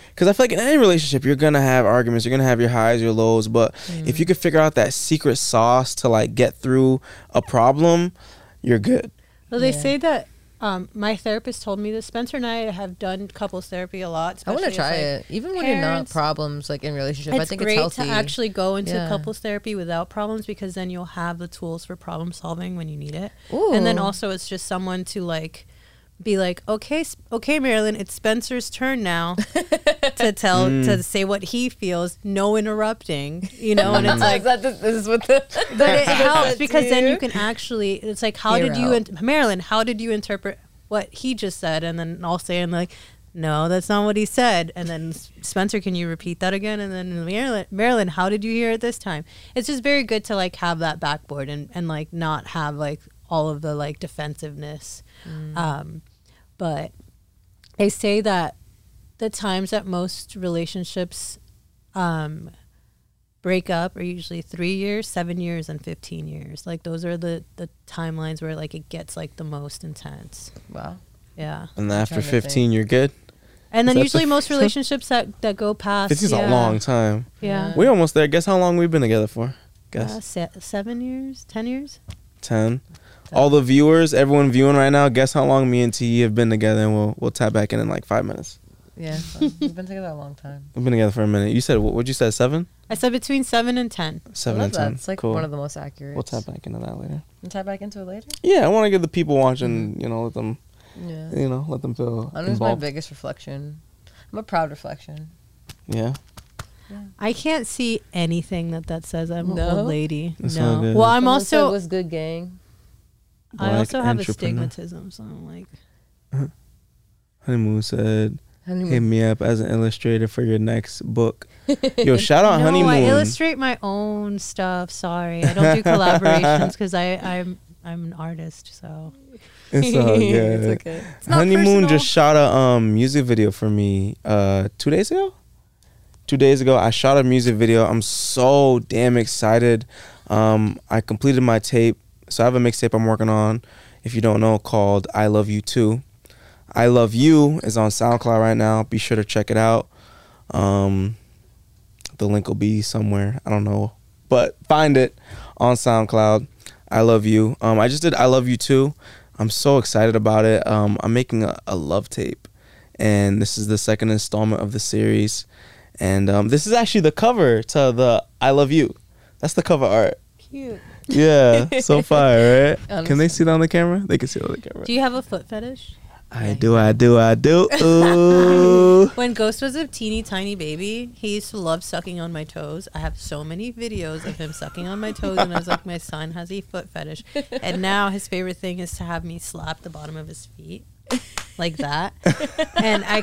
S1: Because I feel like in any relationship, you're gonna have arguments. You're gonna have your highs, your lows. But
S2: Mm.
S1: if you could figure out that secret sauce to like get through a problem, you're good.
S3: well, they
S2: Yeah.
S3: say that. Um, my therapist told me this. Spencer and I have done couples therapy a lot.
S2: I want to try
S3: as, like,
S2: it, even when you're not problems like in relationship. I think
S3: great
S2: it's healthy.
S3: to actually go into
S2: Yeah.
S3: couples therapy without problems because then you'll have the tools for problem solving when you need it. And then also it's just someone to like be like, okay, okay, Marilyn, it's Spencer's turn now to tell hmm. to say what he feels, no interrupting, you know. And it's like,
S2: Is that this, this is what the.
S3: but it helps because then you can actually. It's like, how
S2: Hear
S3: did you, in- Marilyn? How did you interpret what he just said? And then I'll say, and like. No, that's not what he said. And then Spencer, can you repeat that again? And then Marilyn, Marilyn, how did you hear it this time? It's just very good to like have that backboard and, and like not have like all of the like defensiveness. Um, but they say that the times that most relationships um, break up are usually three years, seven years, and fifteen years. Like those are the the timelines where like it gets like the most intense.
S2: Wow.
S3: Yeah,
S1: And then after
S2: trying to think.
S1: 15, you're good.
S3: and then usually
S1: the-
S3: most relationships that that go past
S1: 15's
S3: yeah,
S1: a long time.
S3: Yeah,
S2: Yeah.
S1: We almost there. Guess how long we've been together for? Guess
S3: Uh, se- seven years, ten years.
S1: 10. All the viewers, everyone viewing right now, guess how long me and T have been together, and we'll we'll tap back in in like five minutes.
S2: Yeah, we've been together a long time.
S1: We've been together for a minute. You said what? What'd you say? Seven?
S3: I said between seven and ten.
S1: Seven
S2: I love
S1: and
S2: that.
S1: ten.
S2: It's like
S1: cool.
S2: one of the most accurate.
S1: we'll tap back into that later.
S2: And tap back into it later.
S1: Yeah, I want to give the people watching, mm-hmm. you know, let them,
S2: Yeah.
S1: you know, let them feel
S2: Anu's my biggest reflection. I'm a proud reflection.
S1: Yeah, Yeah.
S3: I can't see anything that that says I'm an
S2: No?
S3: old lady.
S1: That's
S3: no.
S1: all.
S3: Well, I'm
S2: Someone said,
S3: also
S2: was good gang.
S3: I also have
S1: entrepreneur.
S3: astigmatism, so I'm like
S1: Honeymoon said,
S2: Honeymoon.
S1: "Hit me up as an illustrator for your next book." Yo, shout out
S3: no,
S1: Honeymoon.
S3: I illustrate my own stuff. Sorry, I don't do collaborations because I I'm I'm an artist. So
S1: It's all good.
S2: it's okay.
S3: It's
S1: Honeymoon
S3: personal.
S1: just shot a um music video for me uh two days ago. Two days ago, I shot a music video. I'm so damn excited. Um, I completed my tape, so I have a mixtape I'm working on. If you don't know, called "I Love You Too." "I Love You" is on SoundCloud right now. Be sure to check it out. Um, the link will be somewhere. I don't know, but find it on SoundCloud. I love you. Um, I just did I love you too. I'm so excited about it. Um, I'm making a, a love tape, and this is the second installment of the series. And um, this is actually the cover to the I love you. That's the cover art.
S3: cute.
S1: Yeah, so fire, right? Can they see it on the camera? They can see it on the camera.
S3: Do you have a foot fetish?
S1: I do, I do, I do. Ooh.
S3: When Ghost was a teeny tiny baby, he used to love sucking on my toes. I have so many videos of him sucking on my toes, and I was like, my son has a foot fetish. And now his favorite thing is to have me slap the bottom of his feet like that. And I,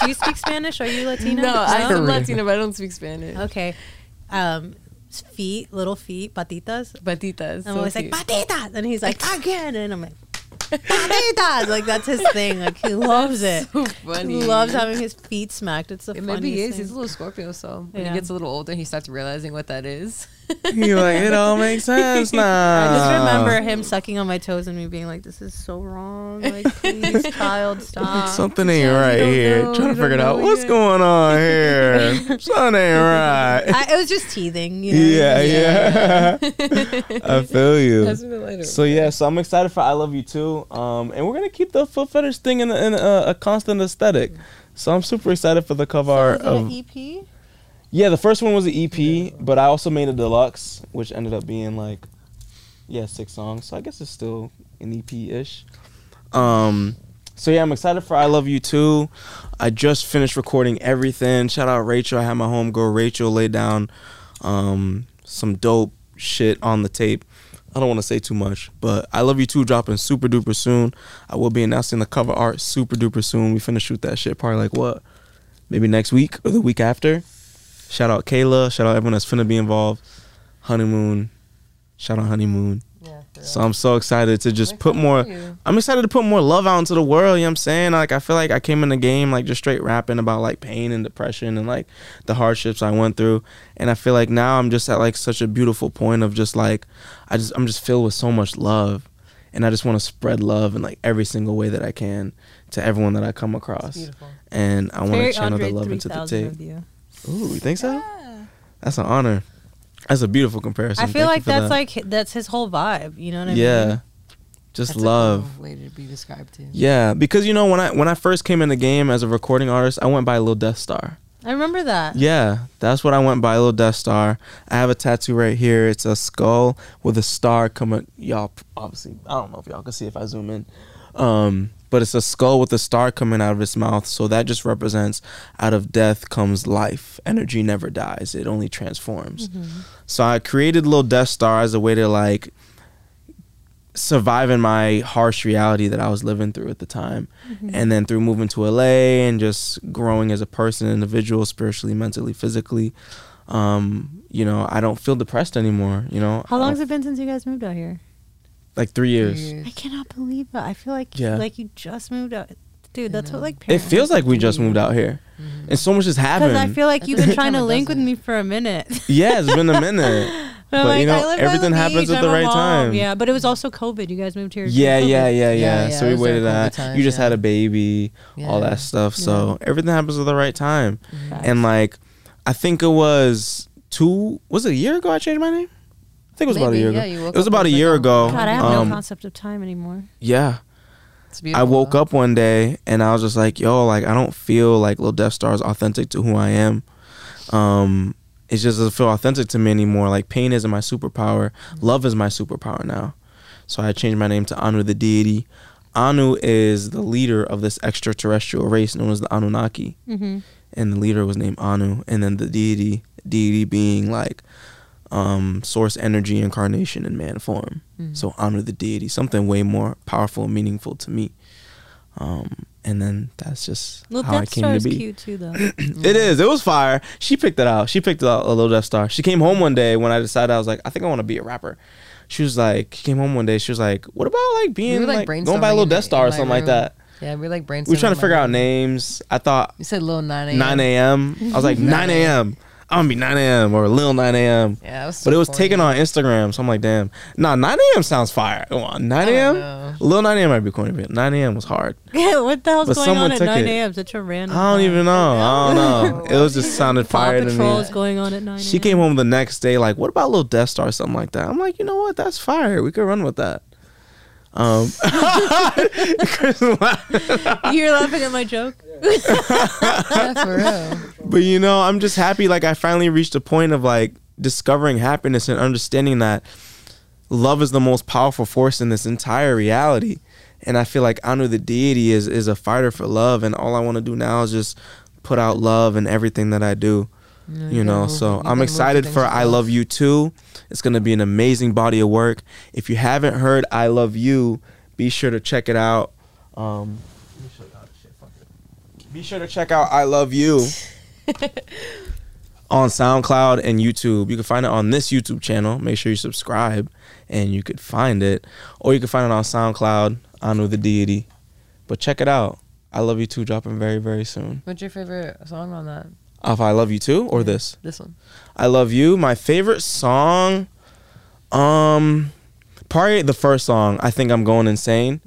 S3: do you speak Spanish? Are you Latina?
S2: No, I'm
S1: Korean.
S2: Latina, but I don't speak Spanish.
S3: Okay. Um, feet, little feet, patitas.
S2: Batitas.
S3: I'm
S2: so
S3: always
S2: cute.
S3: like, patitas. And he's like, again. And I'm like, patitas. Like, that's his thing. Like, he loves it.
S2: so funny.
S3: He loves having his feet smacked. It's the
S2: It
S3: funniest
S2: maybe he is.
S3: thing.
S2: He's a little Scorpio, so when
S3: Yeah.
S2: he gets a little older, he starts realizing what that is.
S1: He like it all makes sense now.
S3: I just remember him sucking on my toes and me being like, "This is so wrong. Like, please, child, stop."
S1: Something ain't
S2: Chaz,
S1: right here.
S2: know,
S1: Trying to figure it out what's
S2: yet.
S1: going on here. Something ain't right.
S3: I, it was just teething. You know?
S1: yeah, yeah. I feel you.
S2: Pass me the lighter.
S1: So yeah, so I'm excited for I Love You Too, um, and we're gonna keep the foot fetish thing in, in a, a constant aesthetic. So I'm super excited for the cover art of.
S3: EP?
S1: Yeah, the first one was an EP, but I also made a deluxe, which ended up being like, yeah, six songs. So I guess it's still an EP ish. Um, so yeah, I'm excited for I Love You Too. I just finished recording everything. Shout out Rachel. I had my homegirl Rachel lay down um, some dope shit on the tape. I don't want to say too much, but I Love You Too dropping super duper soon. I will be announcing the cover art super duper soon. We finna shoot that shit probably like what? Maybe next week or the week after. Shout out Kayla. Shout out everyone that's finna be involved. Honeymoon. Shout out Honeymoon.
S2: Yeah.
S1: So I'm so excited to just put more. I'm excited to put more love out into the world. You know what I'm saying? Like I feel like I came in the game like just straight rapping about like pain and depression and like the hardships I went through. And I feel like now I'm just at like such a beautiful point of just like I just I'm just filled with so much love. And I just want to spread love in like every single way that I can to everyone that I come across.
S2: Beautiful.
S1: And I want to channel
S3: Andre
S1: the love into the
S3: 3000
S1: tape.
S3: Of you.
S1: Ooh, you think so? That's an honor. That's a beautiful comparison.
S3: I feel
S1: Thank
S3: like that's
S1: that.
S3: like that's his whole vibe. You know what I
S1: yeah.
S3: mean? Yeah.
S1: Just
S2: That's a
S1: love.
S2: cool way to be described too.
S1: Yeah, because you know when I when I first came in the game as a recording artist, I went by Little Death Star.
S3: I remember that.
S1: Yeah, that's what I went by, Little Death Star. I have a tattoo right here. It's a skull with a star coming. Y'all obviously, I don't know if y'all can see if I zoom in, um, but it's a skull with a star coming out of its mouth. So that just represents out of death comes life. Energy never dies; it only transforms. So I created Little Death Star as a way to like survive in my harsh reality that I was living through at the time. And then through moving to LA and just growing as a person, individual, spiritually, mentally, physically, um, you know, I don't feel depressed anymore, you know.
S3: How long has it been since you guys moved out here?
S1: Like 3 years.
S2: Years.
S3: I cannot believe it. I feel like
S1: Yeah.
S3: like you just moved out. Dude, that's what
S2: know.
S3: like
S1: It
S3: parents
S1: feels like we just moved out here. Mm-hmm. And so much has happened.
S3: Because I feel like
S2: At
S3: you've
S2: the
S3: been
S2: same
S3: trying
S2: time,
S3: to
S2: it
S3: link with
S2: doesn't.
S3: me for a minute.
S1: yeah, it's been a minute. But,
S3: like,
S1: you know,
S3: live by
S1: everything happens
S3: beach,
S1: at the
S3: I'm a
S1: right
S3: mom.
S1: time.
S3: Yeah, but it was also COVID. You guys moved here. during
S1: Yeah,
S3: COVID.
S1: yeah, yeah, yeah,
S2: Yeah, yeah,
S1: So
S2: it
S1: we
S2: was
S1: waited
S2: during
S1: that.
S2: COVID times,
S1: You just
S2: yeah.
S1: had a baby, all
S2: Yeah.
S1: that stuff. So everything happens at the right time.
S3: Facts.
S1: And like, I think it was two. Was it a year ago? I changed my name. I think it was about a year
S2: yeah,
S1: ago.
S2: you woke
S1: It was
S2: up
S1: about a
S2: was
S1: year
S2: like,
S1: ago.
S3: God, I have
S1: Um,
S3: no concept of time anymore.
S1: Yeah,
S2: It's
S1: I
S2: beautiful,
S1: woke up one day and I was just like, "Yo, like I don't feel like Lil Death Star is authentic to who I am." Um, it just doesn't feel authentic to me anymore. Like pain isn't my superpower. Love is my superpower now. So I changed my name to Anu the deity. Anu is the leader of this extraterrestrial race known as the Anunnaki.
S3: Mm-hmm.
S1: and the leader was named Anu, and then the deity, deity being like um, source energy incarnation in man form.
S2: Mm.
S1: So honor the deity, something way more powerful and meaningful to me. Um, and then that's just
S3: Little
S1: how I
S3: Death
S1: came
S3: Star
S1: to
S3: is
S1: be.
S3: cute too, though.
S1: It is. It was fire. She picked it out. She picked out a little Death Star. She came home one day when I decided I was like, I think I want to be a rapper. She was like, she came home one day. She was like, what about like being
S2: were, like,
S1: like, going by a little Death Star or something like that.
S2: Yeah, we were like brainstorming.
S1: We were trying to figure out names. I thought
S2: You said little 9 a.m.
S1: 9 a.m. I was like 9 a.m. I'm gonna be 9 a.m. or Lil 9 a.m.
S2: Yeah, it was
S1: But it was
S2: corny.
S1: taken on Instagram, so I'm like, damn. Nah, 9 a.m. sounds fire. Come on, 9 a.m. Lil 9 a.m. might be corny, but 9 a.m. was hard.
S3: Yeah, what the hell's
S1: But
S3: going on at 9
S1: it.
S3: a.m.? Such a random.
S1: I don't even know. I don't know. It was just sounded
S3: Paw
S1: fire to me.
S3: is going on at 9
S1: She came home the next day, like, what about Lil Death Star or something like that? I'm like, you know what? That's fire. We could run with that. Um,
S3: You're laughing at my joke?
S2: Yeah, for real.
S1: But you know, I'm just happy like I finally reached a point of like discovering happiness and understanding that love is the most powerful force in this entire reality. And I feel like Anu the deity is is a fighter for love and all I want to do now is just put out love in everything that I do. You know, so I'm excited for I Love You Too. It's going to be an amazing body of work. If you haven't heard I Love You, be sure to check it out. Um, let me show you how to shit, fuck it. Be sure to check out I Love You on SoundCloud and YouTube. You can find it on this YouTube channel. Make sure you subscribe and you could find it. Or you can find it on SoundCloud, Anu the Deity. But check it out. I Love You Too dropping very, very soon.
S2: What's your favorite song on that?
S1: Of I Love You Too or this?
S2: This one.
S1: I Love You. My favorite song, um, probably the first song. I think I'm going insane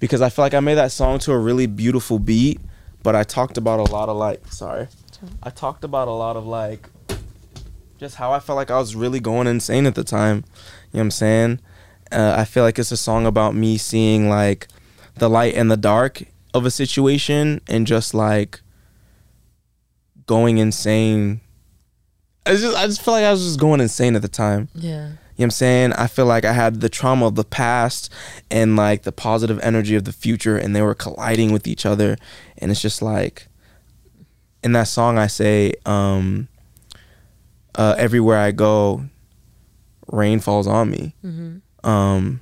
S1: because I feel like I made that song to a really beautiful beat, but I talked about a lot of like, sorry, I talked about a lot of like, just how I felt like I was really going insane at the time. You know what I'm saying? Uh, I feel like it's a song about me seeing like the light and the dark of a situation and just like going insane. I just I just feel like I was just going insane at the time.
S2: Yeah.
S1: You know what I'm saying? I feel like I had the trauma of the past and like the positive energy of the future and they were colliding with each other and it's just like in that song I say um uh everywhere I go rain falls on me.
S2: Mm-hmm.
S1: Um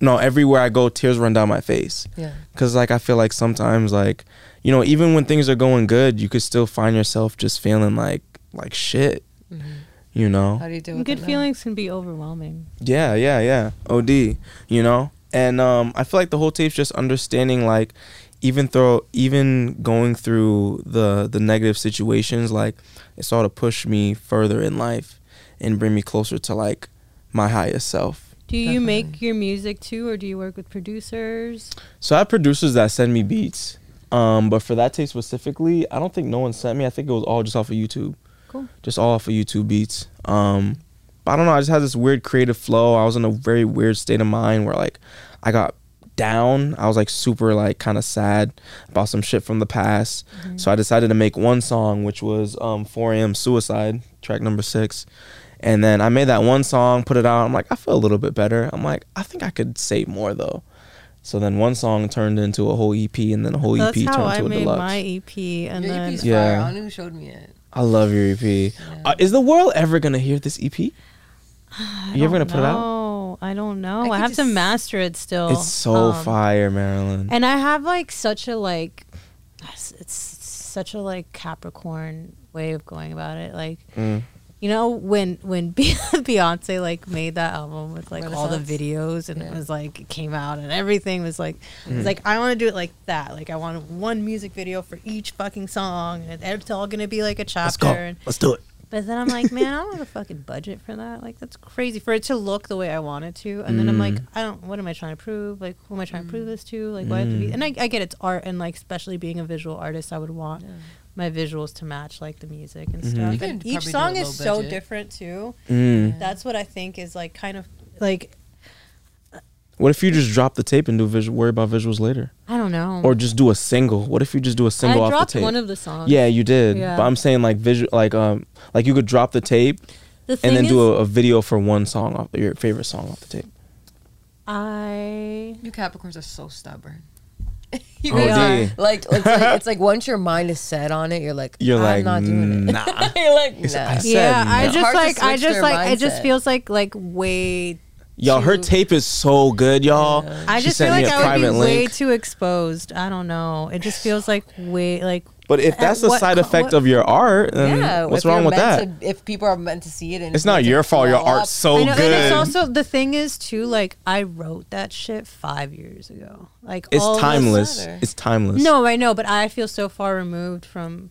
S1: no, everywhere I go tears run down my face
S2: Yeah.
S1: cuz like I feel like sometimes like you know even when things are going good you could still find yourself just feeling like like shit,
S2: Mm-hmm.
S1: you know.
S2: How do you do with
S3: Good
S2: it
S3: feelings can be overwhelming.
S1: Yeah, yeah, yeah. OD, you know? And um I feel like the whole tape's just understanding like even though even going through the the negative situations like it's all to push me further in life and bring me closer to like my highest self.
S3: Do you make your music too, or do you work with producers?
S1: So I have producers that send me beats. Um but for that tape specifically, I don't think no one sent me. I think it was all just off of YouTube.
S3: Cool.
S1: Just all off of YouTube beats. Um but I don't know, I just had this weird creative flow. I was in a very weird state of mind where like I got down. I was like super like kind of sad about some shit from the past. So I decided to make one song which was um 4 a.m. Suicide, track number 6. And then I made that one song, put it out. I'm like, I feel a little bit better. I'm like, I think I could say more though. So then one song turned into a whole EP and then a whole
S3: That's
S1: EP
S3: how
S1: turned
S3: I
S1: to a
S3: made
S1: deluxe.
S3: my EP, and
S2: Your
S3: then
S2: EP's
S1: Yeah.
S2: fire. I don't know who showed me it.
S1: I love your EP. Uh, is the world ever gonna hear this EP? you ever gonna put it out?
S3: No, I don't know.
S2: I
S3: I, have to master it still.
S1: It's so
S3: Um,
S1: fire, Marilyn.
S3: And I have like such a like, it's, it's such a like Capricorn way of going about it. Like,
S1: Mm.
S3: You know, when when Beyonce like made that album with like all the videos and it was like it came out and everything was like, it was like I want to do it like that. Like I want one music video for each fucking song and it's all gonna be like a chapter.
S1: Let's go.
S3: And,
S1: Let's do it.
S3: but then I'm like, man, I don't have a fucking budget for that. Like that's crazy for it to look the way I want it to. And then I'm like,
S1: Mm.
S3: I don't. What am I trying to prove? Like, who am I trying to prove this to? Like, why have to be?
S1: Mm.
S3: And I, I get it's art, and like especially being a visual artist, I would want
S2: Yeah.
S3: My visuals to match like the music and
S1: Mhm.
S3: stuff. And each song is
S2: low
S3: so different too.
S1: Mm.
S3: That's what I think is like kind of like
S1: What if you just drop the tape and do visual? Worry about visuals later,
S3: I don't know.
S1: or just do a single? What if you just do a single
S3: I
S1: off
S3: dropped
S1: the tape?
S3: one of the songs.
S1: yeah, you did.
S3: Yeah.
S1: But I'm saying like visual, like um, like you could drop the tape
S3: the
S1: and then do a, a video for one song off your favorite song off the tape.
S3: I
S2: You Capricorns are so stubborn. you
S1: Oh,
S2: really are. Like it's like it's like once your mind is set on it, you're like,
S1: You're
S2: I'm
S1: like,
S2: not doing it.
S1: nah.
S2: you're like,
S1: It's-
S2: nah.
S1: I said
S3: yeah, I
S1: no.
S2: It's
S3: just like I just
S2: their
S3: like it just feels like like way
S1: Y'all, her tape is so good, y'all.
S2: Yeah.
S3: I just feel
S1: sent me
S3: like
S1: a
S3: I would be
S1: private
S3: way too exposed. I don't know. It just feels like way like
S1: But if that's the side
S3: co-
S1: effect
S3: what-
S1: of your art, then
S2: yeah,
S1: what's wrong with that?
S2: To, if people are meant to see it, and
S1: it's not your fault. Your
S2: up,
S1: art's so
S3: I know,
S1: good.
S3: and it's also the thing is too like I wrote that shit five years ago. Like
S1: It's
S3: all
S1: timeless. It's timeless.
S3: No, I know, but I feel so far removed from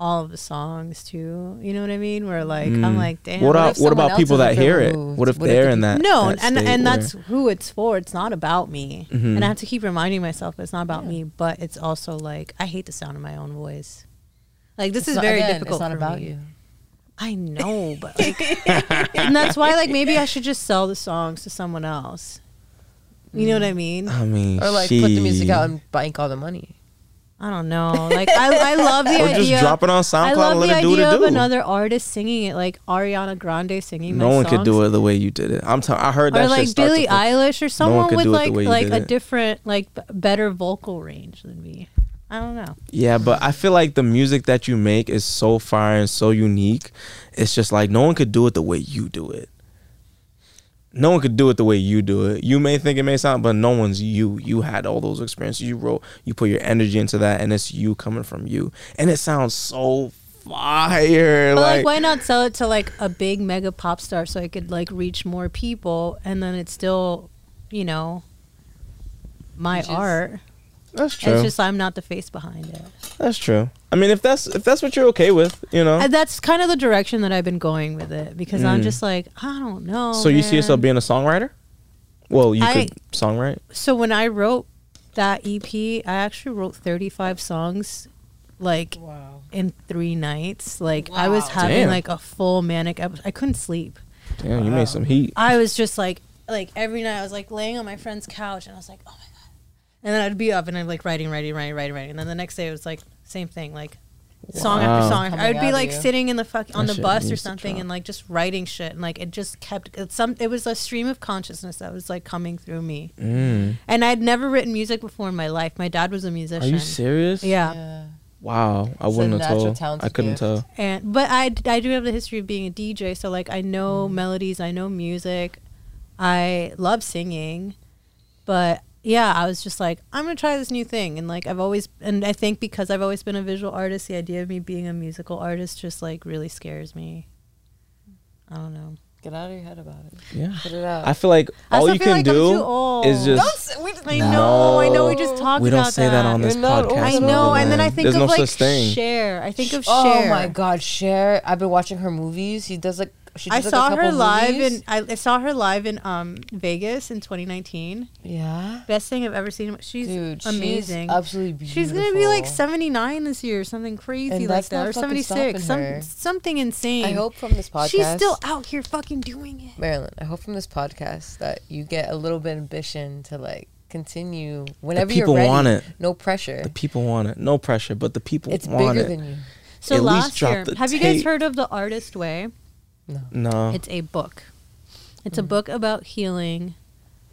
S3: all of the songs too. You know what I mean? Where like I'm
S1: Mm.
S3: like, damn.
S1: What,
S2: what
S1: what about people that hear it? What if
S2: What
S1: they're
S2: the
S1: in that?
S3: no,
S1: that
S3: and
S1: state
S3: and
S1: where-
S3: that's who it's for. It's not about me,
S1: Mhm.
S3: and I have to keep reminding myself it's not about me. But it's also like I hate the sound of my own voice. Like this
S2: It's
S3: is
S2: not-
S3: very
S2: again,
S3: difficult.
S2: It's not
S3: for
S2: about
S3: me.
S2: you.
S3: I know, but like, and that's why like maybe I should just sell the songs to someone else. You know what I mean?
S1: I mean,
S2: Or like put the music out and bank all the money.
S3: I don't know. Like I, I love the
S1: or
S3: idea.
S1: just drop it on
S3: I
S1: SoundCloud
S3: love
S1: and let
S3: the
S1: it do what
S3: idea of
S1: do.
S3: another artist singing it, like Ariana Grande singing.
S1: no one could do it the way you did it. I'm telling. I heard that
S3: Or like Billie. Eilish or someone
S1: could
S3: with
S1: do it the
S3: like like a
S1: it.
S3: different like b- better vocal range than me. I don't know.
S1: Yeah, but I feel like the music that you make is so fire and so unique. It's just like no one could do it the way you do it. No one could do it the way you do it. You may think it may sound, but no one's you. You had all those experiences. You wrote, you put your energy into that, and it's you coming from you. And it sounds so fire.
S3: But like,
S1: like
S3: why not sell it to like a big mega pop star so I could like reach more people, and then it's still, you know, my
S2: Which
S3: art.
S1: That's true.
S3: It's just I'm not the face behind it.
S1: that's true. I mean, if that's if that's what you're okay with, you know.
S3: And that's kind of the direction that I've been going with it because I'm
S1: Mm.
S3: just like I don't know.
S1: so you see yourself being a songwriter? Well, you
S3: I-
S1: could songwrite.
S3: So when I wrote that EP, I actually wrote 35 songs, like
S2: Wow.
S3: in three nights. Like I was having
S1: Damn.
S3: like a full manic. ep- I couldn't sleep.
S1: Damn, you made some heat.
S3: I was just like, like every night I was like laying on my friend's couch and I was like, oh my god. And then I'd be up and I'm like writing, writing, writing, writing, writing. And then the next day it was like same thing, like song
S1: Wow.
S3: after song.
S2: Coming
S3: I'd
S2: out
S3: be
S2: of
S3: like
S2: you.
S3: sitting in the fuck on
S1: That
S3: the
S1: shit
S3: bus or
S1: needs to
S3: something
S1: drop.
S3: and like just writing shit and like it just kept it's some. It was a stream of consciousness that was like coming through me.
S1: Mm.
S3: And I'd never written music before in my life. My dad was a musician.
S1: Are
S3: musician.
S1: you serious?
S3: Yeah.
S2: Yeah.
S1: Wow, I
S2: It's a
S1: wouldn't have
S2: natural
S1: told.
S2: talent
S1: I couldn't
S2: gift.
S1: tell.
S3: And but I, d- I do have the history of being a DJ, so like I know
S2: Mm.
S3: melodies, I know music, I love singing, but yeah, I was just like I'm gonna try this new thing, and like I've always and I think because I've always been a visual artist, the idea of me being a musical artist just like really scares me. I don't know.
S2: Get out of your head about it.
S1: Yeah.
S2: Put it out.
S1: I feel like
S3: I
S1: all you
S3: feel
S1: can
S3: like I'm
S1: do
S3: too old.
S1: is
S2: Don't
S1: just.
S2: say, we just,
S3: I know, I know. We just
S2: No.
S3: talked
S1: We don't
S3: about
S1: say that on
S2: You're
S1: this podcast.
S3: I
S2: enough.
S3: know, and then I think
S1: There's
S3: of
S1: no
S3: like
S1: such thing.
S3: Cher. I think of
S2: Oh my God, Cher! I've been watching her movies. She does like she
S3: I
S2: does, like, a
S3: saw
S2: couple
S3: her live
S2: movies.
S3: in I, I saw her live in um Vegas in 2019.
S2: yeah,
S3: Best thing I've ever seen. She's
S2: dude,
S3: amazing.
S2: She's absolutely beautiful.
S3: She's gonna be like 79 this year, or something crazy
S2: And
S3: like that, or
S2: fucking
S3: 76, some, something insane.
S2: I hope from this podcast,
S3: she's still out here fucking doing it.
S2: Marilyn. I hope from this podcast that you get a little bit of ambition to like continue whenever
S1: people
S2: you're ready.
S1: want it.
S2: No pressure.
S1: The people want it. No pressure, but the people
S2: It's
S1: want it.
S2: It's bigger than you.
S3: So
S1: At
S3: last year,
S1: the
S3: have you guys heard of the Artist Way?
S2: No,
S1: no.
S3: It's a book. It's a
S2: Mm.
S3: book about healing.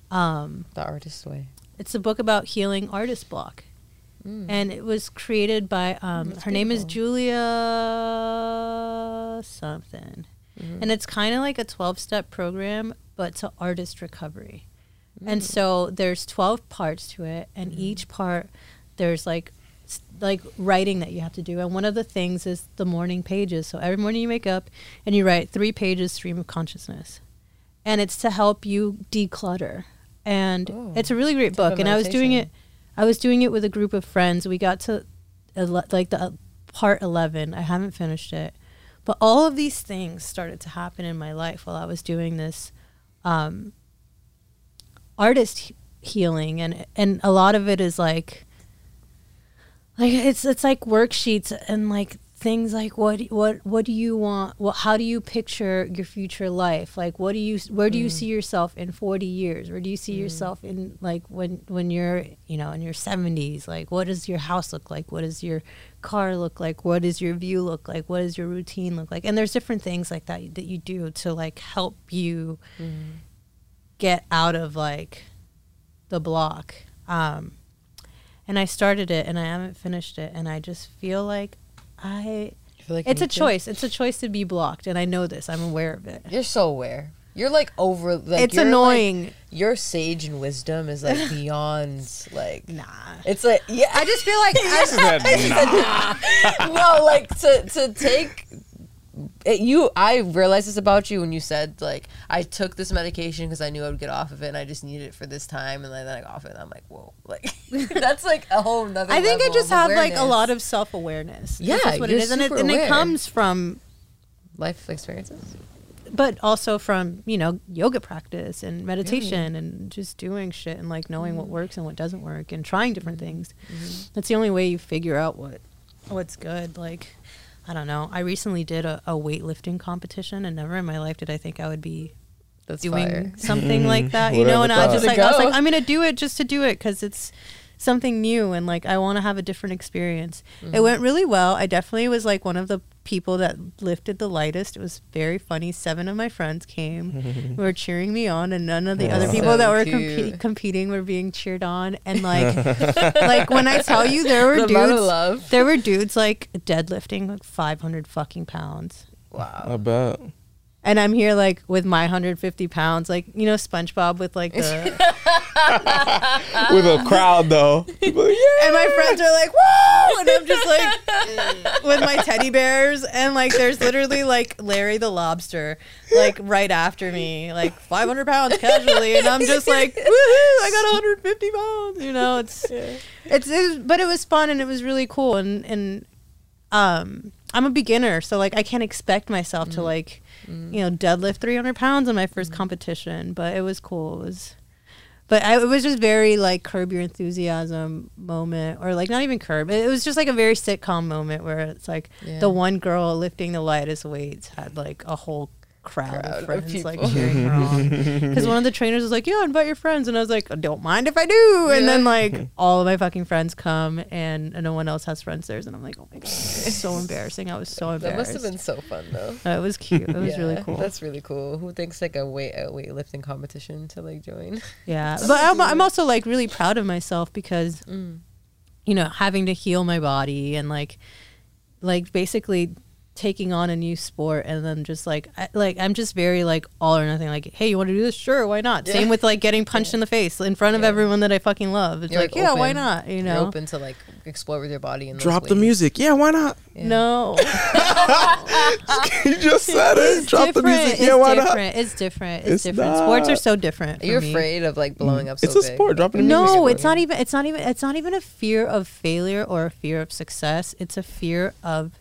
S3: Um,
S2: the artist's way.
S3: it's a book about healing artist block.
S2: Mm.
S3: and it was created by um,
S2: That's
S3: her name is. Julia something,
S2: Mhm.
S3: and it's kind of like a twelve step program, but to artist recovery.
S2: Mm.
S3: And so there's twelve parts to it, and each part there's like s- like writing that you have to do, and one of the things is the morning pages. So every morning you wake up and you write three pages stream of consciousness, and it's to help you declutter. And
S2: Oh.
S3: it's a really great book, and I was doing it. I was doing it with a group of friends. We got to ele- like the uh, part 11. I haven't finished it. But all of these things started to happen in my life while I was doing this um, artist healing and and a lot of it is like like it's it's like worksheets and like things like what what what do you want what how do you picture your future life? Like what do you where do you mm. see yourself in 40 years? Where do you see mm. yourself in like when when you're you know in your 70s like what does your house look like? What does your car look like? What does your view look like? What does your routine look like? And there's different things like that that you do to like help you mm. get out of like the block. Um and i started it and i haven't finished it and i just feel like i
S2: I feel like you
S3: it's a
S2: need
S3: choice it's a choice to be blocked and i know this i'm aware of it
S2: You're so aware. You're like over. Like,
S3: it's
S2: you're, like-
S3: annoying
S2: your sage and wisdom is like beyond like.
S3: nah
S2: It's like yeah.
S3: i just feel like I,
S2: no, like to to take it, you. I realized this about you when you said like I took this medication because I knew I would get off of it, and I just needed it for this time, and then I got off it. and I'm like, whoa, like that's like a whole nother.
S3: I think I just have like a lot of self-awareness
S2: Yeah,
S3: That's what it is and it, and it comes from
S2: life experiences.
S3: but also from you know yoga practice and meditation and just doing shit and like knowing what mm-hmm. works and what doesn't work and trying different things mm-hmm. that's the only way you figure out what what's good like i don't know. I recently did a, a weightlifting competition and never in my life did i think i would be
S2: That's
S3: doing
S2: fire.
S3: something like that you know and i was just like i was like i'm gonna do it just to do it because it's something new and like i want to have a different experience. It mm. went really well. I definitely was like one of the people that lifted the lightest it was very funny seven of my friends came were cheering me on and none of the other people
S2: So
S3: that were
S2: cute.
S3: compe- competing were being cheered on and like like when i tell you there were
S2: The
S3: dudes
S2: love.
S3: there were dudes like deadlifting like 500 fucking pounds
S2: Wow.
S1: I bet.
S3: And I'm here like with my 150 pounds, like you know SpongeBob with like the
S1: with a crowd though. People, yeah.
S3: and my friends are like, whoa! And I'm just like with my teddy bears, and like there's literally like Larry the lobster, like right after me, like 500 pounds casually, and I'm just like, woohoo! I got 150 pounds. You know, it's it's, it was, but it was fun and it was really cool, and and um, I'm a beginner, so like I can't expect myself to like, you know, deadlift 300 pounds in my 1st mm-hmm. competition, but it was cool. It was but I, it was just very like curb your enthusiasm moment or like not even curb it was just like a very sitcom moment where it's like
S2: Yeah.
S3: the one girl lifting the lightest weights had like a whole crowd,
S2: Crowd
S3: of
S2: of
S3: friends like cheering her on because one of the trainers was like yeah invite your friends and i was like don't mind if i do and then like all of my fucking friends come and, and no one else has friends there and i'm like oh my god it's so embarrassing i was so embarrassed.
S2: That must have been so fun though.
S3: Uh, it was cute it was really cool
S2: That's really cool. Who thinks like a weight a weightlifting competition to like join?
S3: Yeah, but I'm, I'm also like really proud of myself because, you know, having to heal my body and like, like basically taking on a new sport and then just like, I, like I'm just very like all or nothing. Like, hey, you want to do this? Sure, why not?
S2: Yeah.
S3: Same with like getting punched in the face in front of
S2: Yeah.
S3: everyone that I fucking love. It's
S2: You're,
S3: like,
S2: like,
S3: yeah, why not? You
S2: You're
S3: know,
S2: open to like explore with your body and those
S1: Drop the music. Yeah, why not?
S2: Yeah.
S3: no,
S1: you just said it.
S3: it's
S1: Drop the
S3: different.
S1: music.
S3: It's
S1: Yeah, why not?
S3: different. It's different. It's,
S1: It's
S3: different. Sports are so different. you're
S2: afraid of like blowing up? So
S1: It's a
S2: big?
S1: sport. Dropping the music.
S3: No,
S2: sport,
S3: it's not even. It's not even. It's not even a fear of failure or a fear of success. It's a fear of.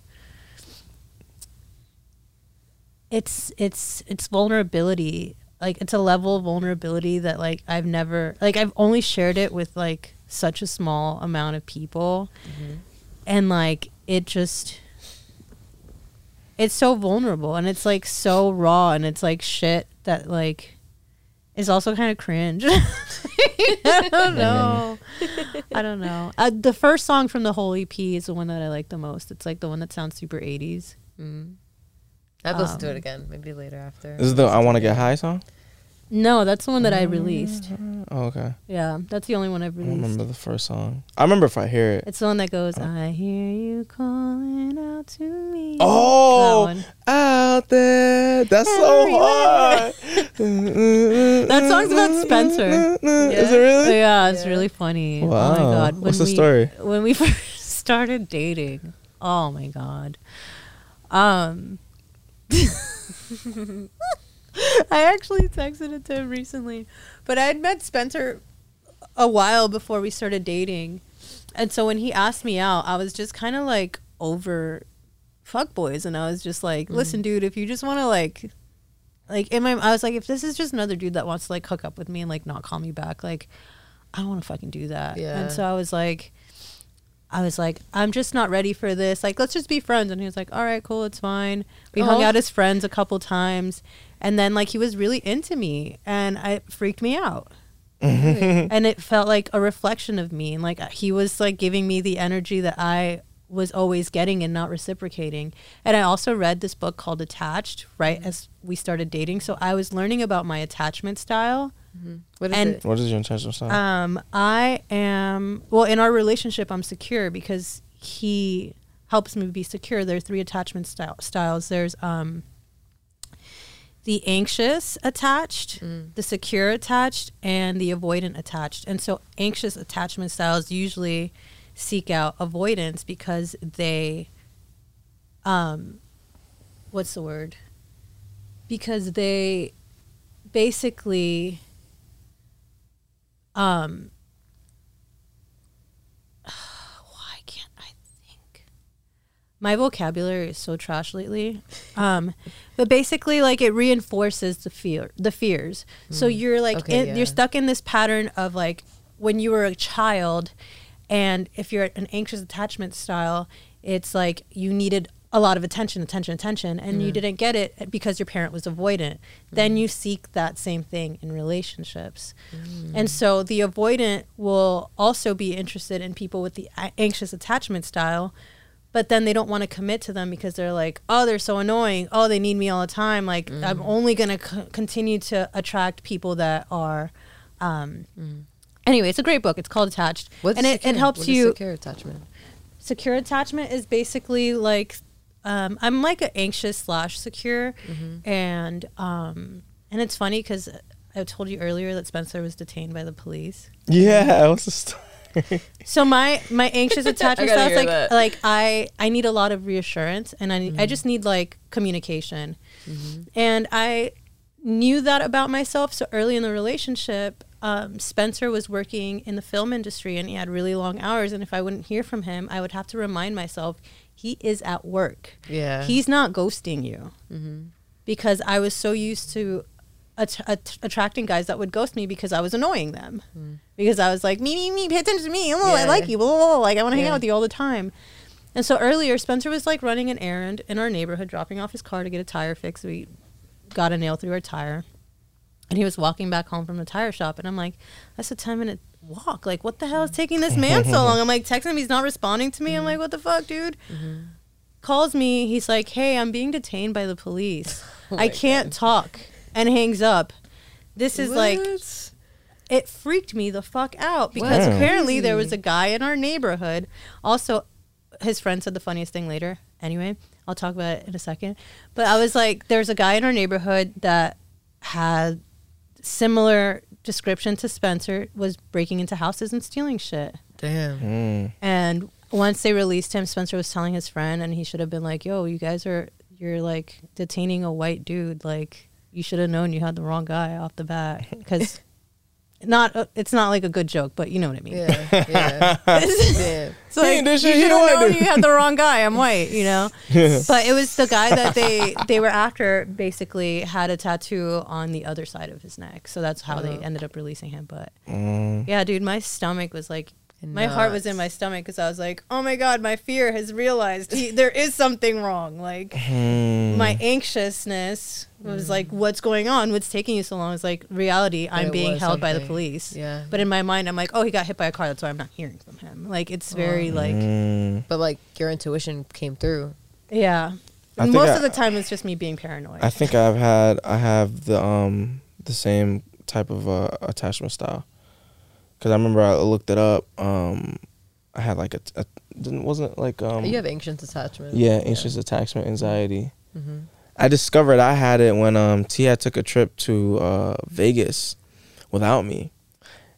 S3: It's it's it's vulnerability. Like it's a level of vulnerability that like I've never like I've only shared it with like such a small amount of people, and like it just. It's so vulnerable and it's like so raw and it's like shit that like is also kind of cringe. I don't know. I don't know. Uh, the first song from the whole EP is the one that I like the most. It's like the one that sounds super 80s.
S2: I'd listen to
S3: Um,
S2: it again, maybe later after.
S1: This is the I want to get high song.
S3: No, that's the one that I released.
S1: Oh, okay.
S3: Yeah, that's the only one I've
S1: I
S3: released.
S1: remember the first song. I remember if I hear it.
S3: It's the one that goes, I hear you calling out to me.
S1: Oh,
S3: That
S1: out there. That's so hard.
S3: That song's about Spencer.
S1: Is it really?
S3: Yeah, it's
S2: Yeah.
S3: really funny. Oh my
S1: Wow.
S3: god.
S1: What's the
S3: we,
S1: story?
S3: When we first started dating. Oh my god. Um I actually texted it to him recently. But I had met Spencer a while before we started dating. And so when he asked me out, I was just kind of like over fuck boys and I was just like,
S2: Mm.
S3: "Listen, dude, if you just want to like like in my I was like if this is just another dude that wants to like hook up with me and like not call me back, like I don't want to fucking do that."
S2: Yeah.
S3: And so I was like I was like, I'm just not ready for this. Like, let's just be friends. And he was like, all right, cool, it's fine. We oh.
S2: hung
S3: out as friends a couple times. And then, like, he was really into me and it freaked me out. Mm-hmm. and it felt like a reflection of me. And, like, he was, like, giving me the energy that I was always getting and not reciprocating. And I also read this book called Attached right mm-hmm. as we started dating. So I was learning about my attachment style.
S2: What is
S3: and-
S2: it?
S1: What is your intentional song?
S3: Um, I am well in our relationship. I'm secure because he helps me be secure. There are three attachment style, styles. There's um, the anxious attached, the secure attached, and the avoidant attached. And so, anxious attachment styles usually seek out avoidance because they, um, what's the word? Because they basically um why can't i think? My vocabulary is so trash lately. Um but basically like it reinforces the fear the fears. So you're like
S2: Okay,
S3: in,
S2: yeah.
S3: you're stuck in this pattern of like when you were a child and if you're an anxious attachment style it's like you needed a lot of attention attention attention and you mm. didn't get it because your parent was avoidant. Then mm. you seek that same thing in relationships. Mm. And so the avoidant will also be interested in people with the anxious attachment style but then they don't want to commit to them because they're like oh they're so annoying. Oh they need me all the time. Like i'm only going to c- continue to attract people that are um, anyway it's a great book. It's called attached.
S2: What's
S3: and it,
S2: secure?
S3: it helps
S2: What
S3: you
S2: secure attachment.
S3: secure attachment is basically like um, I'm like an anxious slash secure, and um, and it's funny because I told you earlier that Spencer was detained by the police.
S1: Yeah, what's the story?
S3: So my my anxious attachment
S2: I
S3: style is like
S2: that.
S3: like I I need a lot of reassurance and I I just need like communication, and I knew that about myself. So early in the relationship, um, Spencer was working in the film industry and he had really long hours. And if I wouldn't hear from him, I would have to remind myself he is at work.
S2: Yeah.
S3: He's not ghosting you mm-hmm. because I was so used to att- att- attracting guys that would ghost me because I was annoying them. Mm. Because I was like, me, me, me, pay attention to me. Oh, I like you. Blah, blah, blah. Like, I want to hang
S2: Yeah.
S3: out with you all the time. And so earlier, Spencer was like running an errand in our neighborhood, dropping off his car to get a tire fixed. We got a nail through our tire. And he was walking back home from the tire shop. And I'm like, that's a 10 minute walk. Like, what the hell is taking this man so long? I'm like, texting him. He's not responding to me. I'm like, what the fuck, dude? Calls me. He's like, hey, I'm being detained by the police. I can't talk. And hangs up. This is like, it freaked me the fuck out because
S1: Wow.
S3: apparently there was a guy in our neighborhood. Also, his friend said the funniest thing later. Anyway, I'll talk about it in a second. But I was like, there's a guy in our neighborhood that had similar description to Spencer, was breaking into houses and stealing shit.
S2: Damn.
S1: Mm.
S3: And once they released him, Spencer was telling his friend, and he should have been like, "Yo, you guys are you're like detaining a white dude. Like, you should have known you had the wrong guy off the bat." Because not uh, it's not like a good joke, but you know what I mean.
S2: Yeah. Yeah. Damn.
S3: It's like,
S1: ain't this
S3: you
S1: shit, you
S3: should
S1: know
S3: have known you had the wrong guy. I'm white, you know. But it was the guy that they they were after. Basically, had a tattoo on the other side of his neck, so that's how they
S2: Uh-huh.
S3: ended up releasing him. But
S1: Mm.
S3: yeah, dude, my stomach was like. My heart was in my stomach because I was like, "Oh my god, my fear has realized he, there is something wrong." Like
S1: Mm.
S3: my anxiousness was like, "What's going on? What's taking you so long?" It's like reality. I'm being
S2: was
S3: held by the police.
S2: Yeah.
S3: But in my mind, I'm like, "Oh, he got hit by a car. That's why I'm not hearing from him." Like it's very like,
S1: Mm.
S2: But like your intuition came through.
S3: yeah.
S1: I think
S3: Most
S1: I-
S3: of the time, it's just me being paranoid.
S1: I think I've had I have the um the same type of uh, attachment style because I remember I looked it up. Um, I had like a, a didn't wasn't like um
S2: you have anxious attachment.
S1: yeah anxious attachment anxiety.
S2: Mm-hmm.
S1: I discovered I had it when um Tia took a trip to uh Vegas without me.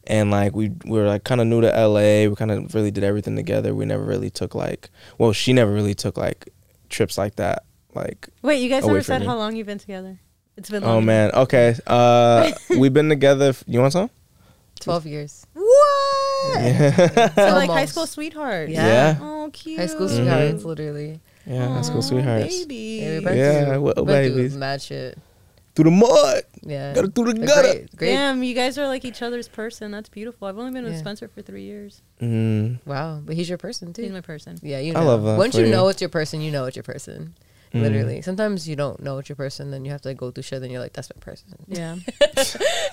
S1: And like we, we were like kind of new to LA. We kind of really did everything together. We never really took like, well, she never really took like trips like that. Like
S3: Wait, you guys
S1: away
S3: never said
S1: me.
S3: how long you've been together? It's been. Long
S1: Oh man. Okay. Uh, we've been together. f- You want some?
S2: Twelve years.
S3: What? So like high school sweetheart.
S2: Yeah.
S1: Yeah.
S3: Oh, cute.
S2: High school sweethearts, literally.
S1: Yeah. High school sweethearts.
S3: Baby.
S2: Yeah, we went
S1: Yeah,
S2: through,
S1: little
S2: went
S1: babies.
S2: mad shit.
S1: Through the mud.
S2: Yeah.
S1: Gotta through the
S2: They're
S1: gutter.
S2: Great. great.
S3: Damn, you guys are like each other's person. That's beautiful. I've only been with
S2: Yeah.
S3: Spencer for three years.
S1: Mm.
S2: Wow. But he's your person too.
S3: He's my person.
S2: Yeah, you
S1: I love that
S2: Once you
S1: you.
S2: know it's your person, you know it's your person.
S1: Mm.
S2: Literally. Sometimes you don't know it's your person, then you have to go through shit, then you're like, that's my person.
S3: Yeah.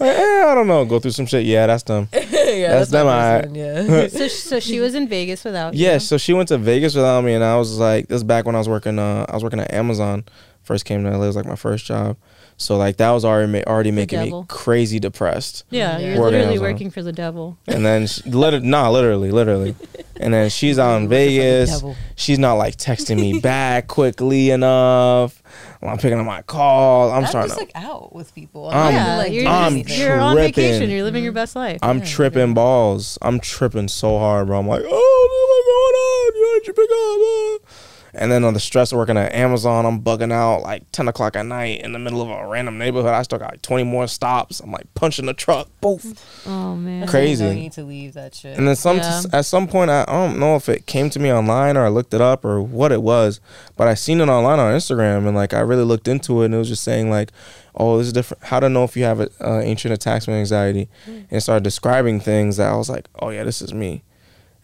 S1: Eh, I don't know. Go through some shit. Yeah, that's them.
S2: yeah,
S1: That's them,
S2: my
S1: alright.
S2: person, Yeah.
S3: so, so she was in Vegas without you.
S1: Yeah. So she went to Vegas without me, and I was like, this is back when I was working. Uh, I was working at Amazon. First came to LA. It was like my first job. So like that was already ma- already making me crazy depressed.
S3: Yeah,
S2: Yeah.
S3: you're
S1: Working
S3: literally working for the devil.
S1: And then, she, lit- nah, literally, literally. And then she's out in Vegas. She's not like texting me back quickly enough. I'm picking up my call. I'm
S2: I'm
S1: starting
S2: just
S1: to.
S2: like out with people.
S1: I'm-
S3: yeah,
S2: not, like,
S3: you're,
S2: doing
S1: I'm
S2: anything.
S3: you're on vacation. You're living your best life.
S1: I'm
S2: Yeah,
S1: tripping balls. I'm tripping so hard, bro. I'm like, oh, what's going on? Why did you pick up? Uh? And then on the stress of working at Amazon, I'm bugging out like 10 o'clock at night in the middle of a random neighborhood. I still got like 20 more stops. I'm like punching the truck. Poof.
S3: oh man.
S2: That's you know
S1: crazy.
S2: You need to leave that shit.
S1: And then some
S3: Yeah.
S1: at some point I, I don't know if it came to me online or I looked it up or what it was, but I seen it online on Instagram and like I really looked into it and it was just saying like, oh, this is different. How to know if you have a, uh, ancient attachment anxiety, and it started describing things that I was like, oh yeah, this is me,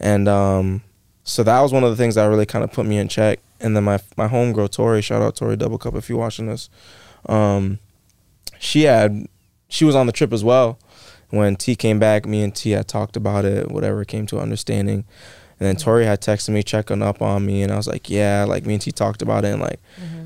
S1: and um, so that was one of the things that really kind of put me in check. And then my my homegirl Tori, shout out Tori Double Cup if you're watching this, um, she had she was on the trip as well when T came back, me and T had talked about it, whatever, came to understanding. And then Tori had texted me, checking up on me, and I was like, yeah, like me and T talked about it, and like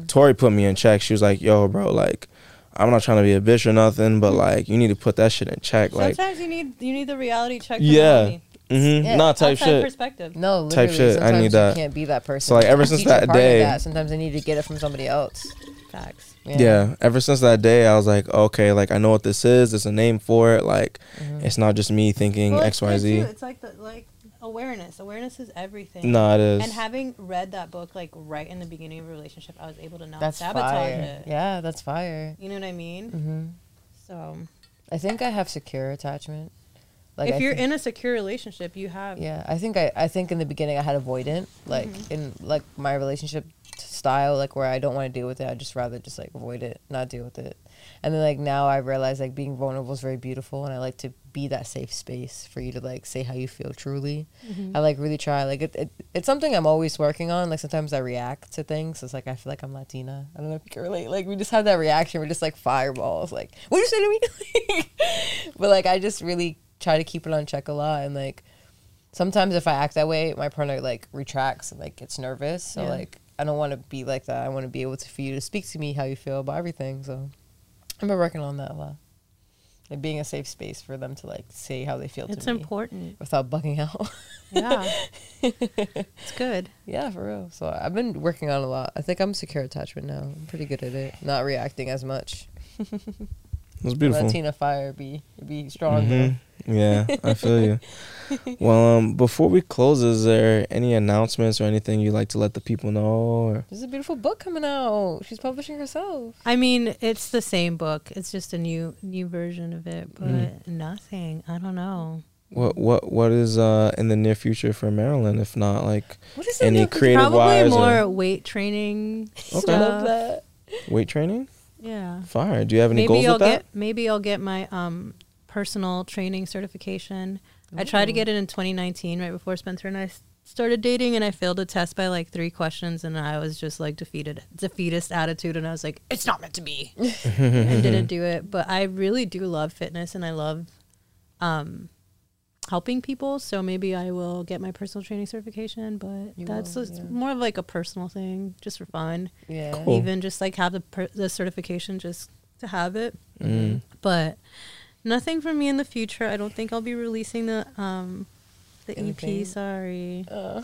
S1: Tori put me in check. She was like, yo, bro, like I'm not trying to be a bitch or nothing, but like you need to put that shit in check. Like
S3: Sometimes you need you need the reality check.
S1: Yeah.
S3: Mommy.
S1: Mm-hmm.
S2: Yeah,
S1: nah, type shit.
S3: perspective.
S2: No, literally,
S1: Type shit, I
S2: Sometimes
S1: need that.
S2: You can't be that person.
S1: So, like, ever since that day-
S2: that. sometimes I need to get it from somebody else.
S3: Facts.
S1: Yeah. Ever since that day, I was like, okay, like I know what this is. There's a name for it. Like,
S2: Mhm.
S1: it's not just me thinking
S3: Well,
S1: X,
S3: it's
S1: Y,
S3: good,
S1: Z.
S3: too. It's like the like awareness. Awareness is everything.
S1: No, it is.
S3: And having read that book like right in the beginning of a relationship, I was able to not
S2: That's
S3: sabotage
S2: fire.
S3: it.
S2: Yeah, that's fire.
S3: You know what I mean?
S2: hmm
S3: So
S2: I think I have secure attachment. Like
S3: if
S2: I
S3: you're in a secure relationship, you have
S2: Yeah, I think I, I think in the beginning I had avoidant, like
S3: Mm-hmm.
S2: in like my relationship style, like where I don't want to deal with it. I just rather just like avoid it, not deal with it. And then like now I realize like being vulnerable is very beautiful, and I like to be that safe space for you to like say how you feel truly.
S3: Mm-hmm.
S2: I like really try like it, it. It's something I'm always working on. Like sometimes I react to things. It's like I feel like I'm Latina. I don't know if you can relate. Like we just have that reaction. We're just like fireballs. Like what you say to me? but like I just really try to keep it on check a lot and like sometimes if I act that way, my partner like retracts and like gets nervous. So
S3: Yeah.
S2: like I don't want to be like that. I want to be able to for you to speak to me how you feel about everything. So I've been working on that a lot. Like being a safe space for them to like say how they feel
S3: it's
S2: to me
S3: important.
S2: without bugging out.
S3: Yeah. it's good.
S2: yeah, for real. So I've been working on a lot. I think I'm secure attachment now. I'm pretty good at it. Not reacting as much.
S1: It's beautiful.
S2: Latina fire be be strong.
S1: Mhm. Yeah, I feel you. Well, um, before we close, is there any announcements or anything you'd like to let the people know? Or?
S2: There's a beautiful book coming out. She's publishing herself.
S3: I mean, it's the same book. It's just a new new version of it, but
S1: Mm.
S3: nothing. I don't know.
S1: What what what is uh in the near future for Marilyn? If not like
S2: What is
S1: any
S2: it?
S1: creative
S3: Probably
S1: wise
S3: more
S1: or
S3: weight training
S1: Okay.
S2: I love
S3: stuff.
S2: that.
S1: weight training?
S3: Yeah.
S1: Fire. Do you have any
S3: maybe
S1: goals
S3: I'll
S1: with that?
S3: get maybe I'll get my um personal training certification. I tried to get it in 2019 right before Spencer and I started dating and I failed a test by like 3 questions and I was just like defeated defeatist attitude and I was like it's not meant to be. and didn't do it, but I really do love fitness and I love um helping people, so maybe I will get my personal training certification, but
S2: You
S3: that's
S2: will,
S3: just
S2: yeah.
S3: more of like a personal thing just for fun.
S2: Yeah.
S1: Cool.
S3: Even just like have the per- the certification just to have it
S1: Mm.
S3: but nothing for me in the future. I don't think I'll be releasing the um the
S2: Anything?
S3: EP. Sorry,
S2: Uh,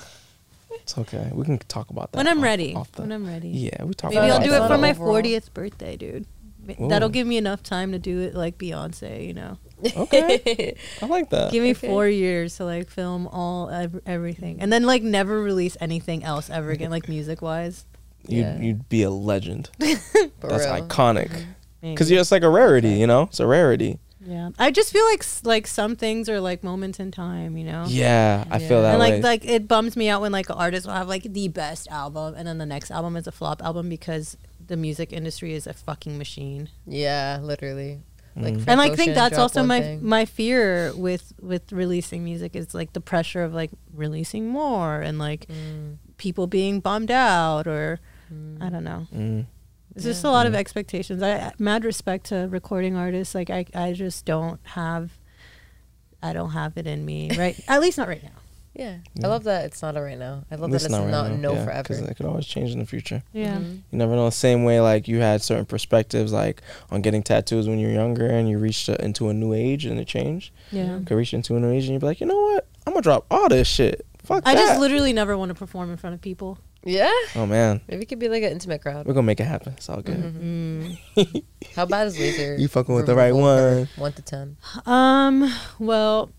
S1: It's okay. We can talk about that
S3: when I'm
S1: off-
S3: ready.
S1: off the-
S3: when I'm ready.
S1: yeah, we talk.
S3: Maybe
S1: about
S3: I'll do
S1: that
S3: it for my 40th birthday, dude. Ma- That'll give me enough time to do it like Beyonce, you know.
S1: Okay, I like that.
S3: Give me
S2: Okay.
S3: four years to like film all ev- everything, and then like never release anything else ever again, like music wise.
S1: You'd
S2: Yeah.
S1: you'd be a legend. That's
S2: real.
S1: iconic. Mm-hmm. Because you're it's like a rarity, you know. It's a rarity.
S3: yeah. I just feel like like some things are like moments in time, you know.
S1: Yeah, I feel that
S3: and
S1: way.
S3: like like it bums me out when like an artist will have like the best album and then the next album is a flop album because the music industry is a fucking machine.
S2: Yeah, literally. Like
S1: Mm.
S3: And like think that's also my
S2: thing.
S3: my fear with with releasing music is like the pressure of like releasing more and like
S2: Mm,
S3: people being bummed out or
S2: mm.
S3: I don't know.
S1: Mm.
S3: It's just a lot
S1: Mm.
S3: of expectations. I I- mad respect to recording artists. Like I I just don't have I don't have it in me. Right. At least not right now.
S2: Yeah.
S1: Yeah.
S2: I love that it's not a right now. I love
S1: It's
S2: that it's not,
S1: right now,
S2: no
S1: yeah,
S2: forever.
S1: Because it could always change in the future.
S3: Yeah.
S2: Mhm.
S1: You never know. The Same way, like you had certain perspectives, like on getting tattoos when you were younger, and you reached a, into a new age and it changed.
S3: Yeah.
S1: You could reach into a new age, and you'd be like, you know what? I'm gonna drop all this shit. Fuck
S3: I
S1: that.
S3: just literally never want to perform in front of people.
S2: Yeah.
S1: oh man,
S2: Maybe it could be like an intimate crowd.
S1: we're gonna make it happen. It's all good.
S2: Mhm.
S3: Mm.
S2: How bad is laser?
S1: You fucking with the right one.
S2: One to ten.
S3: Um. Well,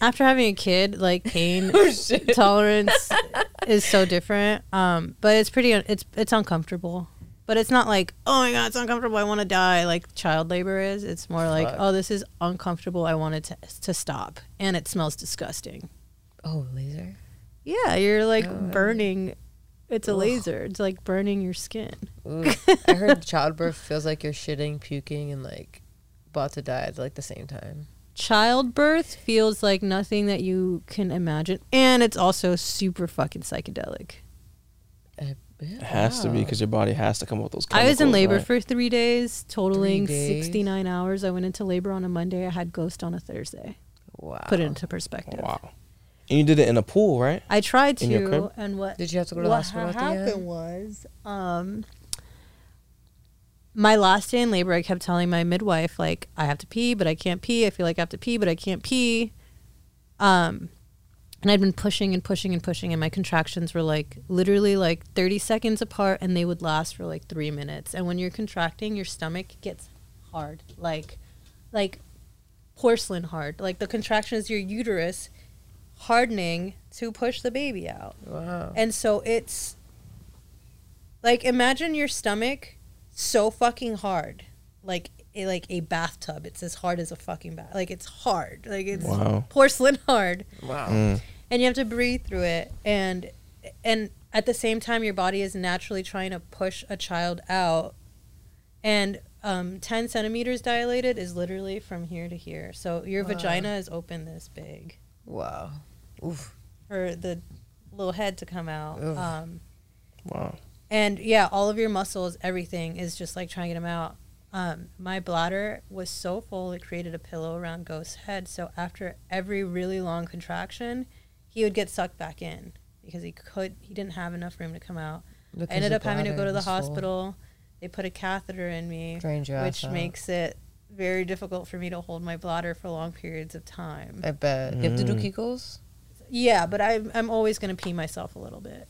S3: after having a kid, like pain tolerance is so different. Um. But it's pretty. It's it's uncomfortable. But it's not like oh my god, it's uncomfortable. I want to die. Like child labor is. It's more like
S2: Fuck.
S3: oh, this is uncomfortable. I want it to to stop, and it smells disgusting.
S2: Oh, laser.
S3: Yeah, you're like
S2: Oh.
S3: burning. It's a
S2: Ugh.
S3: laser. It's like burning your skin.
S2: I heard childbirth feels like you're shitting, puking, and like about to die at like the same time.
S3: Childbirth feels like nothing that you can imagine, and it's also super fucking psychedelic.
S2: Uh,
S1: It has to be because your body has to come up with those.
S3: I was in labor
S1: right?
S3: for three days, totaling
S2: Three days?
S3: 69 hours. I went into labor on a Monday. I had ghost on a Thursday.
S2: Wow.
S3: Put it into perspective.
S1: Wow. And you did it in a pool, right?
S3: I tried
S1: In your
S3: to,
S1: crib?
S3: and what
S2: Did you have to go to the
S3: what
S2: hospital at the
S3: happened was, um, my last day in labor, I kept telling my midwife like, I have to pee, but I can't pee. I feel like I have to pee, but I can't pee. Um, and I'd been pushing and pushing and pushing, and my contractions were like literally like 30 seconds apart, and they would last for like three minutes. And when you're contracting, your stomach gets hard, like, like porcelain hard. Like the contraction is your uterus hardening to push the baby out.
S2: Wow.
S3: And so it's like imagine your stomach so fucking hard, like a, like a bathtub. It's as hard as a fucking bath. Like it's hard. Like it's
S1: Wow.
S3: porcelain hard,
S2: Wow.
S1: Mm.
S3: and you have to breathe through it. And and at the same time, your body is naturally trying to push a child out. And um, ten centimeters dilated is literally from here to here. So your
S2: Wow.
S3: vagina is open this big
S2: Wow. Oof.
S3: for the little head to come out. Um,
S1: Wow.
S3: And yeah, all of your muscles, everything is just like trying to get them out. Um, my bladder was so full it created a pillow around Ghost's head. So after every really long contraction, he would get sucked back in because he could he didn't have enough room to come out.
S2: Because
S3: I ended up having to go to the
S2: was full.
S3: hospital. They put a catheter in me, which
S2: out.
S3: makes it very difficult for me to hold my bladder for long periods of time.
S2: I bet. You have to do
S1: Mm.
S2: Kegels?
S3: Yeah, but I'm I'm always gonna pee myself a little bit.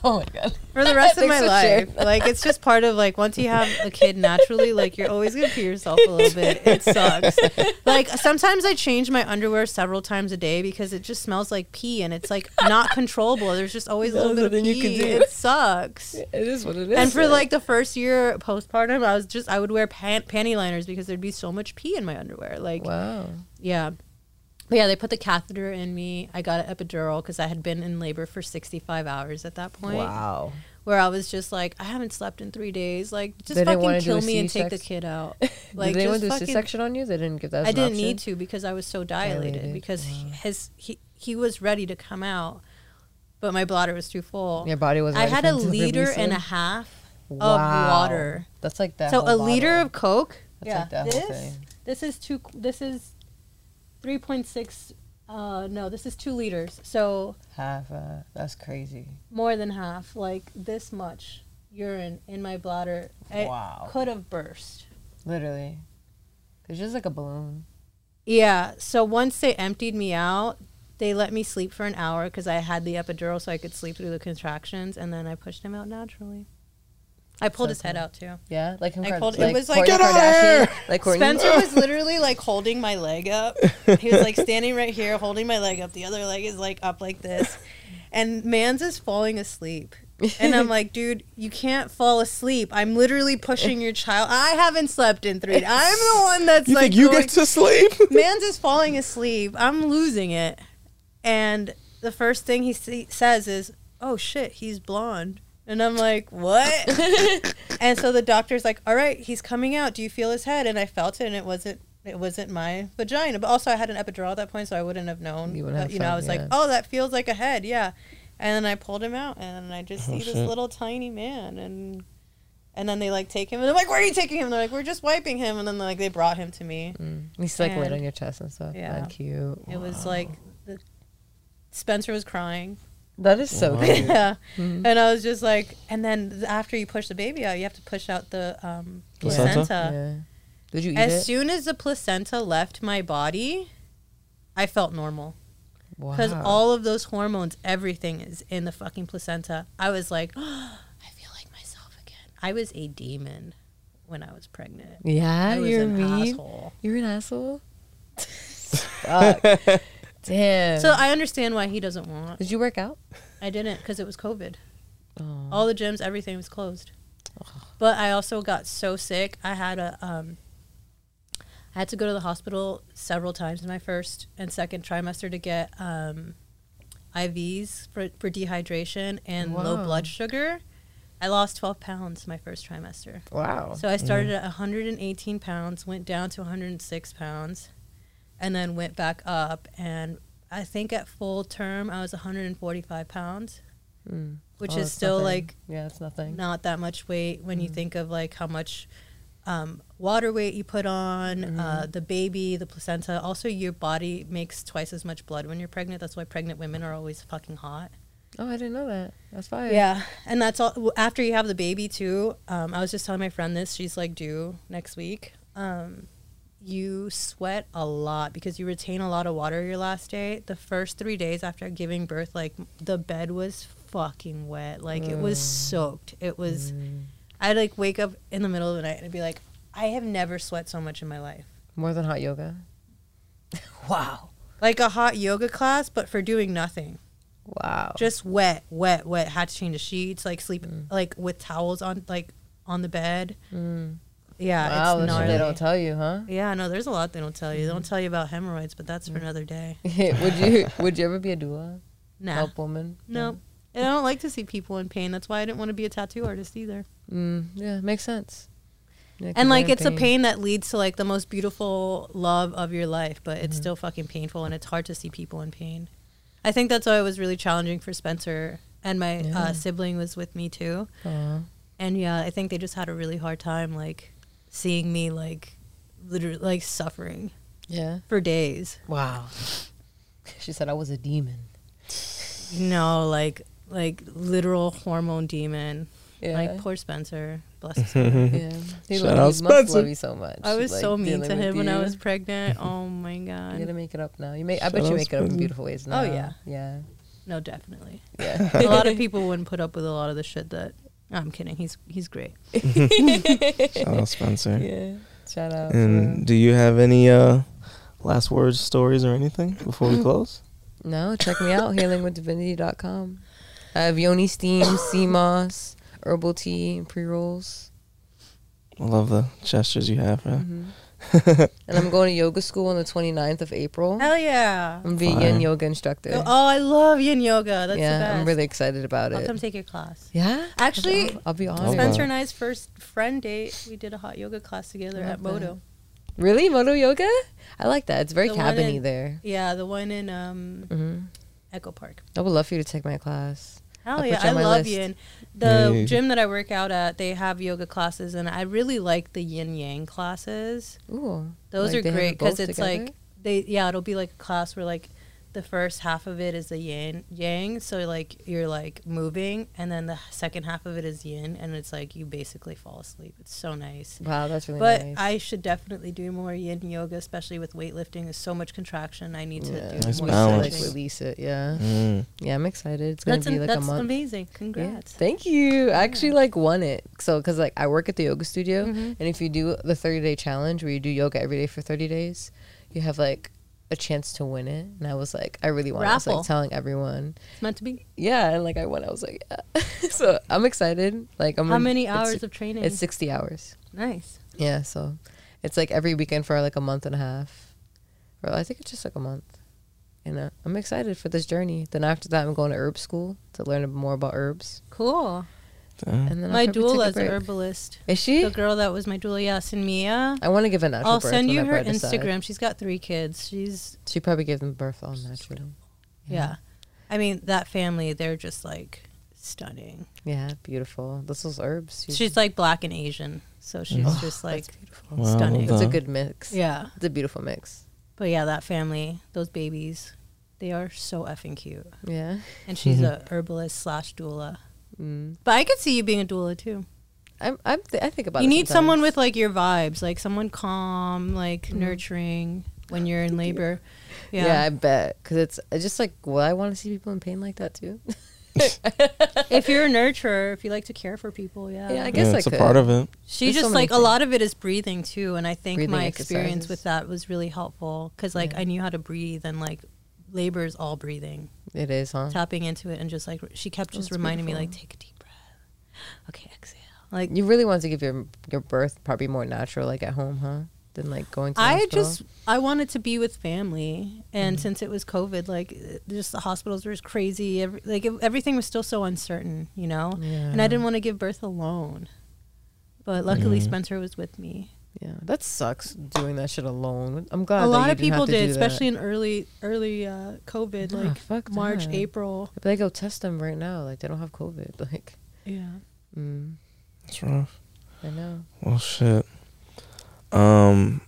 S2: Oh my god.
S3: for the rest of my life.
S2: sharing.
S3: Like it's just part of like once you have a kid naturally, like you're always gonna pee yourself a little bit. It sucks. Like sometimes I change my underwear several times a day because it just smells like pee and it's like not controllable. There's just always a little bit of pee.
S2: you can do.
S3: It sucks.
S2: It is what it is.
S3: And for like the first year postpartum, I was just I would wear pan- panty liners because there'd be so much pee in my underwear. Like
S2: Wow.
S3: yeah. But yeah, they put the catheter in me. I got an epidural because I had been in labor for 65 hours at that point
S2: Wow.
S3: where I was just like, I haven't slept in three days. Like, just
S2: They
S3: fucking kill me and take the kid out.
S2: Like,
S3: Like,
S2: Did anyone
S3: just
S2: do a
S3: fucking-
S2: C-section on you? They didn't give that. As
S3: I didn't
S2: option?
S3: need to because I was so dilated,
S2: Dilated,
S3: because he-
S2: wow.
S3: his he he was ready to come out, but my bladder was too full.
S2: Your body was.
S3: I had a liter and a half of water.
S2: That's like that.
S3: so a
S2: whole
S3: liter of Coke.
S2: That's
S3: yeah,
S2: like that
S3: this
S2: whole thing.
S3: this is two. This is three point six. Uh, no, this is two liters. So
S2: half. Uh, that's crazy.
S3: more than half, like this much urine in my bladder. It
S2: Wow.
S3: could have burst.
S2: Literally. It's just like a balloon.
S3: Yeah. So once they emptied me out, they let me sleep for an hour because I had the epidural so I could sleep through the contractions, and then I pushed him out naturally. I pulled
S2: So
S3: his head
S2: cool.
S3: out too.
S2: Yeah, like Kim
S3: I
S2: Kard-
S3: pulled- it was like-
S2: Kourtney
S3: Get
S1: outta
S2: Kardashian,
S1: here!
S2: Like Kourtney.
S3: Spencer was literally like holding my leg up. He was like standing right here, holding my leg up. The other leg is like up like this, and Mans is falling asleep. And I'm like, dude, you can't fall asleep. I'm literally pushing your child. I haven't slept in three. Days. I'm the one that's
S1: You
S3: like
S1: think you
S3: going-
S1: get to sleep?
S3: Mans is falling asleep. I'm losing it. And the first thing he see- says is, "Oh shit, he's blonde." And I'm like, "What?" and so the doctor's like, "All right, he's coming out. Do you feel his head?" And I felt it, and it wasn't. It wasn't my vagina, but also I had an epidural at that point, so I wouldn't have known.
S2: You wouldn't
S3: But,
S2: have
S3: you know, I
S2: felt-
S3: was like, "Oh, that feels like a head, yeah." And then I pulled him out, and I just
S1: Oh,
S3: see this little tiny man, and and then they like take him, and I'm like, "Where are you taking him?" They're like, "We're just wiping him," and then like they brought him to me.
S2: Mm. He's like laid on your chest and stuff.
S3: Yeah.
S2: Yeah, cute.
S3: It was like the, Spencer was crying.
S2: That is so
S1: Wow.
S2: cute.
S3: yeah.
S2: Mhm.
S3: And I was just like, and then after you push the baby out, you have to push out the um,
S1: Placenta?
S3: placenta.
S2: Yeah. Did you eat
S3: As
S2: it?
S3: soon as the placenta left my body, I felt normal
S2: Wow.
S3: because all of those hormones, everything is in the fucking placenta. I was like, I feel like myself again. I was a demon when I was pregnant.
S2: yeah,
S3: I was
S2: you're
S3: an
S2: mean.
S3: asshole.
S2: You're an asshole. Fuck. Damn.
S3: So I understand why he doesn't want.
S2: Did you work out?
S3: I didn't because it was COVID.
S2: Oh.
S3: all the gyms everything was closed but i also got so sick i had a um i had to go to the hospital several times in my first and second trimester to get um ivs for, for dehydration and low blood sugar i lost 12 pounds my first trimester
S2: Wow.
S3: so i started at 118 pounds went down to 106 pounds and then went back up and i think at full term i was 145 pounds
S2: Mm.
S3: which
S2: Oh,
S3: is still
S2: nothing.
S3: like
S2: yeah, it's nothing.
S3: not that much weight when you
S2: Mm.
S3: think of like how much um, water weight you put on
S2: Mm-hmm.
S3: uh, the baby the placenta also your body makes twice as much blood when you're pregnant that's why pregnant women are always fucking hot
S2: Oh, I didn't know that. That's fine.
S3: yeah and that's all after you have the baby too um, i was just telling my friend this she's like due next week um, you sweat a lot because you retain a lot of water your last day. The first three days after giving birth, like the bed was fucking wet. Like it was mm. soaked. It was. Mm. I'd like wake up in the middle of the night and be like, I have never sweat so much in my life.
S2: More than hot yoga. wow.
S3: Like a hot yoga class, but for doing nothing.
S2: Wow.
S3: Just wet, wet, wet. Had to change the sheets, like sleep, mm. like with towels on, like on the bed.
S2: Mm.
S3: Yeah,
S2: wow,
S3: it's gnarly.
S2: they don't tell you, huh?
S3: Yeah, no, there's a lot they don't tell you. They don't tell you about hemorrhoids, but that's for another day.
S2: would you Would you ever be a doula?
S3: Nah,
S2: Help woman?
S3: no. And I don't like to see people in pain. That's why I didn't want to be a tattoo artist either.
S2: Mm, yeah, makes sense. Yeah,
S3: And like, it's
S2: in
S3: a pain that leads to like the most beautiful love of your life, but it's still fucking painful, and it's hard to see people in pain. I think that's why it was really challenging for Spencer, and my
S2: Yeah.
S3: uh, sibling was with me too.
S2: Aw.
S3: And yeah, I think they just had a really hard time like seeing me like literally like suffering
S2: Yeah.
S3: for days.
S2: Wow. She said I was a demon.
S3: You know, like like literal hormone demon.
S2: Yeah.
S3: Like poor Spencer, bless his heart.
S2: yeah. He,
S1: Shout
S2: lo-
S1: out
S2: he must
S1: Spencer.
S2: love you so much.
S3: I was
S2: like,
S3: so mean to him when I was pregnant. Oh my god.
S2: You gotta make it up now. You make. I
S1: Shout
S2: bet you
S1: out
S2: make it up in beautiful ways oh, now.
S3: Oh, yeah.
S2: Yeah.
S3: No, definitely.
S2: Yeah.
S3: a lot of people wouldn't put up with a lot of the shit that. I'm kidding. He's he's great.
S1: Shout out Spencer.
S2: yeah. Shout out.
S1: And
S2: real.
S1: do you have any uh last words, stories, or anything before we close?
S2: No, check me out, healingwithdivinity.com. I have yoni steam, sea moss, herbal tea, and pre rolls.
S1: I love the gestures you have.
S2: Mm-hmm.
S1: Man.
S2: And I'm going to yoga school on the 29th of April.
S3: Hell yeah.
S2: I'm being
S1: Fire.
S2: yin yoga instructor.
S3: Oh, I love yin yoga. That's
S2: yeah,
S3: the best.
S2: I'm really excited about it.
S3: I'll
S2: it.
S3: come take your class.
S2: yeah,
S3: Actually,
S2: I'll, I'll be honored.
S1: Okay.
S3: Spencer and I's first friend date, we did a hot yoga class together at Modo.
S2: Really, Modo Yoga? I like that. It's very
S3: The
S2: cabiny
S3: in-
S2: there.
S3: Yeah, the one in um,
S2: hmm
S3: Echo Park.
S2: I would love for you to take my class.
S3: Hell
S2: I'll
S3: yeah, I love
S2: list.
S3: yin. The gym that I work out at, they have yoga classes, and I really like the yin yang classes.
S2: Ooh,
S3: Those
S2: like
S3: are great because it's
S2: together?
S3: like they yeah, it'll be like a class where like the first half of it is the yin yang, so like you're like moving, and then the second half of it is yin, and it's like you basically fall asleep. It's so nice.
S2: Wow, that's really nice.
S3: But
S2: nice.
S3: I should definitely do more yin yoga, especially with weightlifting. There's so much contraction. I need to
S2: yeah,
S3: do
S1: Nice
S3: more
S2: to, like release it. Yeah,
S1: Mm.
S2: yeah, I'm excited. It's gonna
S3: That's,
S2: be
S3: an-
S2: like
S3: that's
S2: a month.
S3: amazing.
S2: Yeah.
S3: Congrats.
S2: Thank you. I actually like won it. So, because like I work at the yoga studio,
S3: Mhm.
S2: and if you do the 30 day challenge where you do yoga every day for 30 days, you have like a chance to win it. And I was like, I really want. I was
S3: Raffle.
S2: like telling everyone,
S3: It's meant to be.
S2: yeah, and like I won. I was like, yeah. so I'm excited. Like I'm.
S3: How many hours of training?
S2: It's 60 hours.
S3: nice.
S2: Yeah, so it's like every weekend for like a month and a half. Or I think it's just like a month. And uh, I'm excited for this journey. Then after that, I'm going to herb school to learn more about herbs.
S3: Cool.
S1: Damn.
S2: And then
S3: my doula
S2: take a
S3: is herbalist.
S2: Is she?
S3: The girl that was my doula, yeah, Sinmia.
S2: I want to give a natural
S3: I'll
S2: birth
S3: send you her
S2: I decide.
S3: Instagram. She's got three kids. She's
S2: She probably gave them birth all natural.
S3: yeah. I mean, that family, they're just like stunning.
S2: Yeah, beautiful. This is herbs.
S3: She's like black and Asian, so she's
S1: Oh,
S3: just like
S2: beautiful.
S1: Wow,
S3: stunning.
S1: well
S2: It's a good mix.
S3: yeah.
S2: It's a beautiful mix.
S3: But yeah, that family, those babies, they are so effing cute.
S2: Yeah.
S3: And she's a herbalist slash doula.
S2: Mm.
S3: But I could see you being a doula too.
S2: I'm, I'm th- I think about
S3: you
S2: it
S3: need someone with like your vibes, like someone calm, like
S2: Mhm.
S3: nurturing when you're in labor.
S2: Yeah.
S3: Yeah.
S2: I bet. Because it's, it's just like, well, I want to see people in pain like that too.
S3: if you're a nurturer, if you like to care for people, yeah.
S2: Yeah, I guess
S1: yeah,
S2: I
S1: it's a part of it.
S3: She
S2: There's
S3: just
S2: many
S3: like a lot of it is breathing too, and I think
S2: Breathing
S3: my experience with that was really helpful because like
S2: Yeah.
S3: I knew how to breathe and like labor is all breathing,
S2: It is, huh?
S3: tapping into it and just like she kept just
S2: That's
S3: reminding me like take a deep breath, okay, exhale. Like
S2: You really want to give your your birth probably more natural, like at home, huh? Than like going to. the
S3: I
S2: hospital?
S3: just I wanted to be with family, and
S2: Mhm.
S3: since it was COVID, like just the hospitals were crazy. Every, like it, everything was still so uncertain, you know.
S2: Yeah.
S3: And I didn't want to give birth alone, but luckily
S1: Mhm.
S3: Spencer was with me.
S2: Yeah, that sucks doing that shit alone. I'm glad
S3: a lot
S2: you
S3: of people did, especially in early early uh, COVID,
S2: Nah,
S3: like
S2: fuck
S3: March,
S2: that.
S3: April.
S2: But they go test them right now. Like they don't have COVID. Like,
S3: Yeah.
S2: mm,
S1: It's rough.
S2: I know.
S1: Well, shit. Um,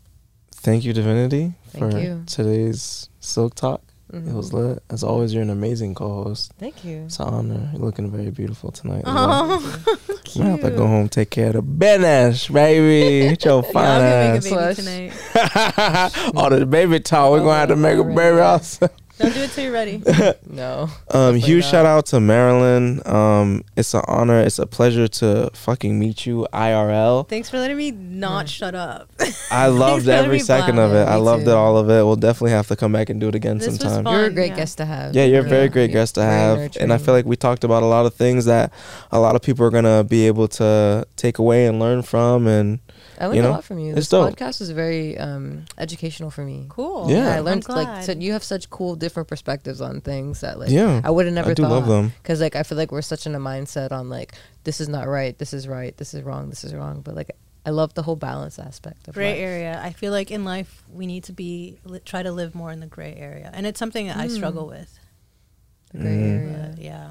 S1: thank you, Divinity,
S2: Thank
S1: for
S2: you.
S1: today's Silk Talk. It was lit. As always, you're an amazing co-host.
S2: Thank you.
S1: It's an honor. You're looking very beautiful tonight.
S3: Oh,
S1: I'm gonna have to go home, take care of the business, baby. Get your fine ass.
S3: make a baby
S2: Slush.
S3: tonight.
S1: All the baby talk. We're gonna have to make a baby ourselves.
S3: Don't do it till you're ready.
S2: No.
S1: Um, huge
S2: not.
S1: shout out to Marilyn. Um, it's an honor. It's a pleasure to fucking meet you IRL.
S3: Thanks for letting me not shut up.
S1: I loved
S3: for
S1: every second
S3: blab.
S1: of it.
S2: Yeah,
S1: I loved
S2: too.
S1: it, all of it. We'll definitely have to come back and do it again
S3: This was
S1: sometime.
S3: fun.
S2: You're a great
S3: yeah.
S2: guest to have.
S1: Yeah, you're a very great
S2: You're
S1: guest to
S2: very
S1: have, and I feel like we talked about a lot of things that a lot of people are gonna be able to take away and learn from. And
S2: I learned
S1: you know,
S2: a lot from you.
S1: it's
S2: This
S1: dope.
S2: podcast was very um, educational for me.
S3: Cool.
S1: Yeah.
S2: I
S3: I'm
S2: learned like
S3: glad.
S2: so you have such cool different perspectives on things that like
S1: Yeah,
S2: I would have never
S1: I do
S2: thought.
S1: love them.
S2: Cause like I feel like we're such in a mindset on like this is not right, this is right, this is wrong, this is wrong. But like I love the whole balance aspect of
S3: gray
S2: life.
S3: area. I feel like in life we need to be li- try to live more in the gray area, and it's something that I struggle with.
S2: The gray
S1: Mm.
S2: area.
S3: But yeah.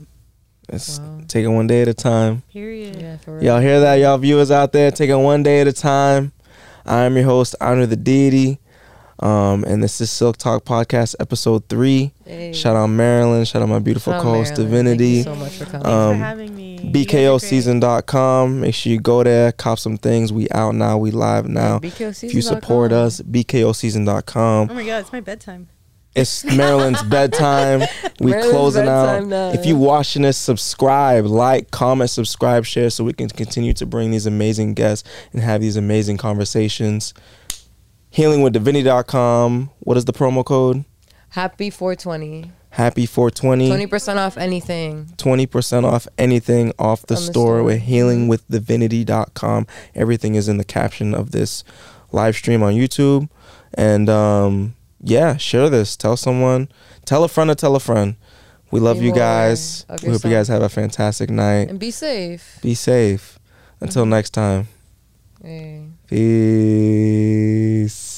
S1: It's
S2: Wow.
S1: take it one day at a time.
S3: Period.
S2: Yeah, for real.
S1: Y'all hear that, y'all viewers out there? taking one day at a time. I am your host, Anu the Deity. Um, and this is Silk Talk Podcast, episode three.
S2: Hey.
S1: Shout out Marilyn. Shout out my beautiful
S2: Shout
S1: co host,
S2: Marilyn. Thank
S1: Divinity.
S2: you so much for coming.
S3: Thanks
S1: Um,
S3: for having me. You guys are.
S1: BKOseason.com. Make sure you go there, cop some things. We out now. We live now. If you support us, BKOseason.com.
S3: Oh my god, it's my bedtime.
S1: It's Marilyn's bedtime. We closing
S2: bedtime
S1: out.
S2: now.
S1: If you watching this, subscribe, like, comment, subscribe, share, so we can continue to bring these amazing guests and have these amazing conversations. Healingwithdivinity.com. What is the promo code?
S2: Happy 420.
S1: Happy 420.
S2: 20% off anything.
S1: 20% off anything off the store
S2: store.
S1: with healingwithdivinity.com. Everything is in the caption of this live stream on YouTube. And um, yeah, share this. Tell someone. Tell a friend to tell a friend. We love
S2: Be
S1: you guys. We hope you guys have a fantastic night.
S2: And be safe.
S1: Be safe. Until
S2: Mm-hmm.
S1: next time.
S2: Hey.
S1: Peace.